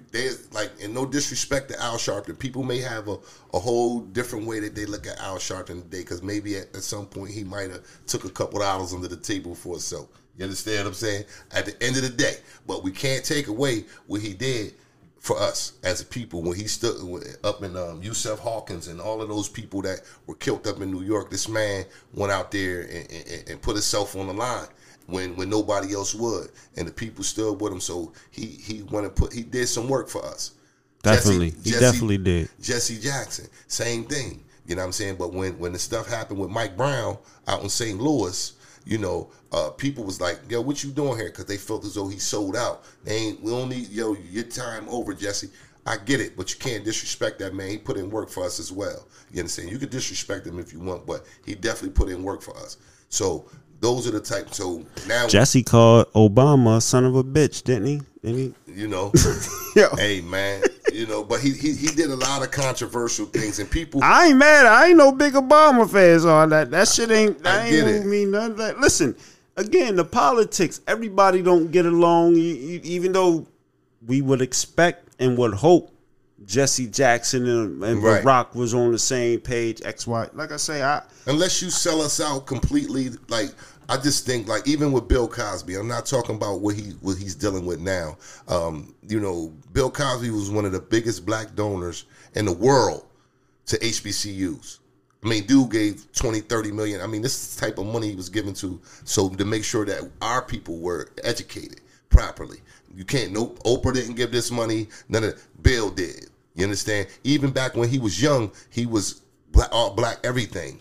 like, and no disrespect to Al Sharpton, people may have a, a whole different way that they look at Al Sharpton today because maybe at, at some point he might have took a couple dollars under the table for himself. You understand what I'm saying? At the end of the day, but we can't take away what he did for us as a people when he stood up in um, Yusuf Hawkins and all of those people that were killed up in New York. This man went out there and, and, and put himself on the line when when nobody else would, and the people stood with him. So he he went and put he did some work for us. Definitely. He definitely did. Jesse Jackson, same thing. You know what I'm saying? But when when the stuff happened with Mike Brown out in St. Louis, you know, uh, people was like, "Yo, what you doing here?" Because they felt as though he sold out. They ain't. We don't need yo your time over, Jesse. I get it, but you can't disrespect that man. He put in work for us as well. You understand? You can disrespect him if you want, but he definitely put in work for us. So those are the type. So now Jesse called Obama a son of a bitch, didn't he? Didn't he? you know, Yeah. hey man, you know, but he, he he did a lot of controversial things, and people. I ain't mad. I ain't no big Obama fan on that. That shit ain't. That I ain't it. mean none of that. Listen, again, the politics. Everybody don't get along. You- you- Even though we would expect and would hope Jesse Jackson and, and Right. Barack was on the same page. X Y. Like I say, I unless you sell us out completely like i just think like even with bill cosby i'm not talking about what he what he's dealing with now. Um you know bill cosby was one of the biggest black donors in the world to hbcus i mean dude gave 20 30 million. I mean this is the type of money he was given to so to make sure that our people were educated properly. You can't no oprah didn't give this money. None of bill did. You understand? Even back when he was young he was black, all black everything.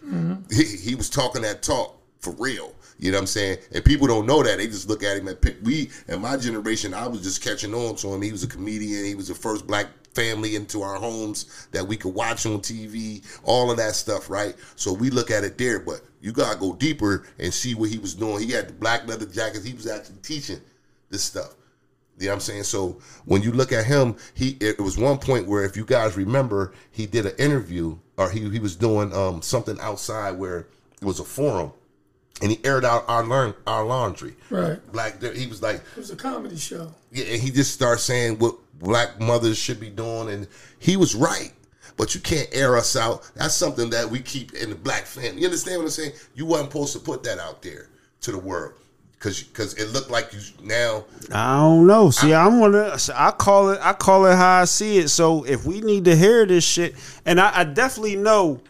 He, he was talking that talk for real. You know what I'm saying? And people don't know that. They just look at him and pick. We, in my generation, I was just catching on to him. He was a comedian. He was the first black family into our homes that we could watch on TV, all of that stuff, right? So we look at it there, but you gotta go deeper and see what he was doing. He had the black leather jackets. He was actually teaching this stuff. You know what I'm saying? So when you look at him, he it was one point where if you guys remember, he did an interview or he he was doing um something outside where it was a forum and he aired out our learn our laundry. Right. Black he was like It was a comedy show. yeah, and he just starts saying what black mothers should be doing, and he was right. But you can't air us out. That's something that we keep in the black family. You understand what I'm saying? You weren't supposed to put that out there to the world because because it looked like you now. I don't know. See, I, am gonna. I call it. I call it how I see it. So if we need to hear this shit, and I, I definitely know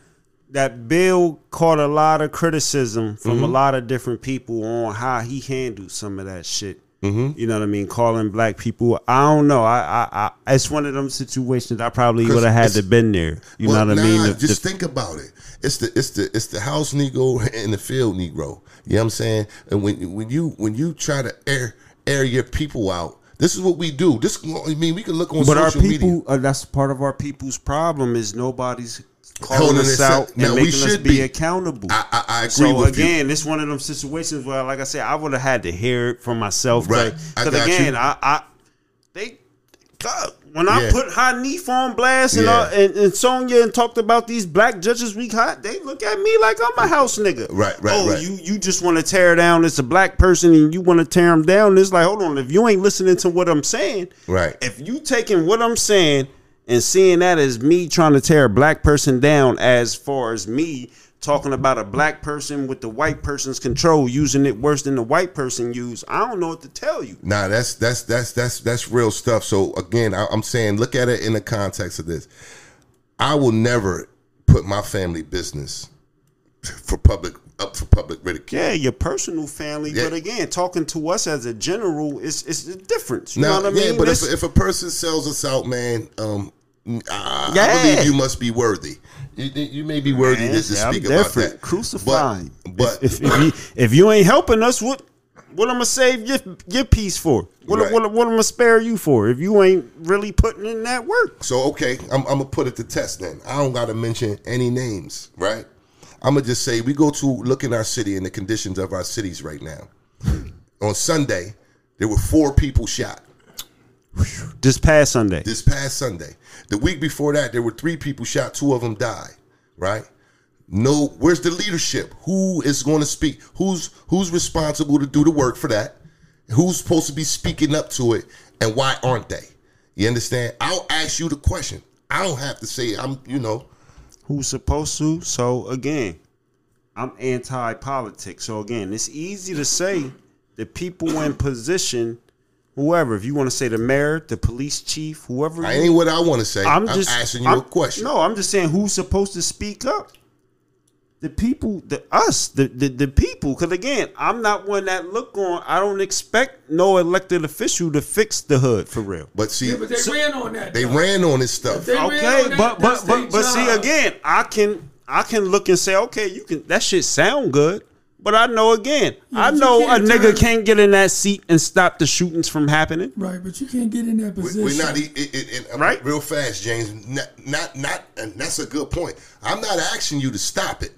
that bill caught a lot of criticism from Mm-hmm. a lot of different people on how he handled some of that shit. Mm-hmm. You know what I mean? Calling black people. I don't know. I, I, I it's one of them situations. I probably would have had to been there. You Well, know what I mean? The- just the- think about it. It's the it's the it's the house Negro and the field Negro. You know what I'm saying? And when when you when you try to air air your people out, this is what we do. This I mean, we can look on but our people, uh, that's part of our people's problem is nobody's calling us out and Now, we making us should be, be. accountable. I, I, I agree so with you. again, it's one of them situations where, like I said, I would have had to hear it from myself. Right. Because again, you. I, I they God, when I Yeah. put Hanif on blast and, Yeah. uh, and and Sonya and talked about these black judges we got, they look at me like I'm a house nigga. Right, right, Oh, right. you you just want to tear down. It's a black person and you want to tear him down. It's like, hold on, if you ain't listening to what I'm saying, Right. if you taking what I'm saying and seeing that as me trying to tear a black person down, as far as me talking about a black person with the white person's control, using it worse than the white person used, I don't know what to tell you. Nah, that's that's that's that's that's real stuff. So again, I, I'm saying, look at it in the context of this. I will never put my family business for public up for public ridicule. Yeah, your personal family, Yeah. but again, talking to us as a general is is a difference. You Now, know what I mean? yeah, but if, if a person sells us out, man, um, I, Yeah. I believe you must be worthy. You, you may be worthy Man, to, to yeah, I'm speak about different. that. But, but if, if, you, if you ain't helping us, what what I'm gonna save your your piece for? What Right. what, what I'm gonna spare you for? If you ain't really putting in that work, So okay, I'm, I'm gonna put it to test then. I don't gotta mention any names, right? I'm gonna just say we go to look in our city and the conditions of our cities right now. On Sunday, there were four people shot. this past Sunday. This past Sunday, the week before that, there were three people shot. Two of them died. Right? No, where's the leadership? Who is going to speak? Who's who's responsible to do the work for that? Who's supposed to be speaking up to it? And why aren't they? You understand? I'll ask you the question. I don't have to say I'm. You know. Who's supposed to. So again, I'm anti-politics. So again, it's easy to say the people in position, whoever. If you want to say the mayor, the police chief, whoever. I ain't what I want to say. I'm, I'm just asking you I'm- a question. No, I'm just saying who's supposed to speak up. The people, the us, the the, the people. Because again, I'm not one that look on. I don't expect no elected official to fix the hood for real. But see, Yeah, but they ran on that. they though. ran on this stuff. They Okay, that, but but but but see again, I can I can look and say, okay, you can that shit sound good, but I know again, I know a nigga turn- can't get in that seat and stop the shootings from happening. Right, but you can't get in that position. We're not, it, it, it, Right. Real fast, James. Not, not, not, and that's a good point. I'm not asking you to stop it,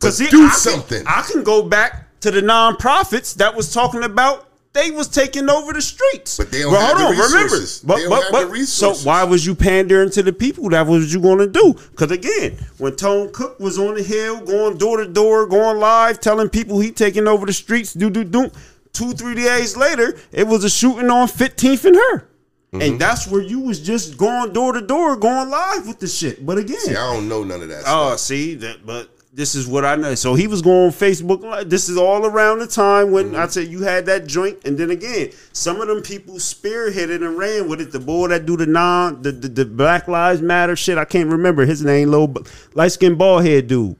but Cause see, do I can- something. I can go back to the nonprofits that was talking about they was taking over the streets. But they don't Well, have hold the on, remember, resources. but They don't but have but the resources. so why was you pandering to the people? That was what you going to do? Because again, when Tone Cook was on the hill, going door to door, going live, telling people he taking over the streets, do do do. Two three days later, it was a shooting on 15th and Herr. Mm-hmm. And that's where you was just going door to door, going live with the shit. But again, See, I don't know none of that. Oh, stuff. see that, but this is what I know. So he was going on Facebook. Live. This is all around the time when Mm-hmm. I said you had that joint, and then again, some of them people spearheaded and ran with it. The boy that do the non, the the, the Black Lives Matter shit. I can't remember his name. Low light skinned bald head dude.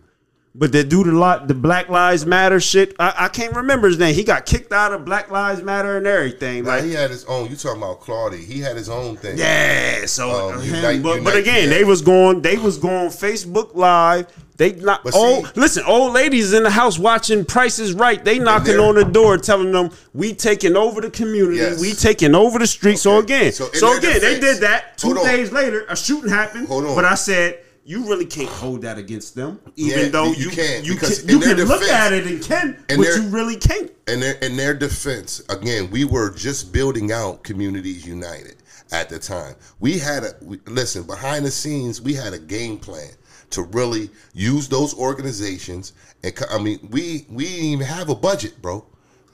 But the dude, the lot, the Black Lives Matter shit, I, I can't remember his name. He got kicked out of Black Lives Matter and everything. Now, Like, he had his own. You talking about Claudie? He had his own thing. yeah, so Um, him- Unite- but, but again, Together. they was going, they was going Facebook Live. They not But old. listen, old ladies in the house watching Prices Right. They knocking on the door, telling them we taking over the community, Yes. we taking over the street. So again, So so, again, they did that. Two on. days later, a shooting happened. Hold on. But I said. You really can't hold that against them, even Yeah, though you you can't, you can, you can look at it and can, but their- you really can't. And their in their defense, again, we were just building out Communities United at the time. We had a we, listen behind the scenes. We had a game plan to really use those organizations. And I mean, we we didn't even have a budget, bro.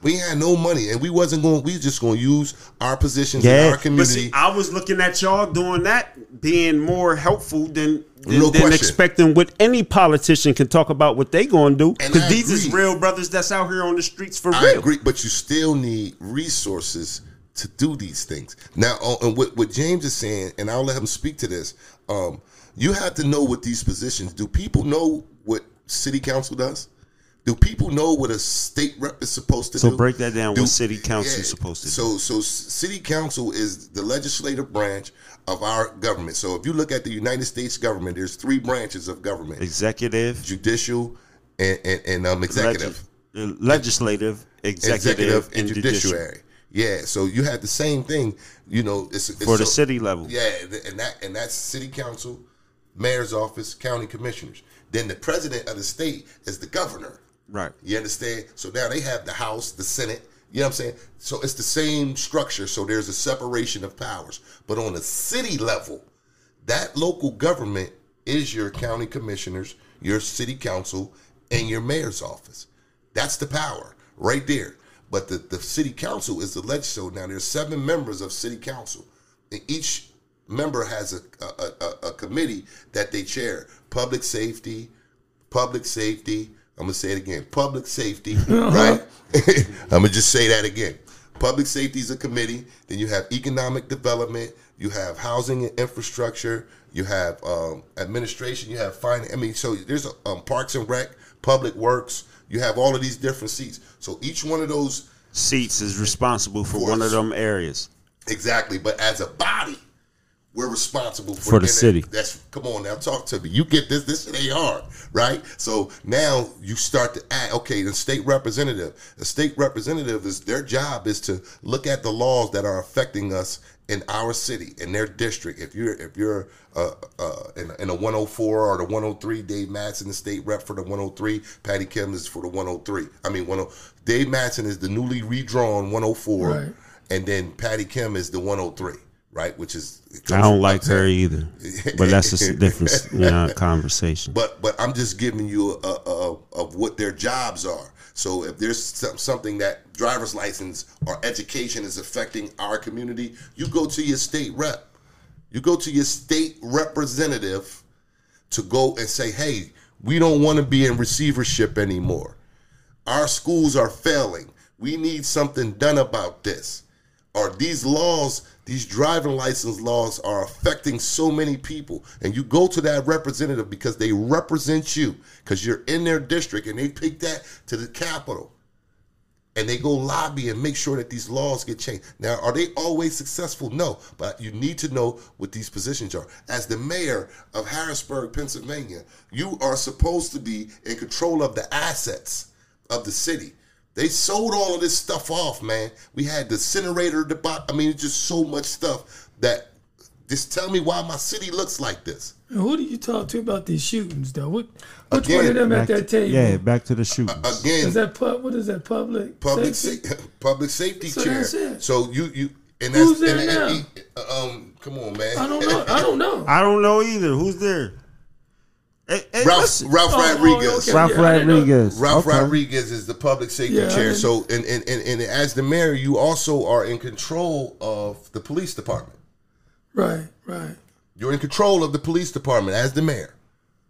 We had no money, and we wasn't going. We just going to use our positions in our But community. see, I was looking at y'all doing that, being more helpful than than, No than expecting what any politician can talk about what they gonna do. Because I these is real brothers that's out here on the streets for I real. agree, but you still need resources to do these things. Now, uh, and what, what James is saying, and I'll let him speak to this. Um, you have to know what these positions do. People know what city council does. Do people know what a state rep is supposed to So do? So break that down. Do- what city council is supposed to do? so, so city council is the legislative branch of our government. So, if you look at the United States government, there's three branches of government: Executive, judicial and, and, and um, executive. legis- uh, legislative, executive, and, and judicial judiciary. Yeah, so you have the same thing. You know, it's, it's for the so- city level. Yeah, and that and that's city council, mayor's office, county commissioners. Then the president of the state is the governor. Right. You understand? So now they have the House, the Senate. You know what I'm saying? So it's the same structure. So there's a separation of powers. But on a city level, that local government is your county commissioners, your city council, and your mayor's office. That's the power right there. But the, the city council is the legislature. Now there's seven members of city council, and each member has a, a, a, a committee that they chair: public safety, public safety. I'm gonna say it again: public safety. Right? I'm gonna just say that again. Public safety is a committee. Then you have economic development. You have housing and infrastructure. You have um, administration. You have finance. I mean, so there's a, um, parks and rec, public works. You have all of these different seats. So each one of those Seats is responsible for one of them areas. Exactly, but as a body, we're responsible for, For the and city. That's come on now, talk to me. You get this. This ain't hard, right? So now you start to act. Okay, the state representative. The state representative is their job is to look at the laws that are affecting us in our city, in their district. If you're if you're uh, uh, in, in a 104 or the 103, Dave Madsen, the state rep for the 103, Patty Kim is for the 103. I mean, 10, Dave Madsen is the newly redrawn 104 Right. and then Patty Kim is the 103, right? Which is I don't like her either, but that's a different you know, conversation. But but I'm just giving you a, a, a- of what their jobs are. So if there's some, something that driver's license or education is affecting our community, you go to your state rep. You go to your state representative to go and say, "Hey, we don't want to be in receivership anymore. Our schools are failing. We need something done about this." Or these laws, these driving license laws are affecting so many people. And you go to that representative because they represent you, because you're in their district and they take that to the Capitol. And they go lobby and make sure that these laws get changed. Now, are they always successful? No, but you need to know what these positions are. As the mayor of Harrisburg, Pennsylvania, you are supposed to be in control of the assets of the city. They sold all of this stuff off, man. We had the incinerator, the bot. I mean, it's just so much stuff that just tell me why my city looks like this. And who do you talk to about these shootings, though? What, which Again, one of them at that to- table? yeah, back to the shooting. Again, Is that pub? What is that? Public. public safety? sa- public safety So chair. that's it. So you you and that's Who's there and, and- now? and- um come on, man. I don't know. I don't know. I don't know either. Who's there? Hey, hey, Ralph listen. Ralph Oh, oh, Rodriguez. okay. Ralph Yeah, I didn't know. Rodriguez. Ralph Okay. Rodriguez is the public safety Yeah, chair. So and, and, and, and as the mayor, you also are in control of the police department. Right, right. You're in control of the police department as the mayor.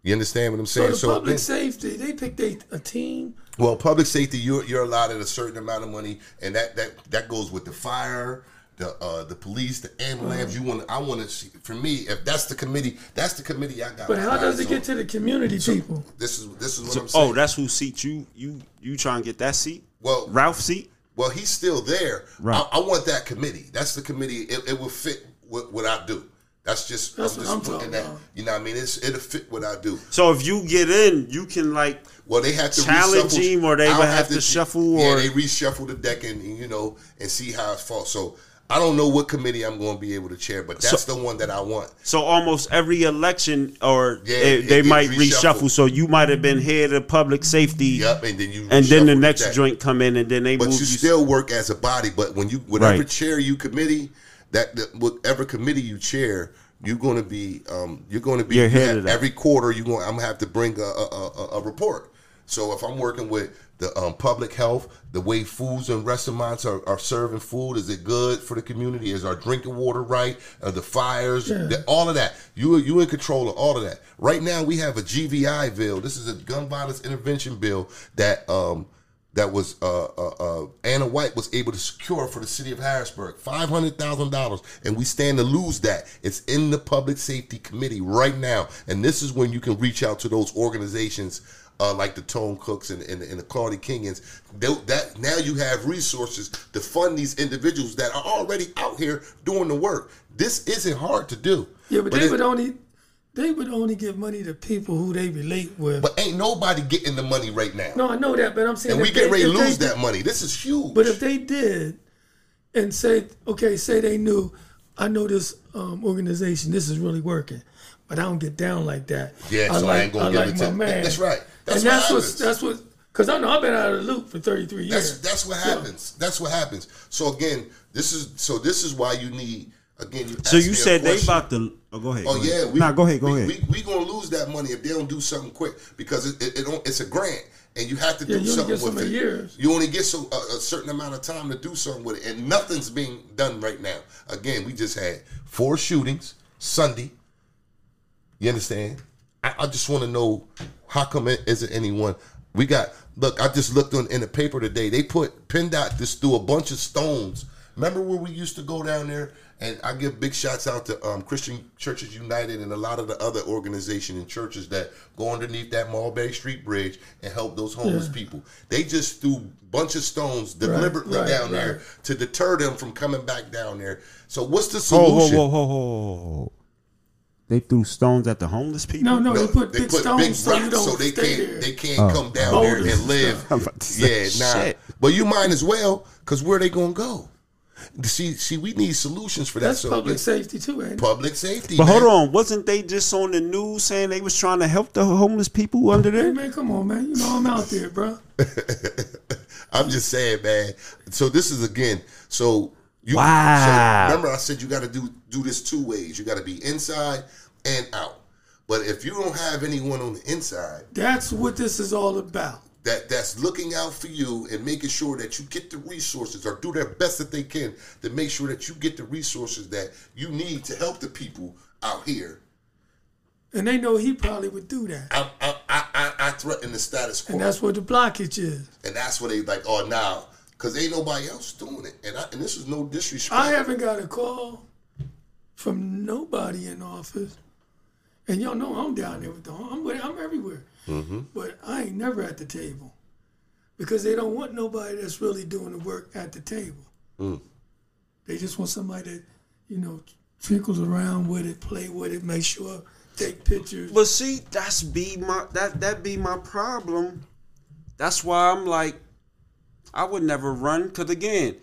You understand what I'm So saying? the So, public then- safety, they picked a, a team. well, public safety, you're you're allowed a certain amount of money, and that that that goes with the fire, the uh, the police, the ambulance. You want, I want to see. For me, if that's the committee, that's the committee I got. But how does eyes it get to the community people? This is this is what So- I'm saying. oh, that's who seat you you you trying to get that seat? Well- Ralph seat. Well, he's still there. Right. I, I want that committee. That's the committee. It, it will fit what, what I do. That's just That's I'm what just I'm putting talking that. about. You know what I mean? It's it'll fit what I do. So if you get in, you can like Well, they have to Challenge reshuffle- him, or they I'll would have to shuffle, Yeah, or- they reshuffle the deck and, and, you know and see how it falls. So I don't know what committee I'm going to be able to chair, but that's the one that I want. so almost every election or Yeah, it they gets might reshuffled. reshuffle. So you might have been head of public safety, Yep, and then you and then the next joint come in, and then they But move you you. still work as a body. But when you whatever Right. chair you committee, that, that whatever committee you chair, you're going to be um, you're going to be head of that. every quarter. You going I'm gonna have to bring a, a, a, a report. So if I'm working with the um, public health, the way foods and restaurants are, are serving food, is it good for the community? Is our drinking water right? Are the fires, Yeah. the- all of that. You you in control of all of that. Right now we have a GVI bill. This is a gun violence intervention bill that um, that was uh, uh, uh, Anna White was able to secure for the city of Harrisburg, five hundred thousand dollars, and we stand to lose that. It's in the public safety committee right now, and this is when you can reach out to those organizations. Uh, like the Tone Cooks and, and, and the Claudia Kingans, They- that now you have resources to fund these individuals that are already out here doing the work. This isn't hard to do. Yeah, but, they would only they would only give money to people who they relate with. But ain't nobody getting the money right now. no, I know that, but I'm saying and we get ready to lose that money. This is huge. But if they did, and say, okay, say they knew, I know this um, organization, this is really working, but I don't get down like that. Yeah, so I ain't gonna I give like it my to- man. that's right. That's and what that's what happens. that's what because I know I've been out of the loop for 33 years. that's what So- happens. That's what happens. So again, this is so this is why you need again. You So you said they about to. Oh, go ahead. Oh go ahead. yeah, we, nah, go ahead. Go we, ahead. We, we gonna lose that money if they don't do something quick because it, it, it don't, it's a grant and you have to Yeah, do you only something get so with many it. years. You only get so a, a certain amount of time to do something with it, and nothing's being done right now. Again, we just had four shootings Sunday. You understand? I, I just want to know how come it isn't anyone. We got look. I just looked on in the paper today. They put PennDOT just threw a bunch of stones. Remember where we used to go down there? And I give big shots out to um, Christian Churches United and a lot of the other organizations and churches that go underneath that Mulberry Street Bridge and help those homeless Yeah. people. They just threw a bunch of stones deliberately right, down right. there to deter them from coming back down there. So what's the solution? whoa, whoa, whoa, whoa, whoa. They threw stones at the homeless people. No, no, No, they put big stones big so you rocks don't so they stay can't there. they can't oh. come down Oh. there and and live. stuff. I'm about to say, Yeah, nah. shit. But you might as well, cause where they gonna go? See, see, we need solutions for that. That's so public it's safety too, ain't it? public safety. But man. hold on, wasn't they just on the news saying they was trying to help the homeless people under Hey there? man, come on, man. You know I'm out there, bro. I'm just saying, man. So this is again. So you. Wow. So remember, I said you got to do do this two ways. You got to be inside and out. But if you don't have anyone on the inside, That's what this is all about. that that's looking out for you and making sure that you get the resources or do their best that they can to make sure that you get the resources that you need to help the people out here. And they know he probably would do that. I I I, I, I threaten the status quo, And that's what the blockage is. and that's what they like. Oh, now because ain't nobody else doing it, and I, and this is no disrespect. I haven't got a call from nobody in office. And y'all know I'm down there with the I'm with, I'm everywhere. Mm-hmm. But I ain't never at the table. Because they don't want nobody that's really doing the work at the table. Mm. They just want somebody that, you know, trickles around with it, play with it, make sure, take pictures. But see, that's be my that that be my problem. That's why I'm like, I would never run. Cause again,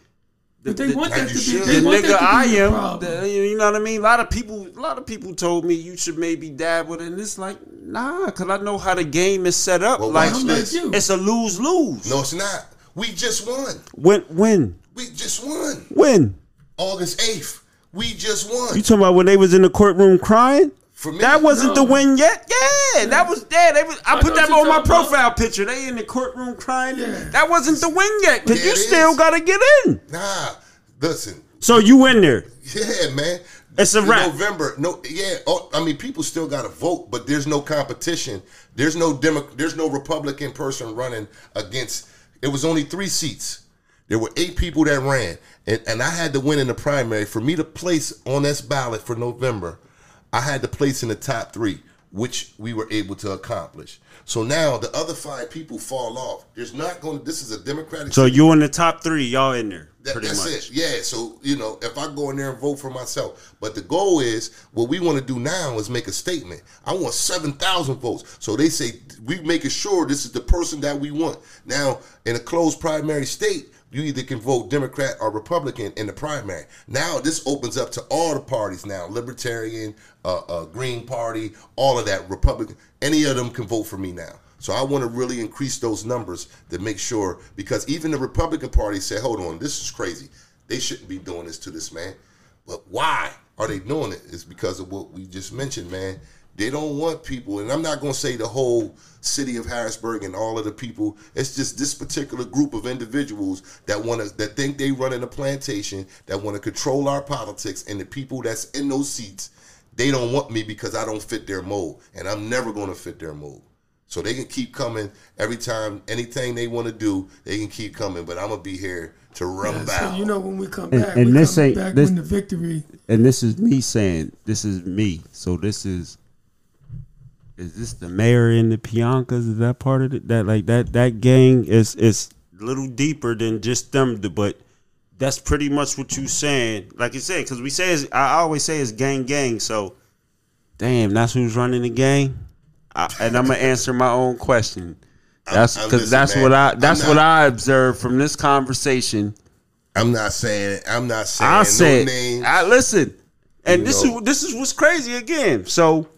the, But they the- want and that to you be they the nigga to I am, the- you know what I mean. A lot of people, a lot of people told me you should maybe dabble, and it's like, nah, cause I know how the game is set up. Well, like like this. you. it's a lose lose. No, it's not. We just won. When when We just won. when August eighth. We just won. you talking about when they was in the courtroom crying? For me, That wasn't No. the win yet. Yeah, that was yeah. They was, I I put that on my you're talking profile picture. They in the courtroom crying. Yeah. That wasn't the win yet because Yeah, you still is. got to get in. Nah, listen. So you in there? Yeah, man. It's a In wrap. November. No, yeah. Oh, I mean, people still got to vote, but there's no competition. There's no Demo- There's no Republican person running against. It was only three seats. There were eight people that ran, and, and I had to win in the primary. For me to place on this ballot for November, I had to place in the top three, which we were able to accomplish. So now the other five people fall off. There's not going. to This is a Democratic. So you in the top three? Y'all in there? That- pretty that's much. it. Yeah. So you know, if I go in there and vote for myself, but the goal is what we want to do now is make a statement. I want seven thousand votes. So they say we making sure this is the person that we want. Now in a closed primary state. You either can vote Democrat or Republican in the primary. Now this opens up to all the parties. Now Libertarian, uh, uh, Green Party, all of that Republican. Any of them can vote for me now. So I want to really increase those numbers to make sure because even the Republican Party said, "Hold on, this is crazy. They shouldn't be doing this to this man." But why are they doing it? It's because of what we just mentioned, man. They don't want people, and I'm not going to say the whole city of Harrisburg and all of the people. It's just this particular group of individuals that want to that think they run in a plantation that want to control our politics, and the people that's in those seats, they don't want me because I don't fit their mold, and I'm never going to fit their mold. So they can keep coming every time, anything they want to do, they can keep coming. But I'm gonna be here to run Yeah, back. so you know when we come And- back, and we this ain't- back this- when the victory. and this is me saying this is me. So this is is this the mayor and the Piankas? Is that part of it? That like that that gang is is a little deeper than just them. But that's pretty much what you saying. Like you said, because we say I always say it's gang gang. So damn, that's who's running the gang. I, and I'm gonna answer my own question. That's uh, uh, because that's man, what I that's not- what I observed from this conversation. I'm not saying. I'm not saying I no said, names. I listen, and You this know. is this is what's crazy again. So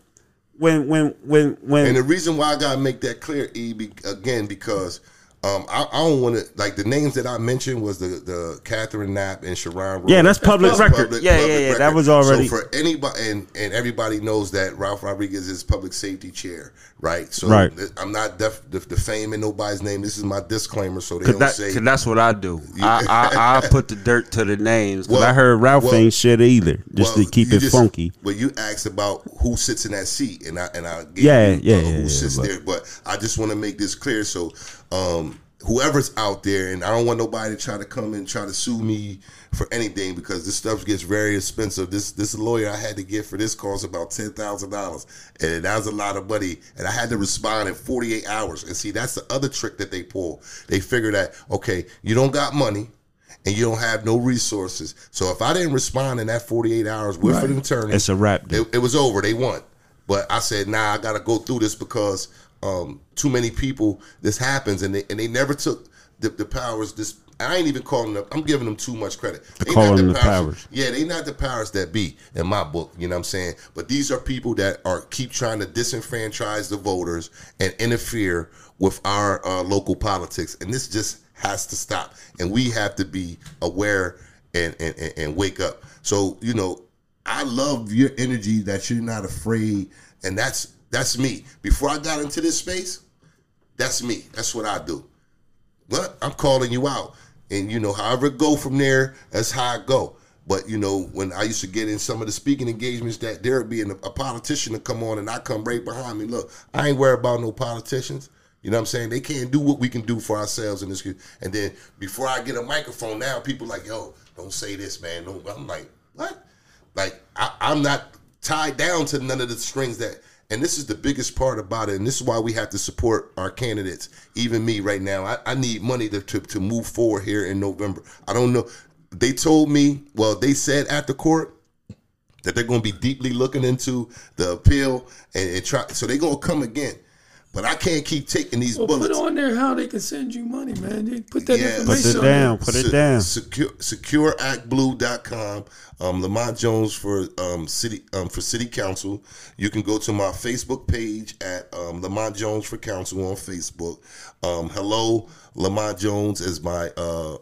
when when when when And the reason why I gotta make that clear, E, be, again, because um, I, I don't want to like the names that I mentioned was the the Catherine Knapp and Sharon. Yeah, that's public That's record. Yeah, yeah, yeah, that was already- So for anybody, and and everybody knows that Ralph Rodriguez is public safety chair, right? So Right. I'm not def, def, defaming nobody's name. This is my disclaimer, so they don't that, say. that's what I do. I, I I put the dirt to the names because Well, I heard Ralph well, ain't shit either. Just Well, to keep it just- funky. Well, you asked about who sits in that seat, and I and I gave Yeah, you, yeah, uh, yeah, who yeah, sits but- there. But I just want to make this clear. So, um, whoever's out there, and I don't want nobody to try to come and try to sue me for anything because this stuff gets very expensive. This this lawyer I had to get for this cost about ten thousand dollars, and that was a lot of money. And I had to respond in forty eight hours. And see, that's the other trick that they pull. They figure that okay, you don't got money and you don't have no resources. So if I didn't respond in that 48 hours with Right. an attorney, It's a wrap. it, it was over. They won. But I said, nah, I got to go through this because um, too many people, this happens. And they, and they never took the, the powers. This I ain't even calling them, I'm giving them too much credit. They calling them the powers. Yeah, they not the powers that be in my book. You know what I'm saying? But these are people that are keep trying to disenfranchise the voters and interfere with our uh, local politics. And this just has to stop. And we have to be aware and, and, and, and wake up. So, you know, I love your energy that you're not afraid. And that's that's me. Before I got into this space, that's me. That's what I do. But I'm calling you out. And you know, however it go from there, that's how I go. But you know, when I used to get in some of the speaking engagements, that there would be an, a politician to come on, and I come right behind me. Look, I ain't worried about no politicians. You know what I'm saying? They can't do what we can do for ourselves in this. And then before I get a microphone, now people like, yo, don't say this, man. No, I'm like, what? Like I, I'm not tied down to none of the strings that. And this is the biggest part about it, and this is why we have to support our candidates. Even me right now, I, I need money to, to to move forward here in November. I don't know. They told me, well, they said at the court that they're going to be deeply looking into the appeal and, and try. So they're going to come again. But I can't keep taking these Well, put on there how they can send you money, man. They put that Yeah. information Put it down. there. Put it down. Secure, secureactblue.com. Um, Lamont Jones for um, city um, for city council. You can go to my Facebook page at um, Lamont Jones for council on Facebook. Um, hello, Lamont Jones is my uh,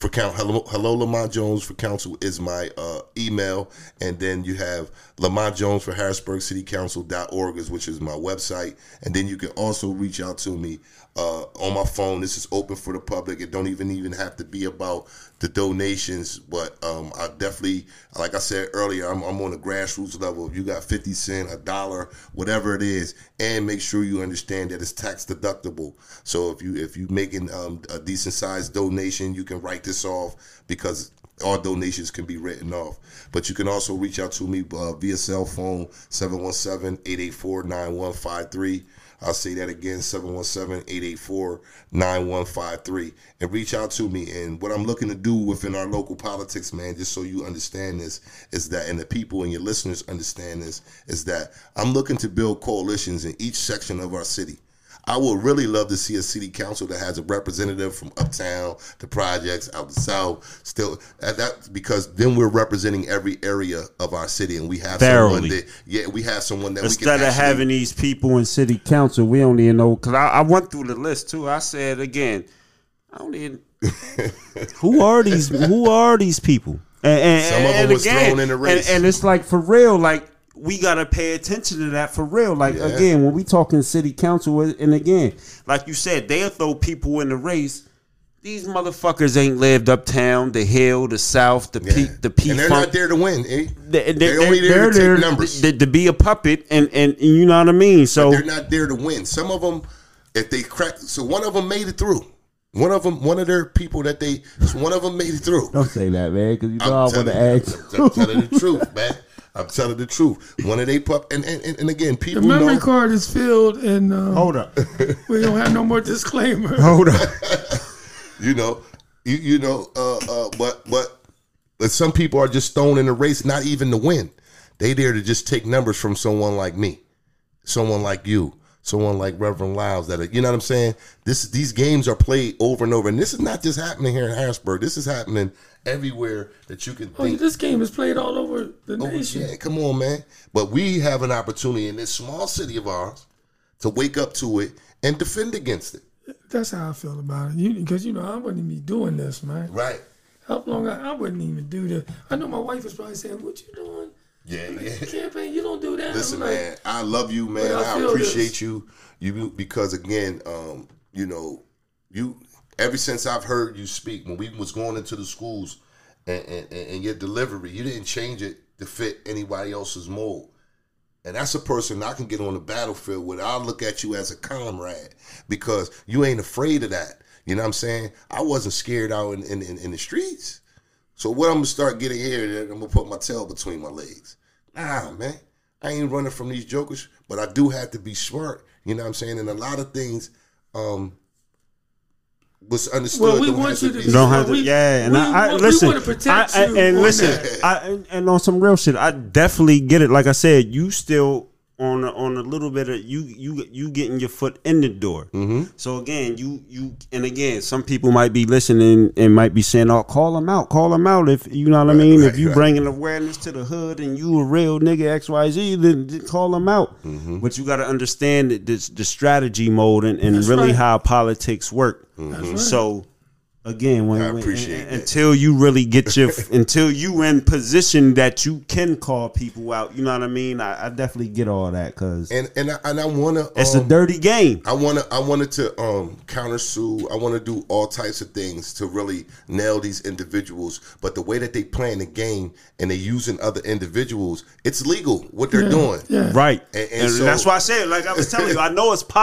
for count. Hello, hello, Lamont Jones for council is my uh, email, and then you have Lamont Jones for Harrisburg City Council.org which is my website, and then you can also reach out to me uh, on my phone. This is open for the public. It don't even even have to be about the donations, but um, I definitely, like I said earlier, I'm, I'm on the grassroots level. If you got 50 cent, a dollar, whatever it is, and make sure you understand that it's tax deductible. So if you if you making um, a decent sized donation, you can write this off because all donations can be written off. But you can also reach out to me uh, via cell phone 717-884-9153. I'll say that again 717-884-9153 and reach out to me and what I'm looking to do within our local politics man just so you understand this is that and the people and your listeners understand this is that I'm looking to build coalitions in each section of our city. I would really love to see a city council that has a representative from uptown, the projects, out the south. Still, that because then we're representing every area of our city, and we have someone that yeah, we have someone that we Instead of actually- having these people in city council, we don't even know. Because I, I went through the list too. I said again, I don't even. who are these? Who are these people? And, and, Some of them and was thrown in the and- race. and, it's like for real. Like we gotta pay attention to that for real. Like Yeah. again, when we talking city council, and again, like you said, they'll throw people in the race These motherfuckers ain't lived uptown, the hill, the south, the Yeah. P, the P and they're funk. not there to win. Eh? They, They're only there to take numbers. To, to be a puppet, and, and and you know what I mean. So they're not there to win. Some of them, if they crack, so one of them made it through. One of them, one of their people that they, one of them made it through. Don't say that, man, because you know I'm I want to ask. I'm telling the truth, man. I'm telling the truth. One of they pup, and and, and, and again, The people memory know. card is filled, and uh, hold up, we don't have no more disclaimer. hold up. you know, you you know, uh, uh, but but but some people are just thrown in the race, not even to win. They there to just take numbers from someone like me, someone like you, someone like Reverend Lyles. That are, you know what I'm saying. This these games are played over and over, and this is not just happening here in Harrisburg. This is happening everywhere that you can Oh, think. this game is played all over the Oh, nation. yeah, come on, man. But we have an opportunity in this small city of ours to wake up to it and defend against it. That's how I feel about it. Because you, know I wouldn't even be doing this, man. Right. How long I, I wouldn't even do this. I know my wife is probably saying, "What you doing? Yeah, yeah. Campaign? You don't do that." Listen, like, man, I love you, man. I I, appreciate this. you. You because again, um, you know, you ever since I've heard you speak when we was going into the schools and, and, and your delivery, you didn't change it to fit anybody else's mold. And that's a person I can get on the battlefield with. I'll look at you as a comrade because you ain't afraid of that. You know what I'm saying? I wasn't scared out in, in, in, in the streets. So what I'm gonna start getting here, I'm gonna put my tail between my legs. Nah, man. I ain't running from these jokers, but I do have to be smart. You know what I'm saying? And a lot of things um was understood. Well, we don't want have you to You don't have to, We- yeah. And we I, I we listen. wanna protect I, I- and listen. that. I, and, and on some real shit, I definitely get it. Like I said, you still on a, on a little bit of you you you getting your foot in the door. Mm-hmm. So again, you you and again, some people might be listening and might be saying, "Oh, call them out, call them out." If you know what I mean, right, if you right. bringing awareness to the hood and you a real nigga X Y Z, then, then call them out. Mm-hmm. But you got to understand that this the strategy mode and, and really right. how politics work. Mm-hmm. So again when, I when- appreciate un- that. until you really get your until you in position that you can call people out you know what i mean i, I definitely get all that because and and I, and I wanna it's um, a dirty game I wanna I wanted to um counter sue. I want to do all types of things to really nail these individuals. But the way that they playing the game and they using other individuals, it's legal what they're doing. yeah. right And- and, and so- that's why i said like i was telling you i know it's politics